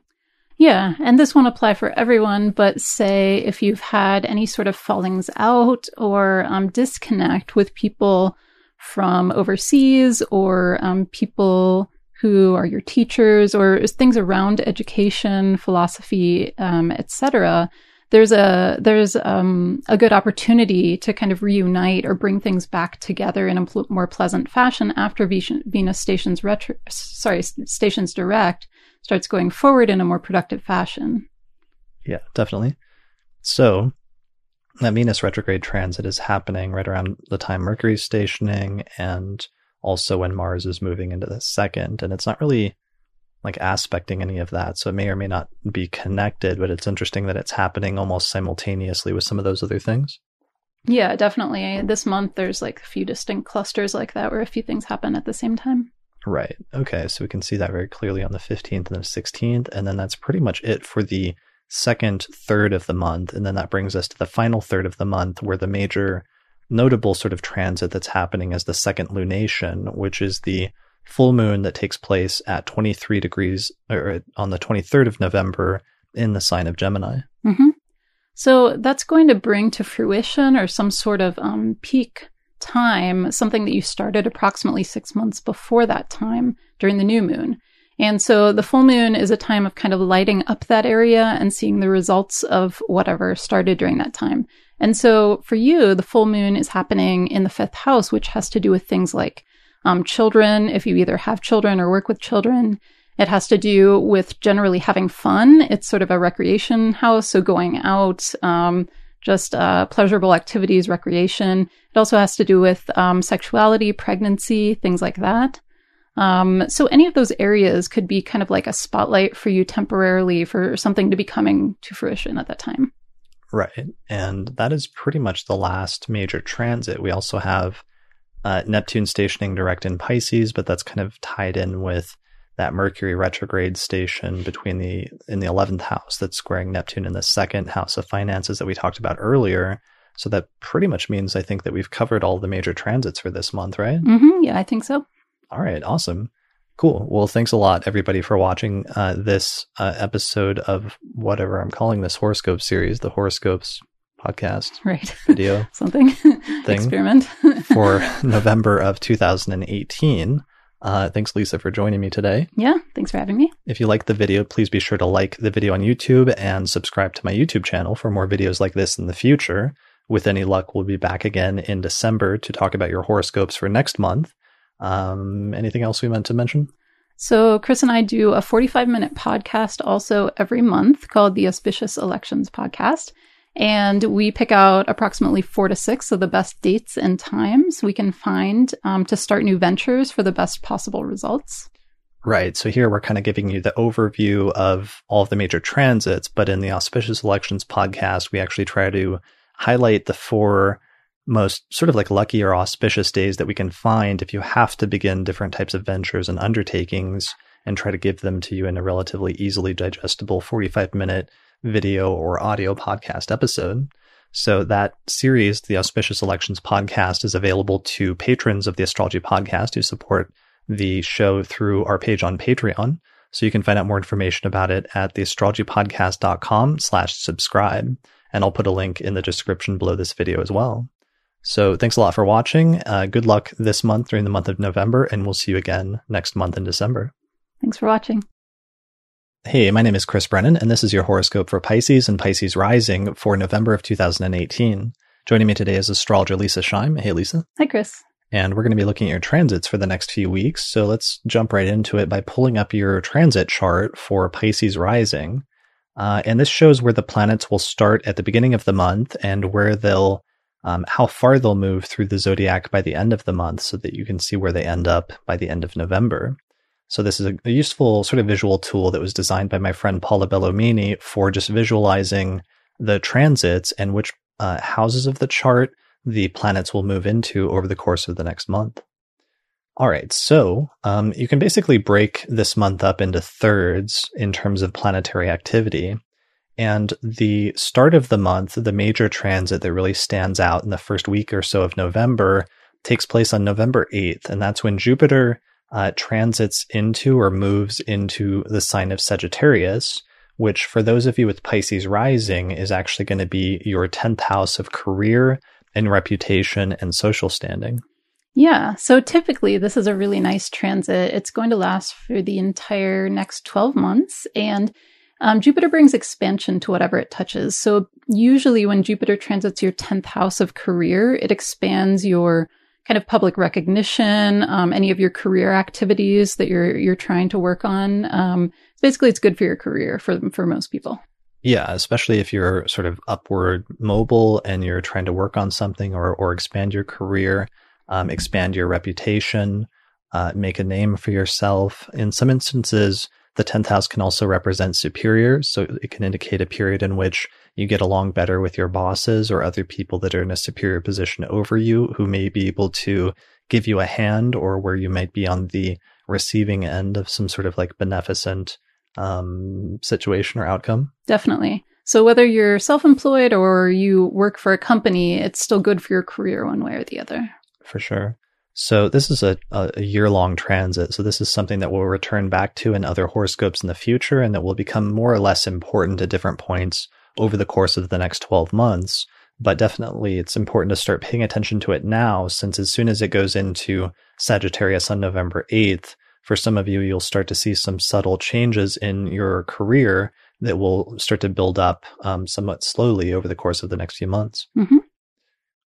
Yeah, and this won't apply for everyone, but say if you've had any sort of fallings out or um, disconnect with people from overseas or um, people who are your teachers or things around education, philosophy, um, etc., there's a there's um, a good opportunity to kind of reunite or bring things back together in a pl- more pleasant fashion after Venus stations retro sorry stations direct starts going forward in a more productive fashion. Yeah, definitely. So that Venus retrograde transit is happening right around the time Mercury's stationing and also when Mars is moving into the second. And it's not really like aspecting any of that. So it may or may not be connected, but it's interesting that it's happening almost simultaneously with some of those other things. Yeah, definitely. This month there's like a few distinct clusters like that where a few things happen at the same time. Right. Okay. So we can see that very clearly on the 15th and the 16th. And then that's pretty much it for the second third of the month. And then that brings us to the final third of the month where the major notable sort of transit that's happening is the second lunation, which is the full moon that takes place at 23 degrees or on the 23rd of November in the sign of Gemini. Mm-hmm. So that's going to bring to fruition or some sort of um, peak time something that you started approximately six months before that time during the new moon. And so the full moon is a time of kind of lighting up that area and seeing the results of whatever started during that time. And so for you, the full moon is happening in the fifth house, which has to do with things like um, children, if you either have children or work with children. It has to do with generally having fun. It's sort of a recreation house, so going out, um, just uh, pleasurable activities, recreation. It also has to do with um, sexuality, pregnancy, things like that. Um, so any of those areas could be kind of like a spotlight for you temporarily for something to be coming to fruition at that time. Right. And that is pretty much the last major transit. We also have uh, Neptune stationing direct in Pisces, but that's kind of tied in with that Mercury retrograde station between the in the 11th house that's squaring Neptune in the second house of finances that we talked about earlier. So that pretty much means I think that we've covered all the major transits for this month, right? Mm-hmm. Yeah, I think so. All right, awesome. Cool. Well, thanks a lot, everybody, for watching uh, this uh, episode of whatever I'm calling this horoscope series, the horoscopes podcast, right? Video, *laughs* something, *laughs* thing experiment *laughs* for November of 2018. Uh, thanks, Leisa, for joining me today. Yeah, thanks for having me. If you like the video, please be sure to like the video on YouTube and subscribe to my YouTube channel for more videos like this in the future. With any luck, we'll be back again in December to talk about your horoscopes for next month. Um, anything else we meant to mention? So, Chris and I do a 45 minute podcast also every month called the Auspicious Elections Podcast. And we pick out approximately four to six of the best dates and times we can find um, to start new ventures for the best possible results. Right. So here we're kind of giving you the overview of all of the major transits, but in the Auspicious Elections podcast, we actually try to highlight the four most sort of like lucky or auspicious days that we can find if you have to begin different types of ventures and undertakings and try to give them to you in a relatively easily digestible 45 minute video or audio podcast episode. So that series, the Auspicious Elections podcast, is available to patrons of the Astrology Podcast who support the show through our page on Patreon. So you can find out more information about it at theastrologypodcast.com slash subscribe. And I'll put a link in the description below this video as well. So thanks a lot for watching. Uh, good luck this month during the month of November, and we'll see you again next month in December. Thanks for watching. Hey, my name is Chris Brennan, and this is your horoscope for Pisces and Pisces Rising for November of 2018. Joining me today is astrologer Leisa Schaim. Hey, Leisa. Hi, Chris. And we're going to be looking at your transits for the next few weeks. So let's jump right into it by pulling up your transit chart for Pisces Rising. Uh, and this shows where the planets will start at the beginning of the month and where they'll, um, how far they'll move through the zodiac by the end of the month so that you can see where they end up by the end of November. So this is a, a, useful sort of visual tool that was designed by my friend Paula Belluomini for just visualizing the transits and which uh, houses of the chart the planets will move into over the course of the next month. All right, so um, you can basically break this month up into thirds in terms of planetary activity. And the start of the month, the major transit that really stands out in the first week or so of November, takes place on November 8th. And that's when Jupiter uh, transits into or moves into the sign of Sagittarius, which for those of you with Pisces rising is actually going to be your 10th house of career and reputation and social standing. Yeah. So typically, this is a really nice transit. It's going to last for the entire next 12 months. And Um, Jupiter brings expansion to whatever it touches. So usually when Jupiter transits your 10th house of career, it expands your kind of public recognition, um, any of your career activities that you're you're trying to work on. Um, basically, it's good for your career for for most people. Yeah, especially if you're sort of upward mobile and you're trying to work on something or or expand your career, um, expand your reputation, uh, make a name for yourself. In some instances, the 10th house can also represent superiors. So it can indicate a period in which you get along better with your bosses or other people that are in a superior position over you who may be able to give you a hand or where you might be on the receiving end of some sort of like beneficent um, situation or outcome. Definitely. So whether you're self-employed or you work for a company, it's still good for your career one way or the other. For sure. So this is a, a year long transit. So this is something that we'll return back to in other horoscopes in the future and that will become more or less important at different points over the course of the next 12 months. But definitely it's important to start paying attention to it now, since as soon as it goes into Sagittarius on November 8th, for some of you, you'll start to see some subtle changes in your career that will start to build up um, somewhat slowly over the course of the next few months. Mm-hmm.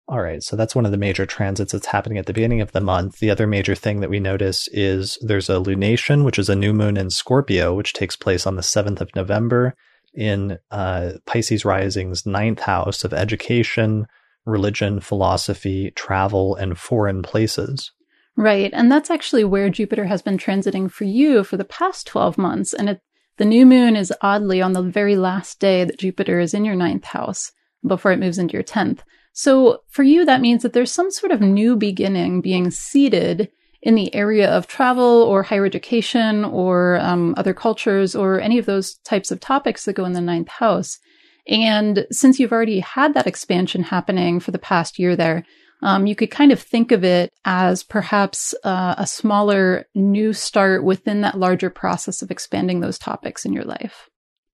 All right, so that's one of the major transits that's happening at the beginning of the month. The other major thing that we notice is there's a lunation, which is a new moon in Scorpio, which takes place on the 7th of November in uh, Pisces Rising's ninth house of education, religion, philosophy, travel, and foreign places. Right. And that's actually where Jupiter has been transiting for you for the past 12 months. And it, the new moon is oddly on the very last day that Jupiter is in your ninth house before it moves into your 10th. So for you, that means that there's some sort of new beginning being seeded in the area of travel or higher education or um, other cultures or any of those types of topics that go in the ninth house. And since you've already had that expansion happening for the past year there, um, you could kind of think of it as perhaps uh, a smaller new start within that larger process of expanding those topics in your life.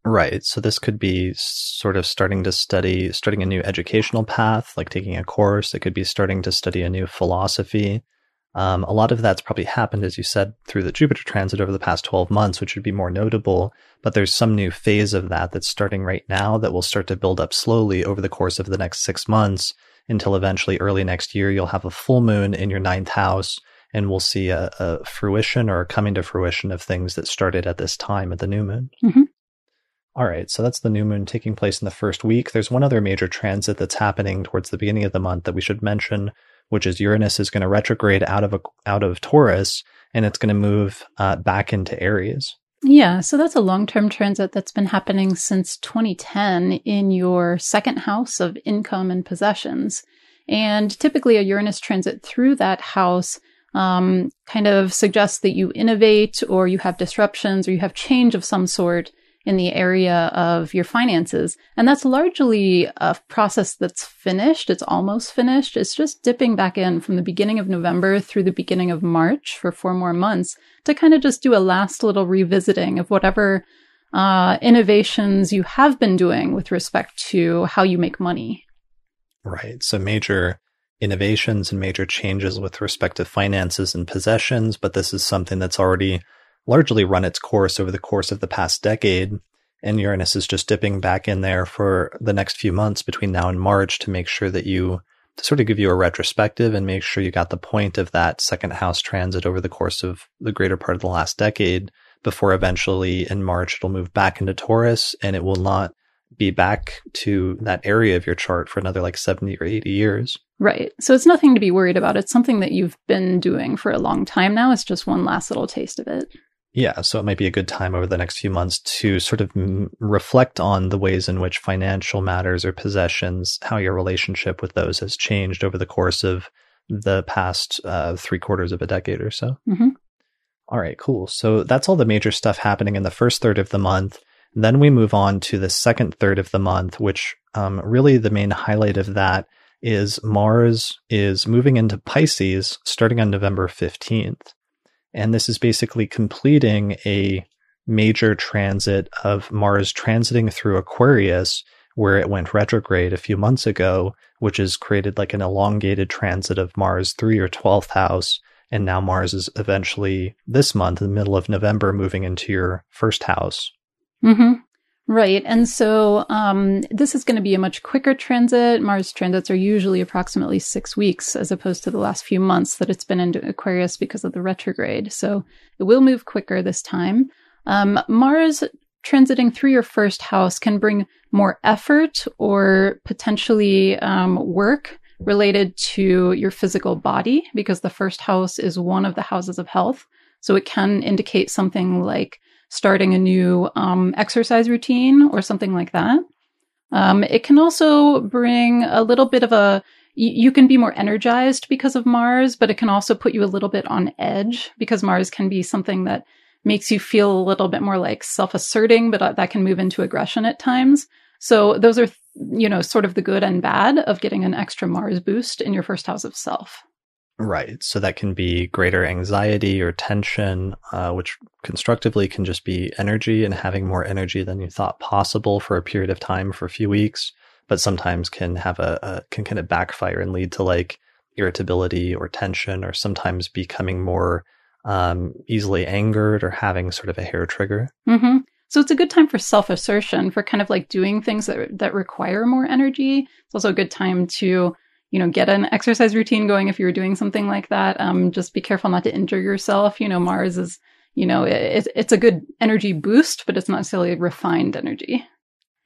Right. So this could be sort of starting to study, starting a new educational path, like taking a course. It could be starting to study a new philosophy. Um, a lot of that's probably happened, as you said, through the Jupiter transit over the past 12 months, which would be more notable. But there's some new phase of that that's starting right now that will start to build up slowly over the course of the next six months until eventually early next year, you'll have a full moon in your ninth house and we'll see a, a fruition or coming to fruition of things that started at this time at the new moon. Mm-hmm. All right, so that's the new moon taking place in the first week. There's one other major transit that's happening towards the beginning of the month that we should mention, which is Uranus is going to retrograde out of a, out of Taurus and it's going to move uh, back into Aries. Yeah, so that's a long term transit that's been happening since 2010 in your second house of income and possessions. And typically, a Uranus transit through that house um, kind of suggests that you innovate or you have disruptions or you have change of some sort in the area of your finances. And that's largely a process that's finished. It's almost finished. It's just dipping back in from the beginning of November through the beginning of March for four more months to kind of just do a last little revisiting of whatever uh, innovations you have been doing with respect to how you make money. Right. So major innovations and major changes with respect to finances and possessions, but this is something that's already largely run its course over the course of the past decade. And Uranus is just dipping back in there for the next few months between now and March to make sure that you, to sort of give you a retrospective and make sure you got the point of that second house transit over the course of the greater part of the last decade before eventually in March it'll move back into Taurus and it will not be back to that area of your chart for another like 70 or 80 years. Right. So it's nothing to be worried about. It's something that you've been doing for a long time now. It's just one last little taste of it. Yeah, so it might be a good time over the next few months to sort of m- reflect on the ways in which financial matters or possessions, how your relationship with those has changed over the course of the past uh, three quarters of a decade or so. Mm-hmm. All right, cool. So that's all the major stuff happening in the first third of the month. Then we move on to the second third of the month, which um, really the main highlight of that is Mars is moving into Pisces starting on November 15th. And this is basically completing a major transit of Mars transiting through Aquarius, where it went retrograde a few months ago, which has created like an elongated transit of Mars through your 12th house. And now Mars is eventually this month, in the middle of November, moving into your first house. Mm-hmm. Right. And so um, this is going to be a much quicker transit. Mars transits are usually approximately six weeks as opposed to the last few months that it's been in Aquarius because of the retrograde. So it will move quicker this time. Um, Mars transiting through your first house can bring more effort or potentially um, work related to your physical body because the first house is one of the houses of health. So it can indicate something like starting a new um, exercise routine or something like that. Um, it can also bring a little bit of a you can be more energized because of Mars, but it can also put you a little bit on edge because Mars can be something that makes you feel a little bit more like self asserting, but uh, that can move into aggression at times. So those are, you know, sort of the good and bad of getting an extra Mars boost in your first house of self. Right. So that can be greater anxiety or tension, uh, which constructively can just be energy and having more energy than you thought possible for a period of time for a few weeks, but sometimes can have a, a can kind of backfire and lead to like irritability or tension or sometimes becoming more um, easily angered or having sort of a hair trigger. Mm-hmm. So it's a good time for self assertion, for kind of like doing things that that require more energy. It's also a good time to you know, get an exercise routine going if you're doing something like that. Um, just be careful not to injure yourself. You know, Mars is, you know, it, it's a good energy boost, but it's not necessarily refined energy.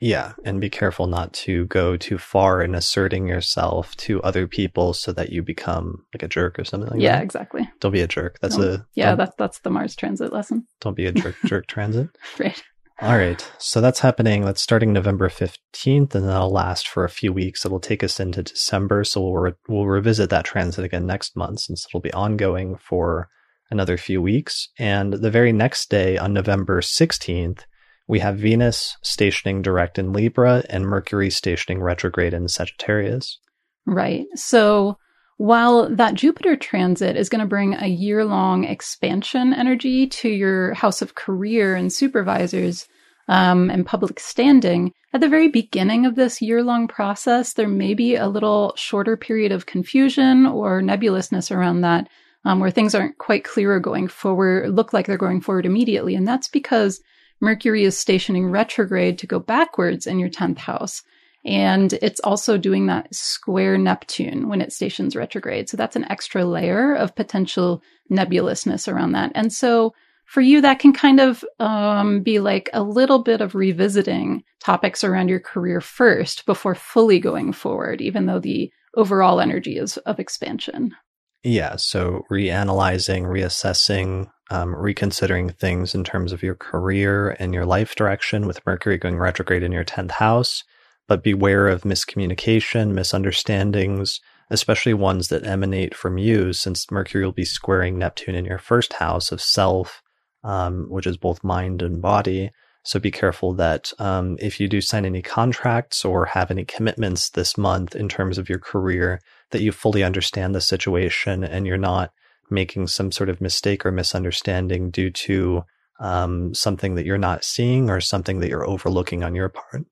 Yeah, and be careful not to go too far in asserting yourself to other people so that you become like a jerk or something like yeah, that. Yeah, exactly. Don't be a jerk. That's a Yeah, that's that's the Mars transit lesson. Don't be a jerk jerk *laughs* transit. right. All right. So that's happening. That's starting November 15th, and that'll last for a few weeks. It'll take us into December. So we'll, re- we'll revisit that transit again next month since it'll be ongoing for another few weeks. And the very next day on November 16th, we have Venus stationing direct in Libra and Mercury stationing retrograde in Sagittarius. Right. So while that Jupiter transit is going to bring a year long expansion energy to your house of career and supervisors um, and public standing, at the very beginning of this year long process, there may be a little shorter period of confusion or nebulousness around that. Um, where things aren't quite clear or going forward, look like they're going forward immediately. And that's because Mercury is stationing retrograde to go backwards in your 10th house. And it's also doing that square Neptune when it stations retrograde. So that's an extra layer of potential nebulousness around that. And so for you, that can kind of um, be like a little bit of revisiting topics around your career first before fully going forward, even though the overall energy is of expansion. Yeah. So reanalyzing, reassessing, um, reconsidering things in terms of your career and your life direction with Mercury going retrograde in your 10th house but beware of miscommunication, misunderstandings, especially ones that emanate from you, since Mercury will be squaring Neptune in your first house of self, um, which is both mind and body. So be careful that um, if you do sign any contracts or have any commitments this month in terms of your career, that you fully understand the situation and you're not making some sort of mistake or misunderstanding due to um, something that you're not seeing or something that you're overlooking on your part.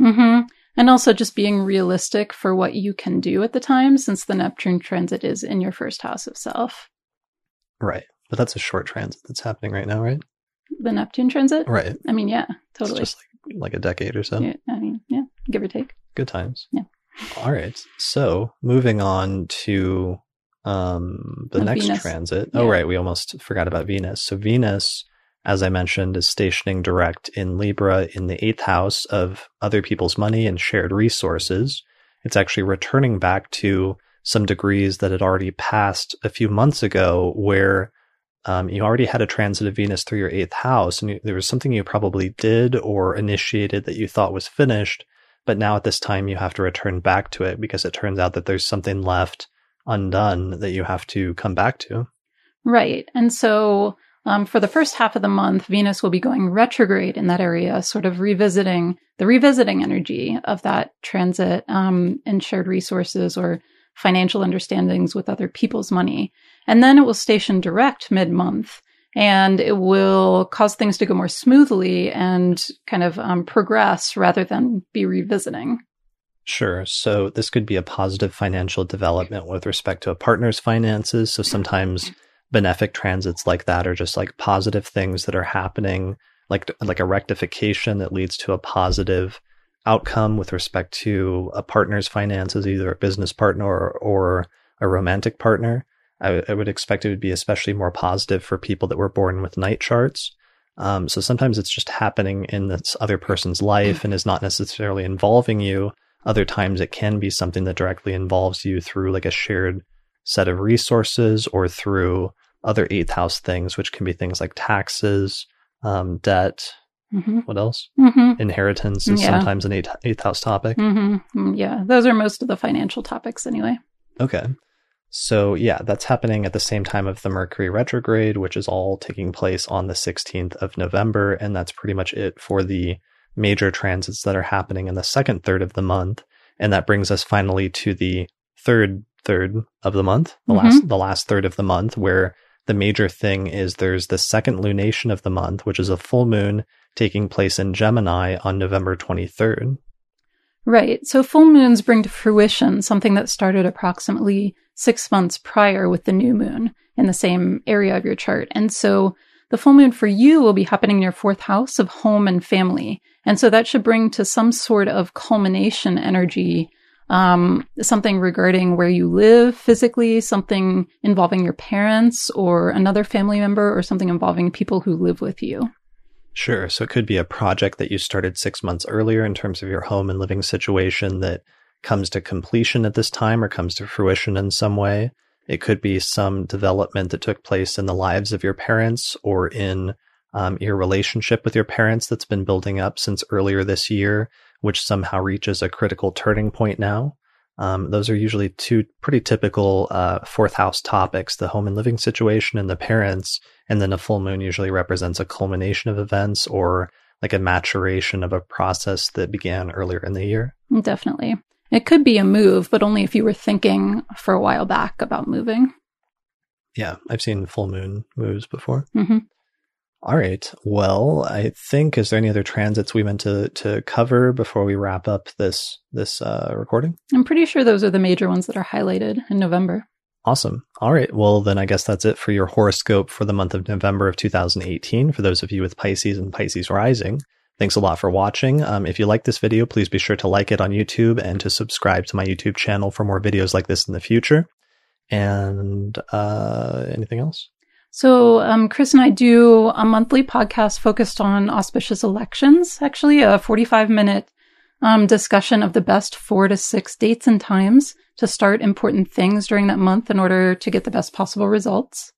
Mm-hmm. And also just being realistic for what you can do at the time, since the Neptune transit is in your first house of self. Right. But that's a short transit that's happening right now, right? The Neptune transit? Right. I mean, yeah, totally. It's just like, like a decade or so. Yeah, I mean, yeah, give or take. Good times. Yeah. All right. So moving on to um, the next Venus. transit. Yeah. Oh, right. We almost forgot about Venus. So Venus as I mentioned, is stationing direct in Libra in the eighth house of other people's money and shared resources. It's actually returning back to some degrees that had already passed a few months ago, where um, you already had a transit of Venus through your eighth house, and you, there was something you probably did or initiated that you thought was finished. But now at this time, you have to return back to it because it turns out that there's something left undone that you have to come back to. Right. And so um, for the first half of the month, Venus will be going retrograde in that area, sort of revisiting the revisiting energy of that transit um, and shared resources or financial understandings with other people's money. And then it will station direct mid month and it will cause things to go more smoothly and kind of um, progress rather than be revisiting. Sure. So this could be a positive financial development with respect to a partner's finances. So sometimes benefic transits like that are just like positive things that are happening like like a rectification that leads to a positive outcome with respect to a partner's finances, either a business partner or, or a romantic partner. I, I would expect it would be especially more positive for people that were born with night charts. Um, so sometimes it's just happening in this other person's life and is not necessarily involving you. Other times it can be something that directly involves you through like a shared set of resources or through other eighth house things, which can be things like taxes, um, debt. Mm-hmm. What else? Mm-hmm. Inheritance is Yeah. sometimes an eighth, eighth house topic. Mm-hmm. Yeah, those are most of the financial topics anyway. Okay. So yeah, that's happening at the same time of the Mercury retrograde, which is all taking place on the 16th of November. And that's pretty much it for the major transits that are happening in the second third of the month. And that brings us finally to the third third of the month, the last, the last third of the month, where the major thing is there's the second lunation of the month, which is a full moon taking place in Gemini on November 23rd. Right. So full moons bring to fruition something that started approximately six months prior with the new moon in the same area of your chart. And so the full moon for you will be happening in your fourth house of home and family. And so that should bring to some sort of culmination energy, um, something regarding where you live physically, something involving your parents or another family member, or something involving people who live with you. Sure. So it could be a project that you started six months earlier in terms of your home and living situation that comes to completion at this time or comes to fruition in some way. It could be some development that took place in the lives of your parents or in um, your relationship with your parents that's been building up since earlier this year, which somehow reaches a critical turning point now. Um, those are usually two pretty typical uh, fourth house topics the home and living situation and the parents. And then a full moon usually represents a culmination of events or like a maturation of a process that began earlier in the year. Definitely. It could be a move, but only if you were thinking for a while back about moving. Yeah, I've seen full moon moves before. hmm All right. Well, I think is there any other transits we meant to to cover before we wrap up this this uh, recording? I'm pretty sure those are the major ones that are highlighted in November. Awesome. All right. Well, then I guess that's it for your horoscope for the month of November of 2018. For those of you with Pisces and Pisces rising, thanks a lot for watching. Um, if you like this video, please be sure to like it on YouTube and to subscribe to my YouTube channel for more videos like this in the future. And uh, anything else? So, um, Chris and I do a monthly podcast focused on auspicious elections, actually, a 45 minute um, discussion of the best four to six dates and times to start important things during that month in order to get the best possible results.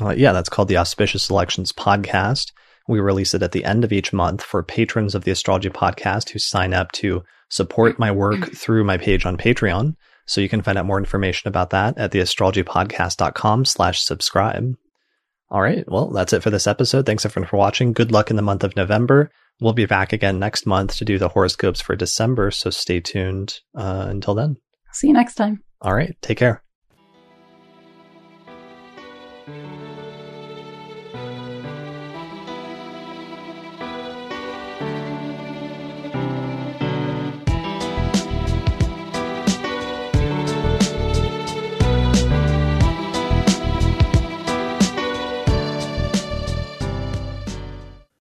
Uh, yeah, that's called the Auspicious Elections Podcast. We release it at the end of each month for patrons of the Astrology Podcast who sign up to support my work through my page on Patreon. So you can find out more information about that at theastrologypodcast.com slash subscribe. All right. Well, that's it for this episode. Thanks everyone for watching. Good luck in the month of November. We'll be back again next month to do the horoscopes for December. So stay tuned uh, until then. See you next time. All right. Take care.